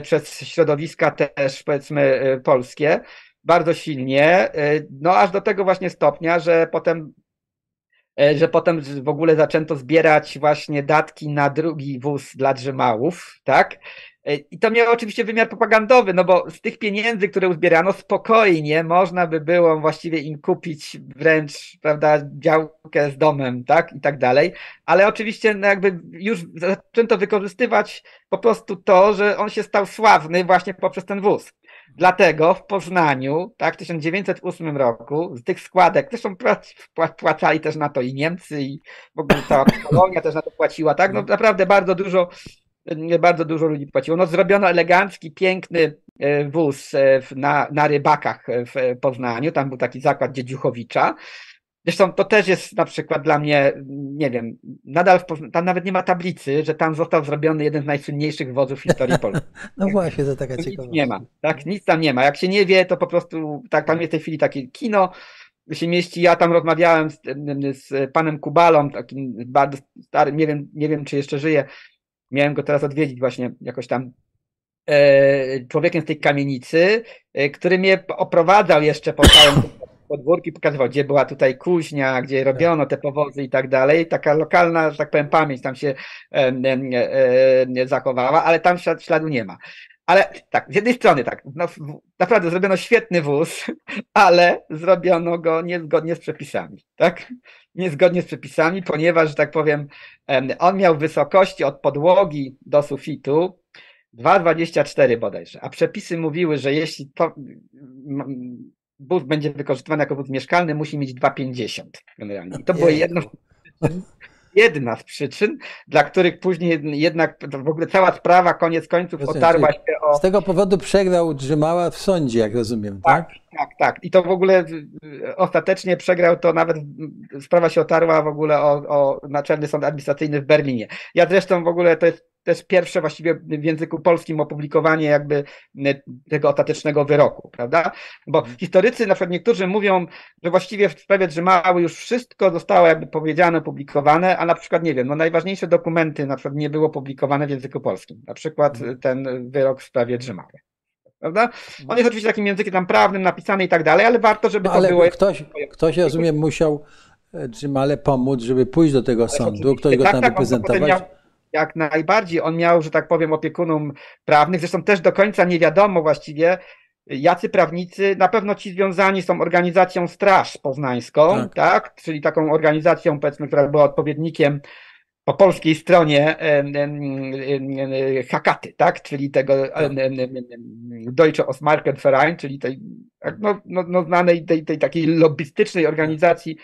S2: przez środowiska też, powiedzmy, e, polskie bardzo silnie, e, no aż do tego właśnie stopnia, że potem że potem w ogóle zaczęto zbierać właśnie datki na drugi wóz dla drzymałów, tak? E, I to miało oczywiście wymiar propagandowy, no bo z tych pieniędzy, które uzbierano, spokojnie można by było właściwie im kupić wręcz, prawda, działkę z domem, tak, i tak dalej. Ale oczywiście, no jakby już zaczęto wykorzystywać po prostu to, że on się stał sławny właśnie poprzez ten wóz. Dlatego w Poznaniu, tak, w 1908 roku, z tych składek, zresztą płacali też na to i Niemcy, i w ogóle ta Polonia też na to płaciła, tak, no naprawdę bardzo dużo bardzo dużo ludzi płaciło. No, zrobiono elegancki, piękny e, wóz e, na, na rybakach w Poznaniu. Tam był taki zakład Dziedziuchowicza. Zresztą to też jest na przykład dla mnie, nie wiem, nadal w, tam nawet nie ma tablicy, że tam został zrobiony jeden z najsłynniejszych wozów w historii Polski.
S1: No właśnie, to taka ciekawa.
S2: Nic nie ma, tak? Nic tam nie ma. Jak się nie wie, to po prostu, tak, tam jest w tej chwili takie kino, się mieści. Ja tam rozmawiałem z, z panem Kubalą, takim bardzo starym, nie wiem, nie wiem, czy jeszcze żyje, miałem go teraz odwiedzić właśnie jakoś tam e, człowiekiem z tej kamienicy, e, który mnie oprowadzał jeszcze po całym podwórki, pokazywał, gdzie była tutaj kuźnia, gdzie robiono te powozy i tak dalej. Taka lokalna, że tak powiem, pamięć tam się e, zachowała, ale tam śladu nie ma. Ale tak, z jednej strony tak, no, naprawdę zrobiono świetny wóz, ale zrobiono go niezgodnie z przepisami, tak? Niezgodnie z przepisami, ponieważ, że tak powiem, on miał wysokości od podłogi do sufitu 2,24 bodajże, a przepisy mówiły, że jeśli to, wóz będzie wykorzystywany jako wóz mieszkalny, musi mieć 2,50 generalnie. I to było jedno jedna z przyczyn, dla których później jednak w ogóle cała sprawa koniec końców Rozumiem, otarła się o...
S1: Z tego powodu przegrał Drzymała w sądzie, jak rozumiem, tak?
S2: Tak, tak, tak. I to w ogóle ostatecznie przegrał to nawet, sprawa się otarła w ogóle o, o Naczelny Sąd Administracyjny w Berlinie. Ja zresztą w ogóle to jest też pierwsze właściwie w języku polskim opublikowanie jakby tego ostatecznego wyroku, prawda? Bo mhm. historycy, na przykład niektórzy mówią, że właściwie w sprawie Drzymały już wszystko zostało jakby powiedziane, opublikowane, a na przykład, nie wiem, no najważniejsze dokumenty na przykład nie było publikowane w języku polskim. Na przykład mhm. ten wyrok w sprawie Drzymały. Prawda? Mhm. On jest oczywiście takim językiem tam prawnym, napisany i tak dalej, ale warto, żeby no,
S1: ale
S2: to było...
S1: Ktoś, ktoś, rozumiem, musiał e, Drzymale pomóc, żeby pójść do tego sądu, ktoś go tak, tam tak, reprezentować
S2: jak najbardziej on miał, że tak powiem, opiekunów prawnych. Zresztą też do końca nie wiadomo właściwie, jacy prawnicy, na pewno ci związani tą organizacją Straż Poznańską, tak, tak? czyli taką organizacją, powiedzmy, która była odpowiednikiem po polskiej stronie Hakaty, tak? czyli tego Deutsche Ostmarkenverein, czyli tej no, no, no znanej tej, tej takiej lobbystycznej organizacji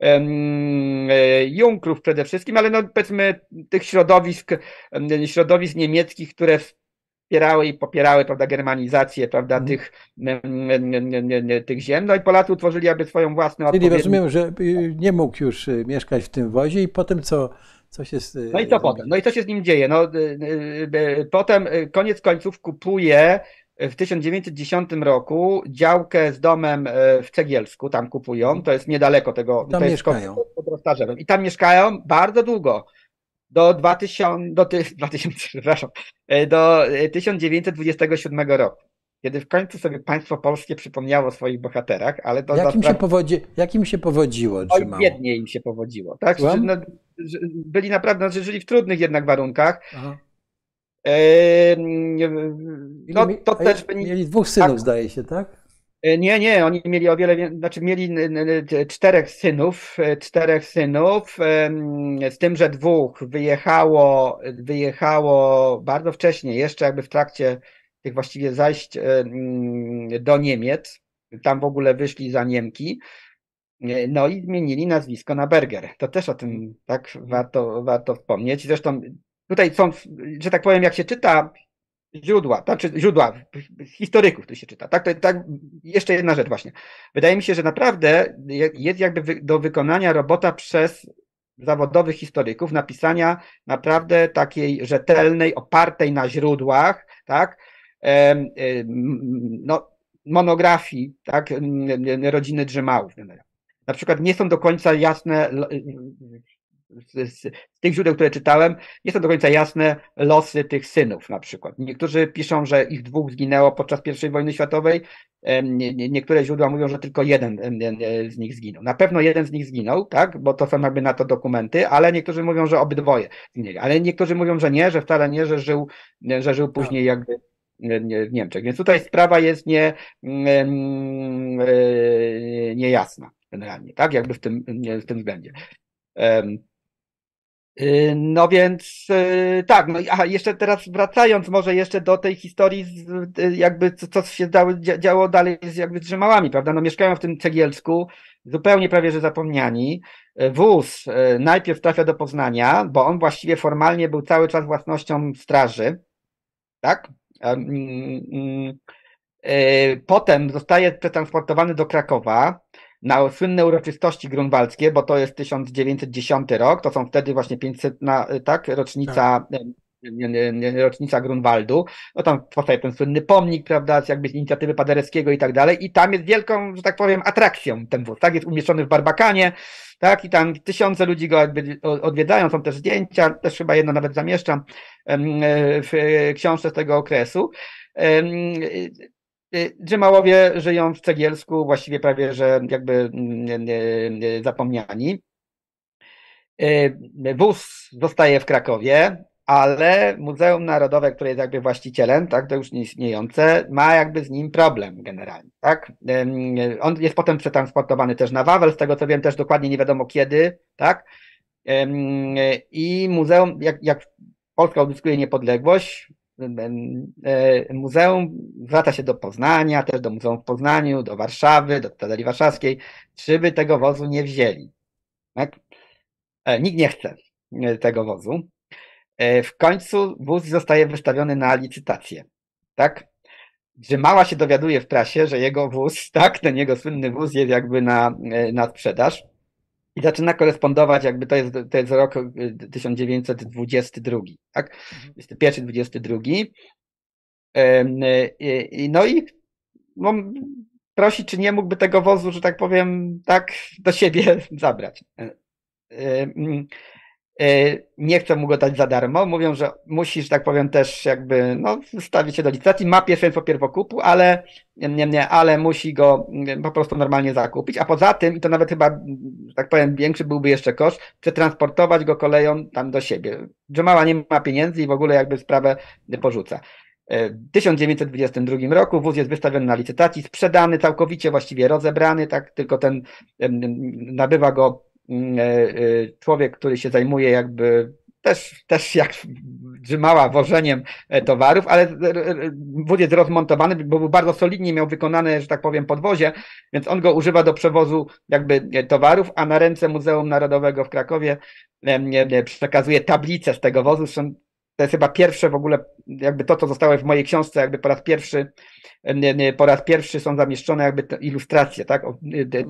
S2: E, Junkrów przede wszystkim, ale no powiedzmy tych środowisk, środowisk niemieckich, które wspierały i popierały prawda, germanizację prawda, mm. tych, tych ziem. No i Polacy utworzyli aby swoją własną
S1: Czyli rozumiem, że y, nie mógł już y, mieszkać w tym wozie i potem co, co się z...
S2: No i co potem? No i co się z nim dzieje? No, y, potem koniec końców kupuje w 1910 roku działkę z domem e, w Cegielsku, tam kupują, to jest niedaleko tego.
S1: Tam mieszkają.
S2: Pod I tam mieszkają bardzo długo. Do 2000, do, 2000, przepraszam, e, do 1927 roku. Kiedy w końcu sobie państwo polskie przypomniało o swoich bohaterach, ale to.
S1: Jak, im, się powodzi, jak im się powodziło?
S2: Oj, biednie im się powodziło. Tak? No, byli naprawdę, znaczy żyli w trudnych jednak warunkach. Aha.
S1: No, to też mieli dwóch synów, tak, zdaje się, tak?
S2: E, nie, nie, oni mieli o wiele, znaczy mieli czterech synów, e, czterech synów, z tym, że dwóch wyjechało, wyjechało bardzo wcześnie, jeszcze jakby w trakcie tych właściwie zajść do Niemiec, tam w ogóle wyszli za Niemki, e, no i zmienili nazwisko na Berger. To też o tym tak warto, warto wspomnieć. Zresztą tutaj są, że tak powiem, jak się czyta źródła, znaczy źródła historyków tu się czyta, tak, to, tak, jeszcze jedna rzecz właśnie. Wydaje mi się, że naprawdę jest jakby do wykonania robota przez zawodowych historyków, napisania naprawdę takiej rzetelnej, opartej na źródłach, tak, no, monografii tak, rodziny Drzymałów. Na przykład nie są do końca jasne z, z, tych źródeł, które czytałem, nie są do końca jasne losy tych synów na przykład. Niektórzy piszą, że ich dwóch zginęło podczas I wojny światowej, nie, nie, niektóre źródła mówią, że tylko jeden z nich zginął. Na pewno jeden z nich zginął, tak, bo to są jakby na to dokumenty, ale niektórzy mówią, że obydwoje zginęli. Ale niektórzy mówią, że nie, że wcale nie, że żył, że żył później jakby w Niemczech. Więc tutaj sprawa jest nie, niejasna generalnie, tak, jakby w tym, w tym względzie. Y, no więc y, tak, no a jeszcze teraz wracając może jeszcze do tej historii, y, jakby co, co się dało, działo dalej z jakby Drzymałami, prawda? No mieszkają w tym Cegielsku, zupełnie prawie że zapomniani. Wóz najpierw trafia do Poznania, bo on właściwie formalnie był cały czas własnością straży, tak? Mm, mm, potem zostaje przetransportowany do Krakowa, na słynne uroczystości grunwaldzkie, bo to jest 1910 rok, to są wtedy właśnie 500, na, tak, rocznica, tak. rocznica Grunwaldu, no tam powstaje ten słynny pomnik, prawda, jakby z inicjatywy Paderewskiego i tak dalej. I tam jest wielką, że tak powiem, atrakcją ten wóz, tak, jest umieszczony w Barbakanie, tak, i tam tysiące ludzi go jakby odwiedzają, są też zdjęcia, też chyba jedno nawet zamieszczam w książce z tego okresu. Y, Dżymałowie żyją w Cegielsku, właściwie prawie, że jakby mm, zapomniani. Y, wóz zostaje w Krakowie, ale Muzeum Narodowe, które jest jakby właścicielem, tak, to już nieistniejące, ma jakby z nim problem generalnie, tak. On jest potem przetransportowany też na Wawel, z tego co wiem też dokładnie nie wiadomo kiedy, tak. I muzeum, jak, jak Polska odzyskuje niepodległość, muzeum zwraca się do Poznania, też do Muzeum w Poznaniu, do Warszawy, do Katedry Warszawskiej, czy by tego wozu nie wzięli. Tak? E, nikt nie chce e, tego wozu. W końcu wóz zostaje wystawiony na licytację. Tak? Że mała się dowiaduje w prasie, że jego wóz, tak, ten jego słynny wóz jest jakby na, na sprzedaż i zaczyna korespondować, jakby to jest, to jest rok 1922, y, tak? 21, 22. No i no, prosi, czy nie mógłby tego wozu, że tak powiem, tak do siebie zabrać. E, nie chcą mu go dać za darmo. Mówią, że musisz, tak powiem, też jakby no, stawić się do licytacji. Ma pierwszeństwo pierwokupu, ale, nie, nie, ale musi go mm, po prostu normalnie zakupić. A poza tym, i to nawet chyba, tak powiem, większy byłby jeszcze koszt, przetransportować go koleją tam do siebie. Dżemała nie ma pieniędzy i w ogóle jakby sprawę porzuca. E, w 1922 roku wóz jest wystawiony na licytacji, sprzedany całkowicie, właściwie rozebrany, tak, tylko ten nabywa go człowiek, który się zajmuje jakby też, też jak drzymała wożeniem e, towarów, ale wóz jest rozmontowany, bo był bardzo solidnie, miał wykonane, że tak powiem, podwozie, więc on go używa do przewozu jakby towarów, a na ręce Muzeum Narodowego w Krakowie przekazuje tablicę z tego wozu. To jest chyba pierwsze w ogóle, jakby to, co zostało w mojej książce, jakby po raz pierwszy, po raz pierwszy są zamieszczone jakby ilustracje, tak,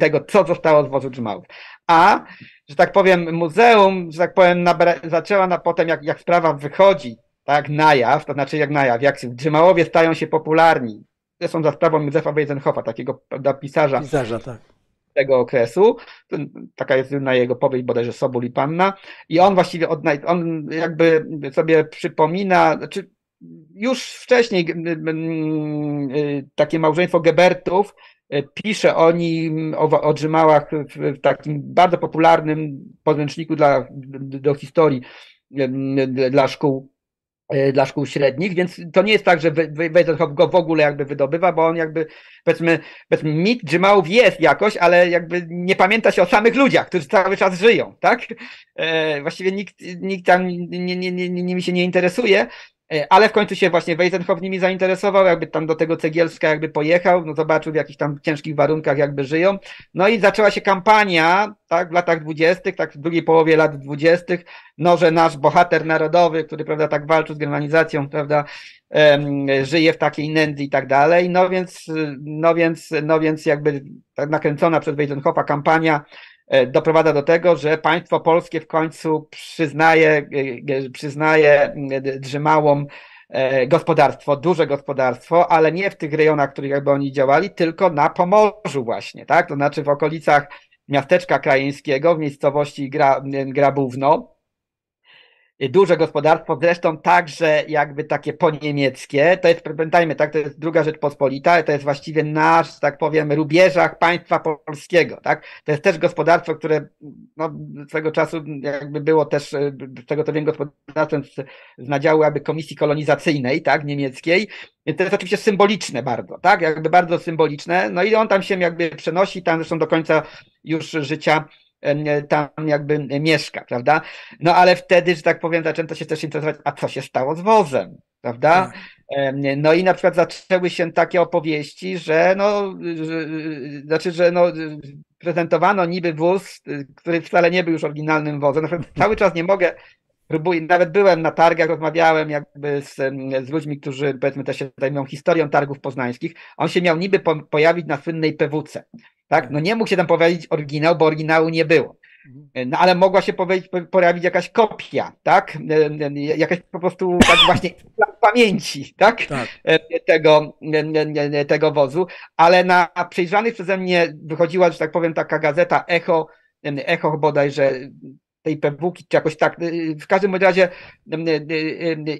S2: tego, co zostało z wozu Drzymałów. A, że tak powiem, muzeum, że tak powiem, zaczęła na potem, jak, jak sprawa wychodzi, tak, na jaw, to znaczy jak na jaw, jak Drzymałowie stają się popularni, zresztą za sprawą Józefa Weizenhofa, takiego pisarza,
S1: pisarza tak.
S2: Tego okresu, taka jest na jego powieść bodajże Sobór i Panna, i on właściwie, odnaj- on jakby sobie przypomina, znaczy już wcześniej y, takie małżeństwo Gebertów E, pisze o nim, o, o w, takim bardzo popularnym podręczniku dla, do historii dla szkół e, dla szkół średnich, więc to nie jest tak, że Weizenhoff go w ogóle jakby wydobywa, bo on jakby, powiedzmy, powiedzmy mit Drzymałów jest jakoś, ale jakby nie pamięta się o samych ludziach, którzy cały czas żyją, tak? E, właściwie nikt, nikt tam nie, nie, nie, nimi się nie interesuje, E, ale w końcu się właśnie Weizenhoff nimi zainteresował, jakby tam do tego Cegielska jakby pojechał, no zobaczył w jakichś tam ciężkich warunkach jakby żyją. No i zaczęła się kampania, tak, w latach dwudziestych, tak w drugiej połowie lat dwudziestych, no, że nasz bohater narodowy, który, prawda, tak walczył z germanizacją, prawda, um, żyje w takiej nędzy i tak dalej, no więc, no więc, no więc jakby tak nakręcona przez Weizenhoffa kampania E, doprowadza do tego, że państwo polskie w końcu przyznaje, e, przyznaje Drzymałom gospodarstwo, duże gospodarstwo, ale nie w tych rejonach, w których jakby oni działali, tylko na Pomorzu właśnie, tak? To znaczy w okolicach miasteczka krajeńskiego, w miejscowości Gra, Grabówno, duże gospodarstwo, zresztą także jakby takie poniemieckie, to jest, pamiętajmy, tak, to jest druga Rzeczpospolita, to jest właściwie nasz, tak powiem, rubieżach państwa polskiego, tak, to jest też gospodarstwo, które no, swego czasu jakby było też, z tego co wiem, gospodarstwem z, z nadziału jakby komisji kolonizacyjnej, tak, niemieckiej, to jest oczywiście symboliczne bardzo, tak, jakby bardzo symboliczne, no i on tam się jakby przenosi, tam zresztą do końca już życia tam jakby mieszka, prawda? No ale wtedy, że tak powiem, zaczęto się też interesować, a co się stało z wozem, prawda? Tak. No i na przykład zaczęły się takie opowieści, że no, że, znaczy, że no, prezentowano niby wóz, który wcale nie był już oryginalnym wozem. Na cały czas nie mogę próbuję, nawet byłem na targach, rozmawiałem jakby z, z ludźmi, którzy powiedzmy też się zajmują historią targów poznańskich. On się miał niby po, pojawić na słynnej PWC. Tak? No nie mógł się tam pojawić oryginał, bo oryginału nie było. No ale mogła się pojawić jakaś kopia, tak? Jakaś po prostu tak właśnie pamięci, tak? tak? Tego, tego wozu, ale na przejrzanych przeze mnie wychodziła, że tak powiem, taka gazeta Echo, Echo bodajże tej pewuki, czy jakoś tak. W każdym razie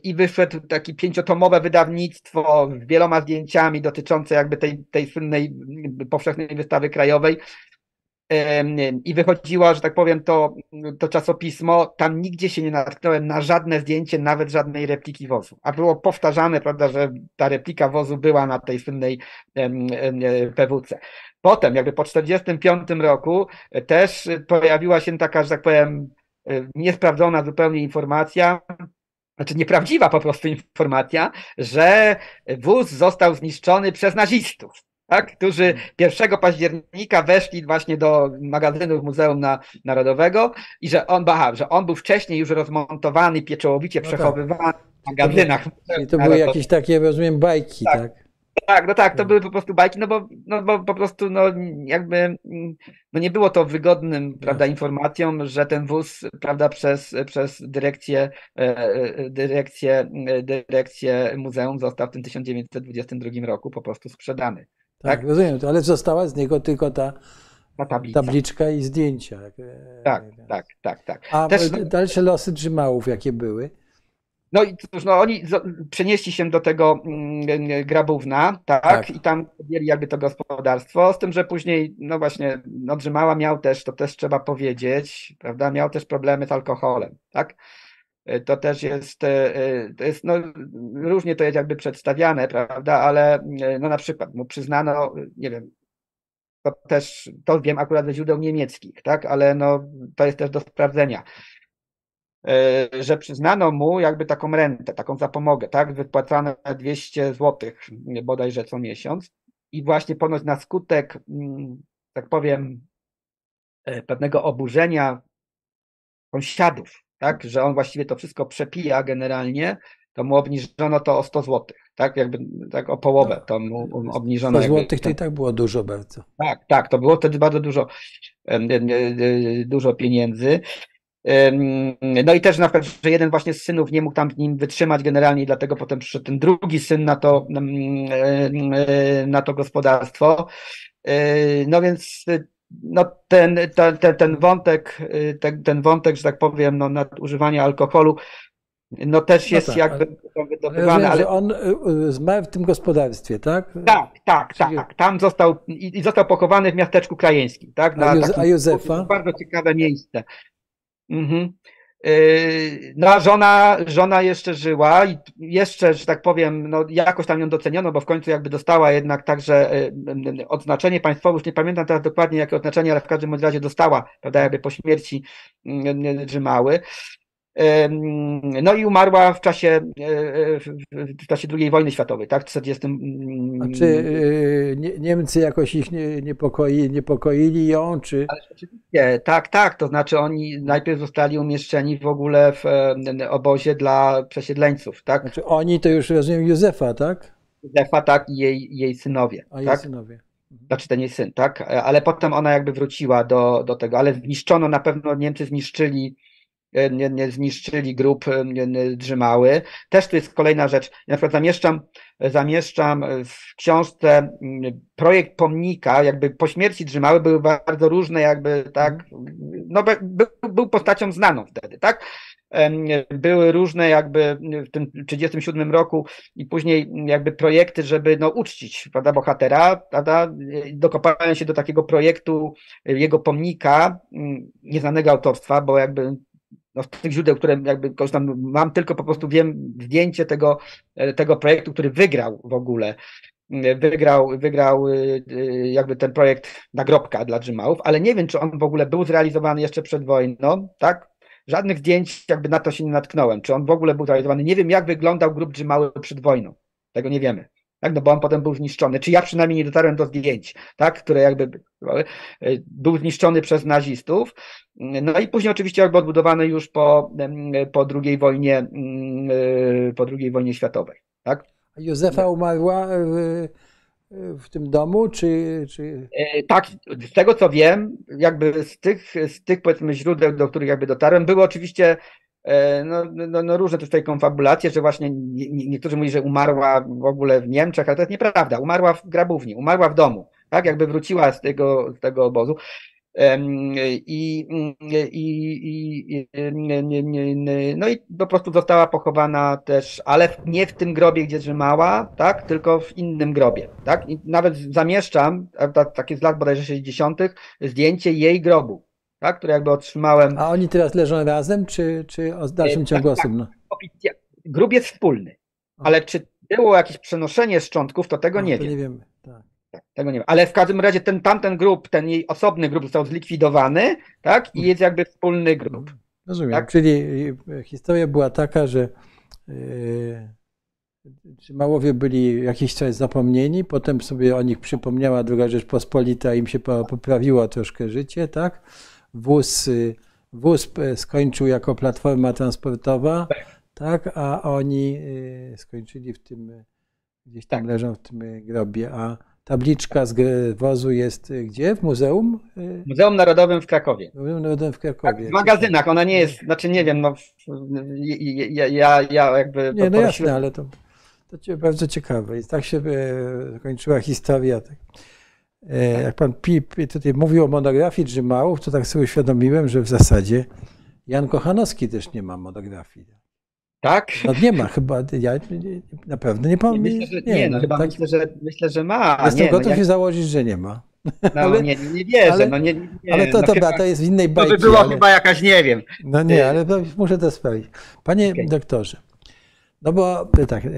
S2: i wyszedł taki pięciotomowe wydawnictwo z wieloma zdjęciami dotyczące jakby tej, tej słynnej powszechnej wystawy krajowej. I wychodziło, że tak powiem, to, to czasopismo, tam nigdzie się nie natknąłem na żadne zdjęcie, nawet żadnej repliki wozu. A było powtarzane, prawda, że ta replika wozu była na tej słynnej PWC. Potem, jakby po 1945 roku, też pojawiła się taka, że tak powiem, e, niesprawdzona zupełnie informacja, znaczy nieprawdziwa po prostu informacja, że wóz został zniszczony przez nazistów. Tak, którzy 1 października weszli właśnie do magazynów Muzeum Narodowego i że on, aha, że on był wcześniej już rozmontowany, pieczołowicie no tak. przechowywany w magazynach.
S1: I to były jakieś takie, rozumiem, bajki, tak? tak?
S2: Tak, no tak, to były po prostu bajki, no bo, no bo po prostu no jakby no nie było to wygodnym, prawda, informacją, że ten wóz, prawda, przez, przez dyrekcję, e, e, dyrekcję, e, dyrekcję muzeum został w tym 1922 roku po prostu sprzedany.
S1: Tak, tak? rozumiem, ale została z niego tylko ta, ta tabliczka i zdjęcia.
S2: Tak, tak, tak, tak.
S1: A Też, dalsze losy Drzymałów jakie były?
S2: No i cóż, no oni przenieśli się do tego mm, Grabówna, tak, tak, i tam mieli jakby to gospodarstwo, z tym, że później, no właśnie, no Drzymała miał też, to też trzeba powiedzieć, prawda, miał też problemy z alkoholem, tak, e, to też jest, e, e, to jest, no różnie to jest jakby przedstawiane, prawda, ale no na przykład mu przyznano, nie wiem, to też, to wiem akurat ze źródeł niemieckich, tak, ale no to jest też do sprawdzenia. E, że przyznano mu jakby taką rentę, taką zapomogę, tak, wypłacane 200 zł bodajże co miesiąc i właśnie ponoć na skutek, mm, tak powiem, e, pewnego oburzenia sąsiadów, tak, że on właściwie to wszystko przepija generalnie, to mu obniżono to o 100 zł, tak, jakby tak o połowę to mu obniżono.
S1: 100 zł to i tak było dużo bardzo.
S2: Tak, tak, to było wtedy bardzo dużo, dużo pieniędzy. No i też na pewno, że jeden właśnie z synów nie mógł tam z nim wytrzymać generalnie, i dlatego potem przyszedł ten drugi syn na to, na to gospodarstwo. No więc no ten, ten, ten wątek, ten, ten wątek, że tak powiem, no, nadużywania alkoholu, no też no jest no tak, jakby
S1: wydobywany. Ale, on y, y, zmarł w tym gospodarstwie, tak?
S2: Tak, tak, Czyli... tak. Tam został i został pochowany w miasteczku krajeńskim, tak?
S1: Na a, a Józefa?
S2: Bardzo ciekawe miejsce. Mhm. Yy, no żona, żona jeszcze żyła i jeszcze, że tak powiem, no jakoś tam ją doceniono, bo w końcu jakby dostała jednak także yy, odznaczenie państwowe, już nie pamiętam teraz dokładnie jakie odznaczenie, ale w każdym razie dostała, prawda, jakby po śmierci yy, Drzymały. No i umarła w czasie, e, e, w czasie II wojny światowej, tak? W 40.
S1: A czy e, Niemcy jakoś ich niepokoi, niepokoili ją, czy?
S2: oczywiście, tak, tak. To znaczy oni najpierw zostali umieszczeni w ogóle w obozie dla przesiedleńców, tak?
S1: Znaczy oni to już rozumiem Józefa, tak?
S2: Józefa, tak, i jej, jej synowie.
S1: A jej tak? synowie.
S2: Mhm. Znaczy ten jej syn, tak? Ale potem ona jakby wróciła do, do tego, ale zniszczono, na pewno Niemcy zniszczyli nie, nie zniszczyli grup Drzymały. Też to jest kolejna rzecz. Ja na przykład zamieszczam, zamieszczam w książce projekt pomnika, jakby po śmierci Drzymały były bardzo różne, jakby tak, no był, był postacią znaną wtedy, tak? były różne jakby w tym 37 roku i później jakby projekty, żeby no uczcić prawda, bohatera, prawda, dokopałem się do takiego projektu jego pomnika mm, nieznanego autorstwa, bo jakby no, z tych źródeł, które jakby korzystam, mam tylko po prostu wiem zdjęcie tego, tego projektu, który wygrał w ogóle wygrał, wygrał y, y, jakby ten projekt nagrobka dla Drzymałów, ale nie wiem, czy on w ogóle był zrealizowany jeszcze przed wojną, tak? Żadnych zdjęć jakby na to się nie natknąłem. Czy on w ogóle był zrealizowany? Nie wiem, jak wyglądał grup Mały przed wojną. Tego nie wiemy. Tak, no bo on potem był zniszczony. Czy ja przynajmniej nie dotarłem do zdjęć, tak, które jakby był zniszczony przez nazistów. No i później oczywiście jakby odbudowany już po, po II wojnie, po II wojnie światowej, tak.
S1: Józefa umarła w, w tym domu, czy, czy...
S2: E, tak, z tego co wiem, jakby z tych, z tych powiedzmy źródeł, do których jakby dotarłem, były oczywiście e, no, no, no różne tutaj konfabulacje, że właśnie niektórzy mówili, że umarła w ogóle w Niemczech, ale to jest nieprawda. Umarła w grabówni, umarła w domu, tak, jakby wróciła z tego, z tego obozu. I, i, i, no i po prostu została pochowana też, ale nie w tym grobie, gdzie drzemała, tak, tylko w innym grobie, tak. I nawet zamieszczam, takie z lat bodajże 60., zdjęcie jej grobu, tak, które jakby otrzymałem.
S1: A oni teraz leżą razem, czy, czy o dalszym ciągu tak, osobno?
S2: Tak. Grób jest wspólny, ale czy było jakieś przenoszenie szczątków, to tego nie
S1: to
S2: wiem.
S1: Nie wiemy. Tak.
S2: Tak, tego nie ma. Ale w każdym razie ten tamten grup, ten jej osobny grup został zlikwidowany, tak? I jest jakby wspólny grup.
S1: Rozumiem. Tak? Czyli e, historia była taka, że yy, Małowie byli jakiś czas zapomnieni, potem sobie o nich przypomniała druga Rzeczpospolita, im się poprawiło troszkę życie, tak? Wóz, e, wóz skończył jako platforma transportowa, tak, a oni skończyli w tym, gdzieś tam tak. leżą w tym grobie, a Tabliczka z wozu jest y, gdzie? W muzeum?
S2: Muzeum Narodowym w Krakowie.
S1: Muzeum Narodowym w Krakowie.
S2: Tak, w magazynach, ona nie jest, znaczy nie wiem, no, ja, ja, ja jakby...
S1: Nie, no jasne, ale to, to bardzo ciekawe. I tak się e, zakończyła historia. Tak. E, jak pan Pip tutaj mówił o monografii Drzymałów, to tak sobie uświadomiłem, że w zasadzie Jan Kochanowski też nie ma monografii.
S2: Tak?
S1: No nie ma chyba, ja na pewno nie pamiętam.
S2: Myślę, że nie, nie no, chyba tak, myślę, że, myślę, że ma.
S1: Jestem
S2: nie,
S1: gotów
S2: no,
S1: się założyć, że nie ma.
S2: No ale, nie, nie wierzę,
S1: ale,
S2: no nie, nie,
S1: ale to,
S2: no
S1: to, chyba, to jest w innej bajce.
S2: To by było
S1: ale,
S2: chyba jakaś, nie wiem.
S1: No nie, ale muszę to sprawdzić. Panie okay. doktorze, no bo tak, e,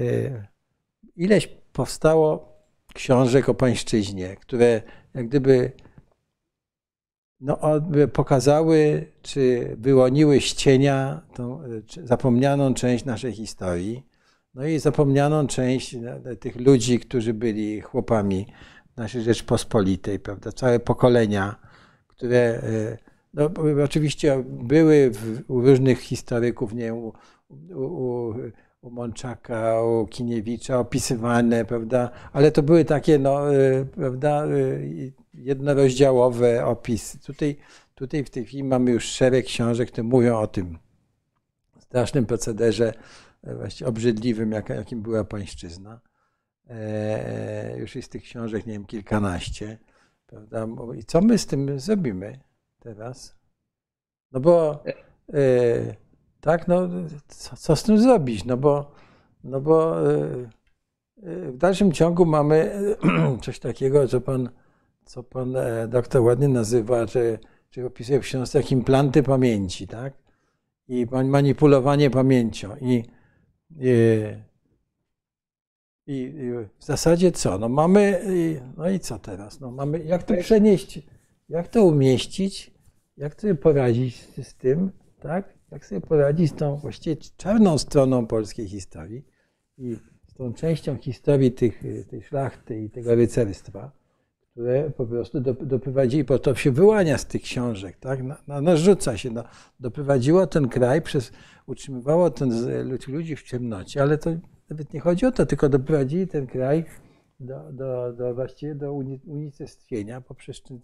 S1: ileś powstało książek o pańszczyźnie, które jak gdyby no, pokazały, czy wyłoniły z cienia tą zapomnianą część naszej historii, no i zapomnianą część no, tych ludzi, którzy byli chłopami naszej Rzeczpospolitej, prawda, całe pokolenia, które e, no, oczywiście były w, u różnych historyków, nie u, u, u Mączaka, u Kiniewicza opisywane, prawda, ale to były takie, no, e, prawda, e, jednorozdziałowe opisy. Tutaj, tutaj w tej chwili mamy już szereg książek, które mówią o tym strasznym procederze, e, właściwie obrzydliwym, jakim była pańszczyzna. E, już jest tych książek, nie wiem, kilkanaście. Prawda? I co my z tym zrobimy teraz? No bo e, tak, no co, co, z tym zrobić? No bo, no bo e, e w dalszym ciągu mamy coś takiego, co pan co pan e, doktor ładnie nazywa, czy, czy opisuje w książce, jak implanty pamięci, tak? I manipulowanie pamięcią. I, i, i, w zasadzie co? No mamy, no i co teraz? No mamy, jak to przenieść, jak to umieścić, jak sobie poradzić z tym, tak? Jak sobie poradzić z tą właściwie czarną stroną polskiej historii i z tą częścią historii tych, tej szlachty i tego rycerstwa, które po prostu doprowadzi, bo to się wyłania z tych książek, tak? narzuca się, no, doprowadziło ten kraj, przez, utrzymywało ten, ludzi w ciemnocie, ale to nawet nie chodzi o to, tylko doprowadzili ten kraj do, do, do właściwie do unicestwienia poprzez ten,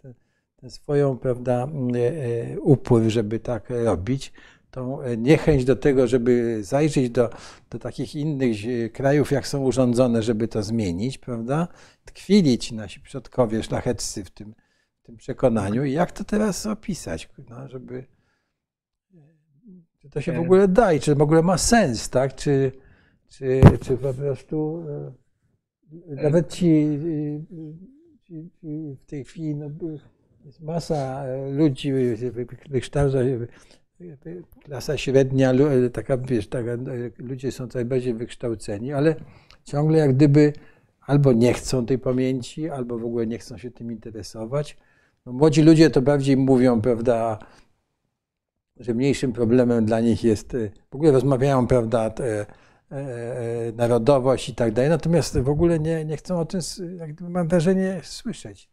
S1: ten swoją, prawda, e, e, upływ, żeby tak robić, tą niechęć do tego, żeby zajrzeć do, do takich innych krajów, jak są urządzone, żeby to zmienić, prawda? Tkwili ci nasi przodkowie szlacheccy w tym, w tym przekonaniu. I jak to teraz opisać, no, żeby czy to się w ogóle da i czy w ogóle ma sens, tak? Czy, czy, czy po prostu nawet ci, ci, ci w tej chwili no, jest masa ludzi wykształca klasa średnia, taka, wiesz, taka, ludzie są coraz bardziej wykształceni, ale ciągle jak gdyby albo nie chcą tej pamięci, albo w ogóle nie chcą się tym interesować. No, młodzi ludzie to bardziej mówią, prawda, że mniejszym problemem dla nich jest, w ogóle rozmawiają, prawda, te, e, e, narodowość i tak dalej, natomiast w ogóle nie, nie chcą o tym, jak gdyby mam wrażenie, słyszeć.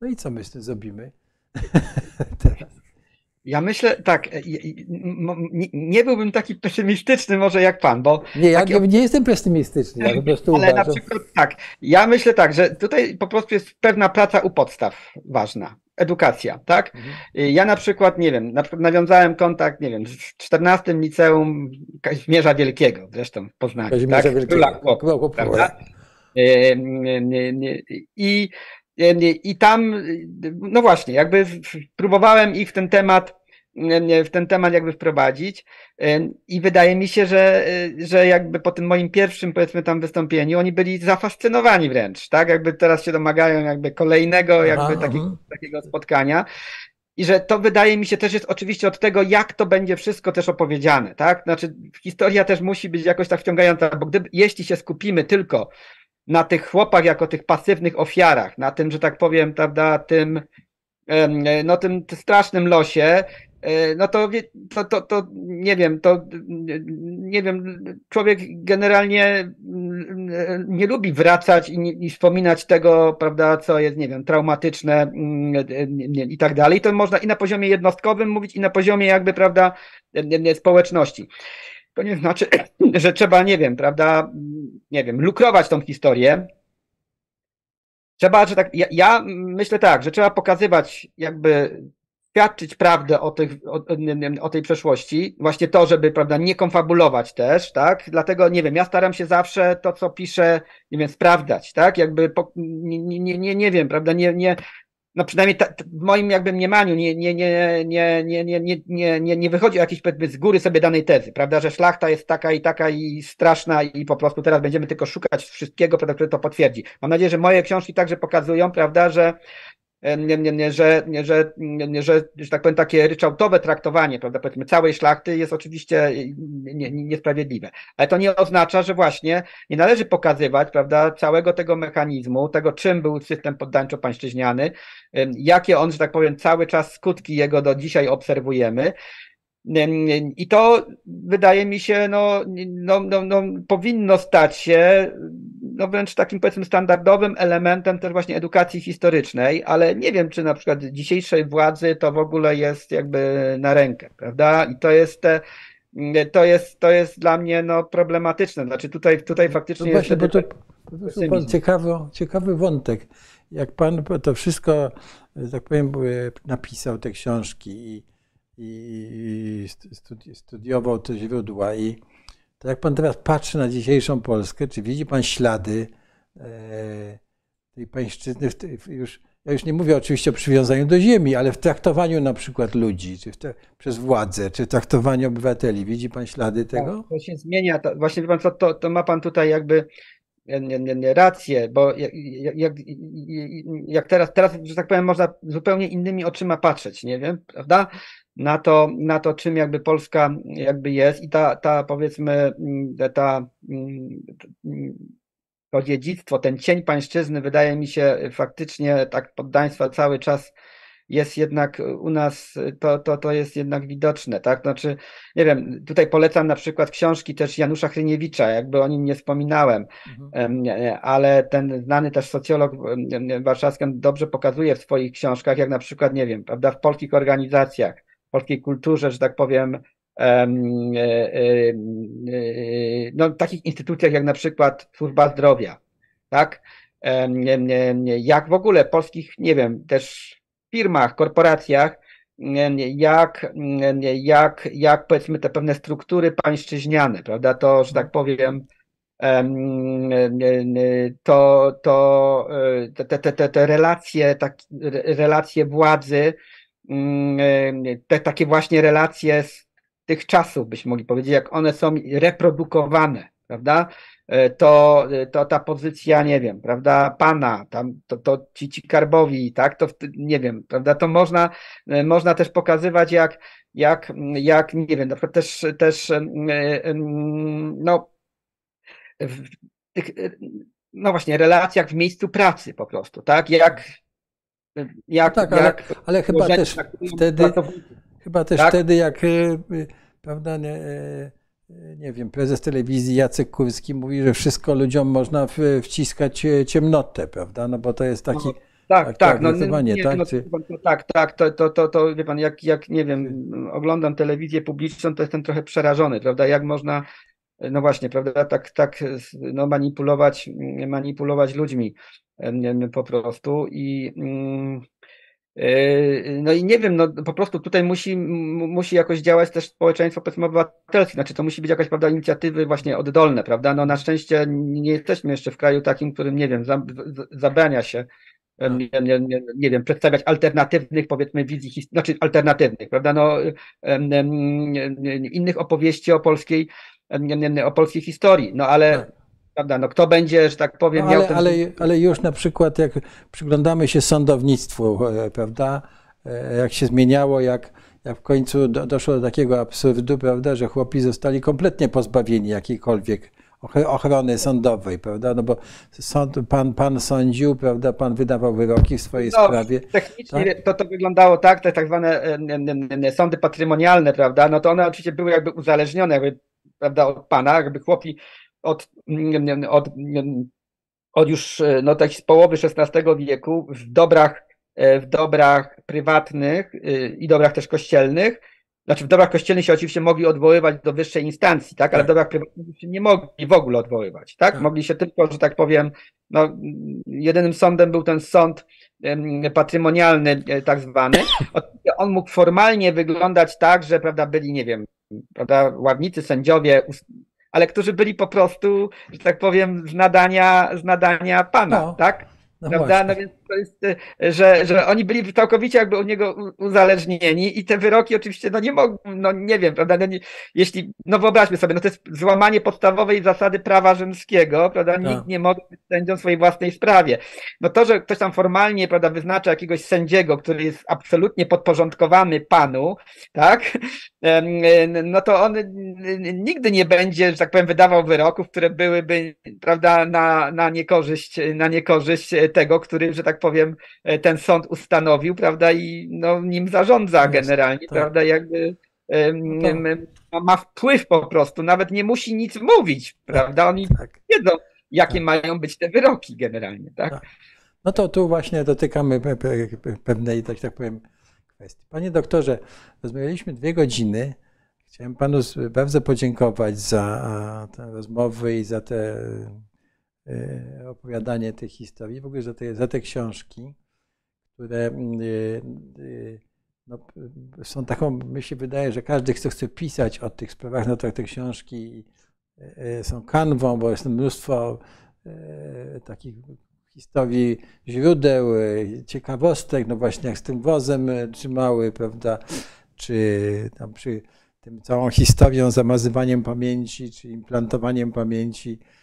S1: No i co my z tym zrobimy
S2: teraz? Ja myślę, tak, e, nie byłbym taki pesymistyczny może jak pan, bo...
S1: Nie, ja taki... nie jestem pesymistyczny, ja po prostu
S2: Ale uważam... na przykład tak, ja myślę tak, że tutaj po prostu jest pewna praca u podstaw ważna, edukacja, tak? Mhm. Ja na przykład, nie wiem, na przykład nawiązałem kontakt, nie wiem, z 14 liceum Kazimierza Wielkiego, zresztą w Poznaniu, Kazimierza tak? Wielkiego. prawda? I i tam, no właśnie, jakby próbowałem ich w ten temat, w ten temat jakby wprowadzić i wydaje mi się, że, że jakby po tym moim pierwszym powiedzmy tam wystąpieniu oni byli zafascynowani wręcz, tak? Jakby teraz się domagają jakby kolejnego jakby takiego, takiego spotkania. I że to wydaje mi się też jest oczywiście od tego, jak to będzie wszystko też opowiedziane, tak? Znaczy, historia też musi być jakoś tak wciągająca, bo gdyby, jeśli się skupimy tylko na tych chłopach jako tych pasywnych ofiarach, na tym, że tak powiem, prawda, tym, no tym strasznym losie, e, no to, to, to, to nie wiem, to nie wiem, człowiek generalnie mm, nie lubi wracać i, i wspominać tego, prawda, co jest, nie wiem, traumatyczne mm, i tak dalej. To można i na poziomie jednostkowym mówić, i na poziomie jakby, prawda, społeczności. To nie znaczy, że trzeba, nie wiem, prawda, nie wiem, lukrować tą historię. Trzeba, że tak, ja, ja myślę tak, że trzeba pokazywać, jakby świadczyć prawdę o, tych, o, o, tej przeszłości, właśnie to, żeby, prawda, nie konfabulować też, tak, dlatego, nie wiem, ja staram się zawsze to, co piszę, nie wiem, sprawdzać, tak, jakby, po, nie, nie, nie, nie wiem, prawda, nie, nie, no przynajmniej w moim jakby mniemaniu nie, nie, nie, nie, nie, nie, nie, nie, nie, wychodzi o jakieś z góry sobie danej tezy, prawda, że szlachta jest taka i taka i straszna i po prostu teraz będziemy tylko szukać wszystkiego, prawda, które to potwierdzi. Mam nadzieję, że moje książki także pokazują, prawda, że że, nie, że, nie, że, że tak powiem, takie ryczałtowe traktowanie, prawda, powiedzmy, całej szlachty jest oczywiście nie, niesprawiedliwe. Ale to nie oznacza, że właśnie nie należy pokazywać, prawda, całego tego mechanizmu, tego, czym był system poddańczo-pańszczyźniany, jakie on, że tak powiem, cały czas skutki jego do dzisiaj obserwujemy. I to wydaje mi się, no, no, no, no powinno stać się no wręcz takim powiedzmy standardowym elementem też właśnie edukacji historycznej, ale nie wiem, czy na przykład dzisiejszej władzy to w ogóle jest jakby na rękę, prawda? I to jest te, to jest, to jest dla mnie no, problematyczne. Znaczy tutaj, tutaj faktycznie
S1: no właśnie, jest. Bo to, to pan ciekawy, ciekawy wątek. Jak pan to wszystko, tak powiem, napisał te książki i, i studiował te źródła i to jak pan teraz patrzy na dzisiejszą Polskę, czy widzi pan ślady e, tej pańszczyzny, już, ja już nie mówię oczywiście o przywiązaniu do ziemi, ale w traktowaniu na przykład ludzi, czy te, przez władzę, czy traktowaniu obywateli. Widzi pan ślady tak, tego?
S2: Tak, to się zmienia. To, właśnie pan, to, to, to ma pan tutaj jakby rację, bo jak, jak, jak, teraz, teraz, że tak powiem, można zupełnie innymi oczyma patrzeć, nie wiem, prawda? Na to, na to czym jakby Polska jakby jest i ta, ta powiedzmy, mm, ta, mm, to dziedzictwo, ten cień pańszczyzny wydaje mi się faktycznie tak poddaństwa cały czas jest jednak u nas, to, to, to jest jednak widoczne, tak? Znaczy, nie wiem, tutaj polecam na przykład książki też Janusza Hryniewicza, jakby o nim nie wspominałem, mhm. ale ten znany też socjolog warszawski dobrze pokazuje w swoich książkach, jak na przykład, nie wiem, prawda, w polskich organizacjach, polskiej kulturze, że tak powiem, e, e, e, no, takich instytucjach jak na przykład służba zdrowia, tak? Jak w ogóle polskich, nie wiem, też firmach, korporacjach, jak, jak, jak powiedzmy te pewne struktury pańszczyźniane, prawda, to, że tak powiem, to, to te, te, te, te relacje, tak, relacje władzy, te takie właśnie relacje z tych czasów, byśmy mogli powiedzieć, jak one są reprodukowane, prawda? E, to, to ta pozycja, nie wiem, prawda, pana, tam, to, to ci, ci karbowi, tak, to nie wiem, prawda, to można, e, można też pokazywać jak, jak, jak nie wiem, też, też no, w tych, no właśnie, relacjach w miejscu pracy po prostu, tak, jak,
S1: jak, tak, jak ale, ale chyba też wtedy, chyba też tak? wtedy, jak, e, prawda, nie, nie wiem, prezes telewizji Jacek Kurski mówi, że wszystko ludziom można wciskać ciemnotę, prawda? No bo to jest taki. No,
S2: tak, tak, tak, no, nie, tak? No, no, tak, tak, to, to, to, to wie pan, jak, jak nie wiem, oglądam telewizję publiczną, to jestem trochę przerażony, prawda? Jak można, no właśnie, prawda, tak, tak no, manipulować, manipulować ludźmi po prostu i. Mm, Yy, no i nie wiem, no po prostu tutaj musi, musi jakoś działać też społeczeństwo powiedzmy obywatelskie, znaczy to musi być jakaś prawda, inicjatywy właśnie oddolne, prawda? No na szczęście nie jesteśmy jeszcze w kraju takim, którym nie wiem, zabrania się nie, nie, nie, nie, wiem, przedstawiać alternatywnych, powiedzmy, wizji, znaczy alternatywnych, prawda, no, innych opowieści o polskiej, o polskiej historii, no ale tak. Prawda? No kto będzie, że tak powiem,
S1: no, ale, ten... ale, ale już na przykład jak przyglądamy się sądownictwu, e, prawda, e, jak się zmieniało, jak, jak w końcu do, doszło do takiego absurdu, prawda, że chłopi zostali kompletnie pozbawieni jakiejkolwiek ochrony sądowej, prawda? No bo sąd, pan, pan sądził, prawda, pan wydawał wyroki w swojej no, sprawie.
S2: Technicznie tak? to, to wyglądało tak, te tak zwane e, sądy patrymonialne, prawda? No to one oczywiście były jakby uzależnione jakby, prawda, od pana, jakby chłopi od, od, od już no, tak z połowy XVI wieku w dobrach, w dobrach prywatnych y, i dobrach też kościelnych, znaczy w dobrach kościelnych się oczywiście mogli odwoływać do wyższej instancji, tak, ale w tak. dobrach prywatnych się nie mogli w ogóle odwoływać, tak, tak. mogli się tylko, że tak powiem, no, jedynym sądem był ten sąd patrymonialny e, tak zwany. On mógł formalnie wyglądać tak, że prawda, byli, nie wiem, prawda, ławnicy, sędziowie ale którzy byli po prostu, że tak powiem, z nadania, z nadania pana, no. tak? No prawda? No więc to jest, że, że oni byli całkowicie jakby od niego uzależnieni i te wyroki oczywiście, no nie mogą, no nie wiem, prawda? No nie, jeśli, no wyobraźmy sobie, no to jest złamanie podstawowej zasady prawa rzymskiego, prawda? Nikt no. nie może być sędzią w swojej własnej sprawie. No to, że ktoś tam formalnie, prawda, wyznacza jakiegoś sędziego, który jest absolutnie podporządkowany panu, tak? No to on nigdy nie będzie, że tak powiem, wydawał wyroków, które byłyby, prawda, na, na niekorzyść, na niekorzyść tego, który, że tak powiem, e, ten sąd ustanowił, prawda, i no, nim zarządza generalnie, tak. prawda, jakby no ma wpływ po prostu, nawet nie musi nic mówić, prawda, oni tak. wiedzą, jakie tak. mają być te wyroki generalnie, tak? tak.
S1: No to tu właśnie dotykamy pewnej, tak, tak powiem, kwestii. Panie doktorze, rozmawialiśmy dwie godziny. Chciałem panu bardzo podziękować za te rozmowy i za te E, opowiadanie tych historii, w ogóle za te, za te książki, które e, e, no, są taką, mi się wydaje, że każdy, kto chce pisać o tych sprawach, no to te książki są kanwą, bo jest mnóstwo takich historii, źródeł, ciekawostek, no właśnie jak z tym wozem trzymały, prawda, czy tam przy tym całą historią, zamazywaniem pamięci, czy implantowaniem pamięci, E, e,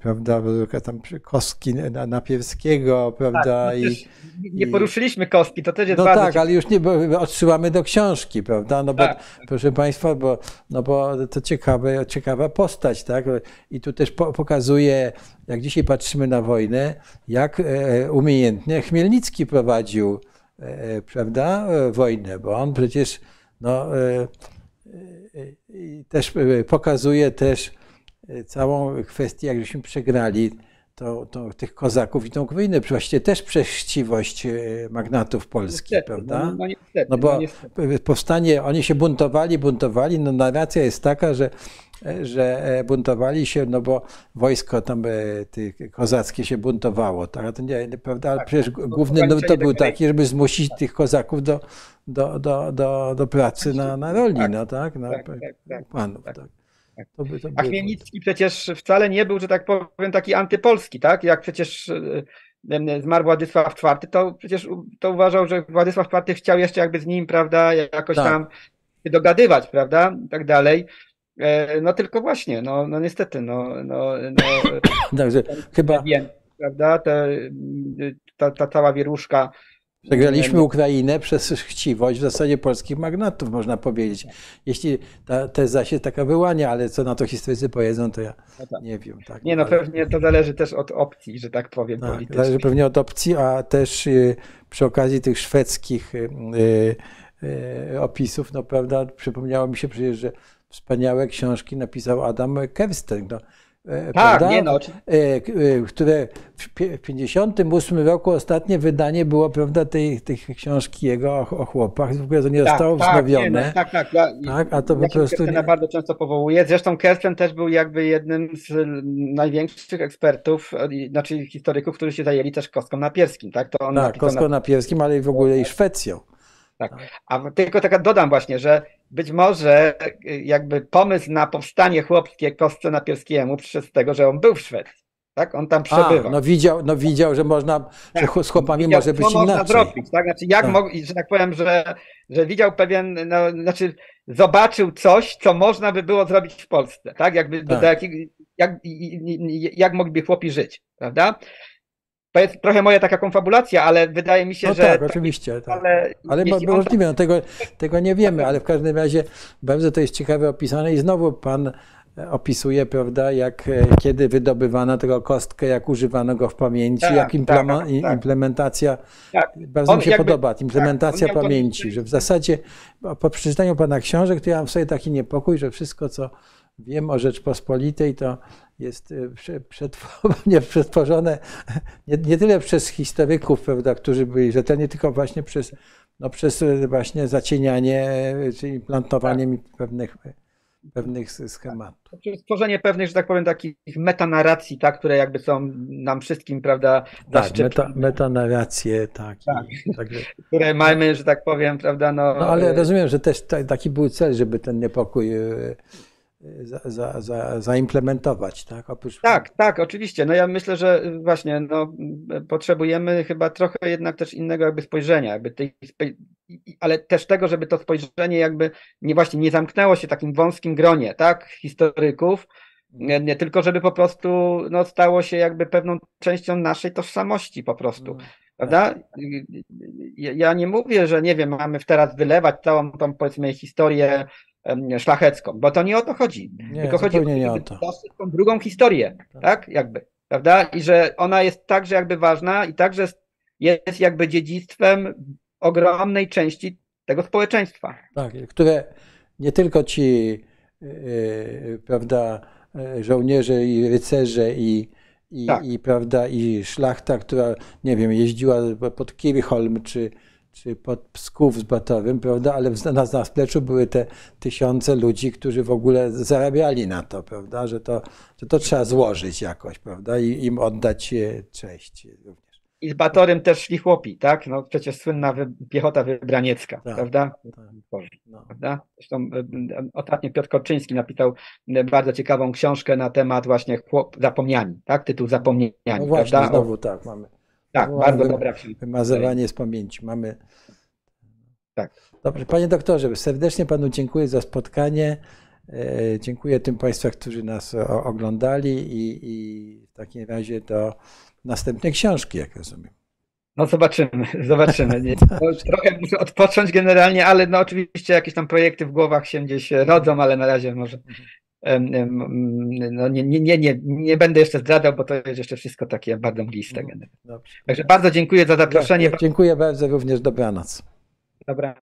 S1: prawda, tam kostki Napierskiego, prawda,
S2: tak, no i, nie poruszyliśmy kostki, to też jest
S1: No tak, ale już nie, bo odsyłamy do książki, prawda, no bo, tak. proszę Państwa, bo, no bo to ciekawe, ciekawa postać, tak, i tu też po, pokazuje, jak dzisiaj patrzymy na wojnę, jak e, umiejętnie Chmielnicki prowadził, prawda, wojnę, bo on przecież, no, też pokazuje też, całą kwestię, jak żeśmy przegrali, to, to, tych kozaków i tą wojnę. Właściwie też przez chciwość magnatów polskich,
S2: Niestety,
S1: prawda?
S2: No, no niestety,
S1: No bo
S2: no
S1: powstanie, oni się buntowali, buntowali, no narracja jest taka, że, że buntowali się, no bo wojsko tam e, tych kozackie się buntowało, tak? To nie, prawda? Ale
S2: Tak,
S1: przecież
S2: tak.
S1: główny nurt to był taki, żeby zmusić tych kozaków do, do, do, do, do pracy na, na roli,
S2: Tak,
S1: no tak? Na
S2: tak, tak, tak,
S1: panów,
S2: tak,
S1: tak. To by, to
S2: A
S1: by-
S2: Chmielnicki przecież wcale nie był, że tak powiem, taki antypolski, tak? Jak przecież e, e, zmarł Władysław IV, to przecież to uważał, że Władysław IV chciał jeszcze jakby z nim, prawda, jakoś
S1: Tak.
S2: tam się dogadywać, prawda, i tak dalej. E, No tylko właśnie, no, no niestety, no, no, no
S1: Także chyba
S2: wiem, prawda, te, ta, ta cała wieruszka.
S1: Przegraliśmy Ukrainę przez chciwość w zasadzie polskich magnatów, można powiedzieć. Jeśli ta teza się taka wyłania, ale co na to historycy powiedzą, to ja
S2: No tak.
S1: nie wiem. Tak,
S2: Nie no, pewnie to zależy też od opcji, że tak powiem,
S1: tak,
S2: politycznej.
S1: zależy pewnie od opcji, a też y, przy okazji tych szwedzkich y, y, opisów, no prawda, przypomniało mi się przecież, że wspaniałe książki napisał Adam Kersten, no,
S2: Tak,
S1: prawda?
S2: nie no.
S1: E, e, które w pie- w 58 roku ostatnie wydanie było, prawda, tej, tej książki jego o, chłopach, w ogóle to nie zostało
S2: tak, nie,
S1: wznowione.
S2: no, tak, tak. Ja,
S1: Tak, a to
S2: ja
S1: po prostu nie-
S2: bardzo często powołuję. Zresztą Kersten też był jakby jednym z największych ekspertów, e, znaczy historyków, którzy się zajęli też kostką napierskim, tak? To on
S1: Tak, Kostką Napierskim, ale i w ogóle i Szwecją.
S2: A tylko taka dodam właśnie, że być może y, jakby pomysł na powstanie chłopskie kostce napierskiemu przyszedł z tego, że on był w Szwecji. Tak? On tam
S1: A,
S2: przebywał.
S1: no widział, no widział, że można, że
S2: Tak.
S1: ch- z chłopami
S2: Widział,
S1: może być
S2: można
S1: inaczej.
S2: zrobić, tak? Znaczy, jak
S1: Tak.
S2: mog, że tak powiem, że, że widział pewien, no, znaczy zobaczył coś, co można by było zrobić w Polsce, tak? Jakby do,
S1: Tak.
S2: do jakiego, jak, jak mogliby chłopi żyć, prawda? To jest trochę moja taka konfabulacja, ale wydaje mi się,
S1: No
S2: że
S1: tak, oczywiście. Tak.
S2: ale,
S1: Ale możliwe, no tego, tego nie wiemy, ale w każdym razie bardzo to jest ciekawe opisane i znowu pan e, opisuje, prawda, jak e, kiedy wydobywano tego kostkę, jak używano go w pamięci,
S2: Tak,
S1: jak implema,
S2: tak, tak.
S1: implementacja,
S2: Tak.
S1: bardzo
S2: On
S1: mi się
S2: jakby-
S1: podoba, implementacja
S2: tak, to-
S1: pamięci, że w zasadzie po- po przeczytaniu pana książek, to ja mam sobie taki niepokój, że wszystko, co wiem o Rzeczpospolitej, to jest e, przetworzone nie, nie tyle przez historyków, prawda, którzy byli rzetelni, tylko właśnie przez, no, przez e, właśnie zacienianie e, czy implantowanie mi pewnych, pewnych schematów.
S2: Czyli stworzenie pewnych, że tak powiem, takich metanarracji, tak, które jakby są nam wszystkim, prawda,
S1: Tak, meta, metanarracje, tak.
S2: Tak.
S1: Także,
S2: które mamy, że tak powiem, prawda, no,
S1: no ale rozumiem, że też ta, taki był cel, żeby ten niepokój za, za, za, zaimplementować, tak? Oprócz,
S2: Tak, tak, oczywiście. No ja myślę, że właśnie no, potrzebujemy chyba trochę jednak też innego jakby spojrzenia, jakby tej, ale też tego, żeby to spojrzenie jakby nie właśnie nie zamknęło się w takim wąskim gronie, tak, historyków, nie, nie tylko żeby po prostu no, stało się jakby pewną częścią naszej tożsamości po prostu. Prawda? Ja ja nie mówię, że nie wiem, mamy teraz wylewać całą tą powiedzmy historię szlachecką, bo to nie o to chodzi.
S1: Nie,
S2: Tylko chodzi
S1: zupełnie nie o to.
S2: tą drugą historię,
S1: Tak.
S2: tak? Jakby, prawda? I że ona jest także jakby ważna i także jest jakby dziedzictwem ogromnej części tego społeczeństwa.
S1: Tak, które nie tylko ci, e, prawda, e, żołnierze i rycerze i, i,
S2: Tak.
S1: i, prawda, i szlachta, która, nie wiem, jeździła pod Kirchholm czy, czy pod Psków z Batowym, prawda, ale na, na zapleczu były te tysiące ludzi, którzy w ogóle zarabiali na to, prawda, że to, że to trzeba złożyć jakoś, prawda, i im oddać e, cześć również.
S2: I z Batorym też szli chłopi, tak? No przecież słynna wy, piechota wybraniecka,
S1: Tak.
S2: prawda?
S1: Tak. No.
S2: prawda? Zresztą e, e, ostatnio Piotr Korczyński napisał bardzo ciekawą książkę na temat właśnie chłop, zapomniani, tak? Tytuł Zapomniani,
S1: No właśnie,
S2: prawda?
S1: Znowu tak, mamy.
S2: Tak, bardzo dobra książka.
S1: Wymazywanie z pamięci. Mamy.
S2: Tak.
S1: Dobrze, panie doktorze, serdecznie panu dziękuję za spotkanie. E, Dziękuję tym państwa, którzy nas oglądali i, i w takim razie do następnej książki, jak rozumiem.
S2: No zobaczymy, zobaczymy. Nie, trochę muszę odpocząć generalnie, ale no oczywiście jakieś tam projekty w głowach się gdzieś rodzą, ale na razie może no, nie, nie, nie, nie, nie będę jeszcze zdradzał, bo to jest jeszcze wszystko takie bardzo mgliste.
S1: Dobrze.
S2: Także bardzo dziękuję za zaproszenie.
S1: Dziękuję bardzo, również dobranoc.
S2: Dobra.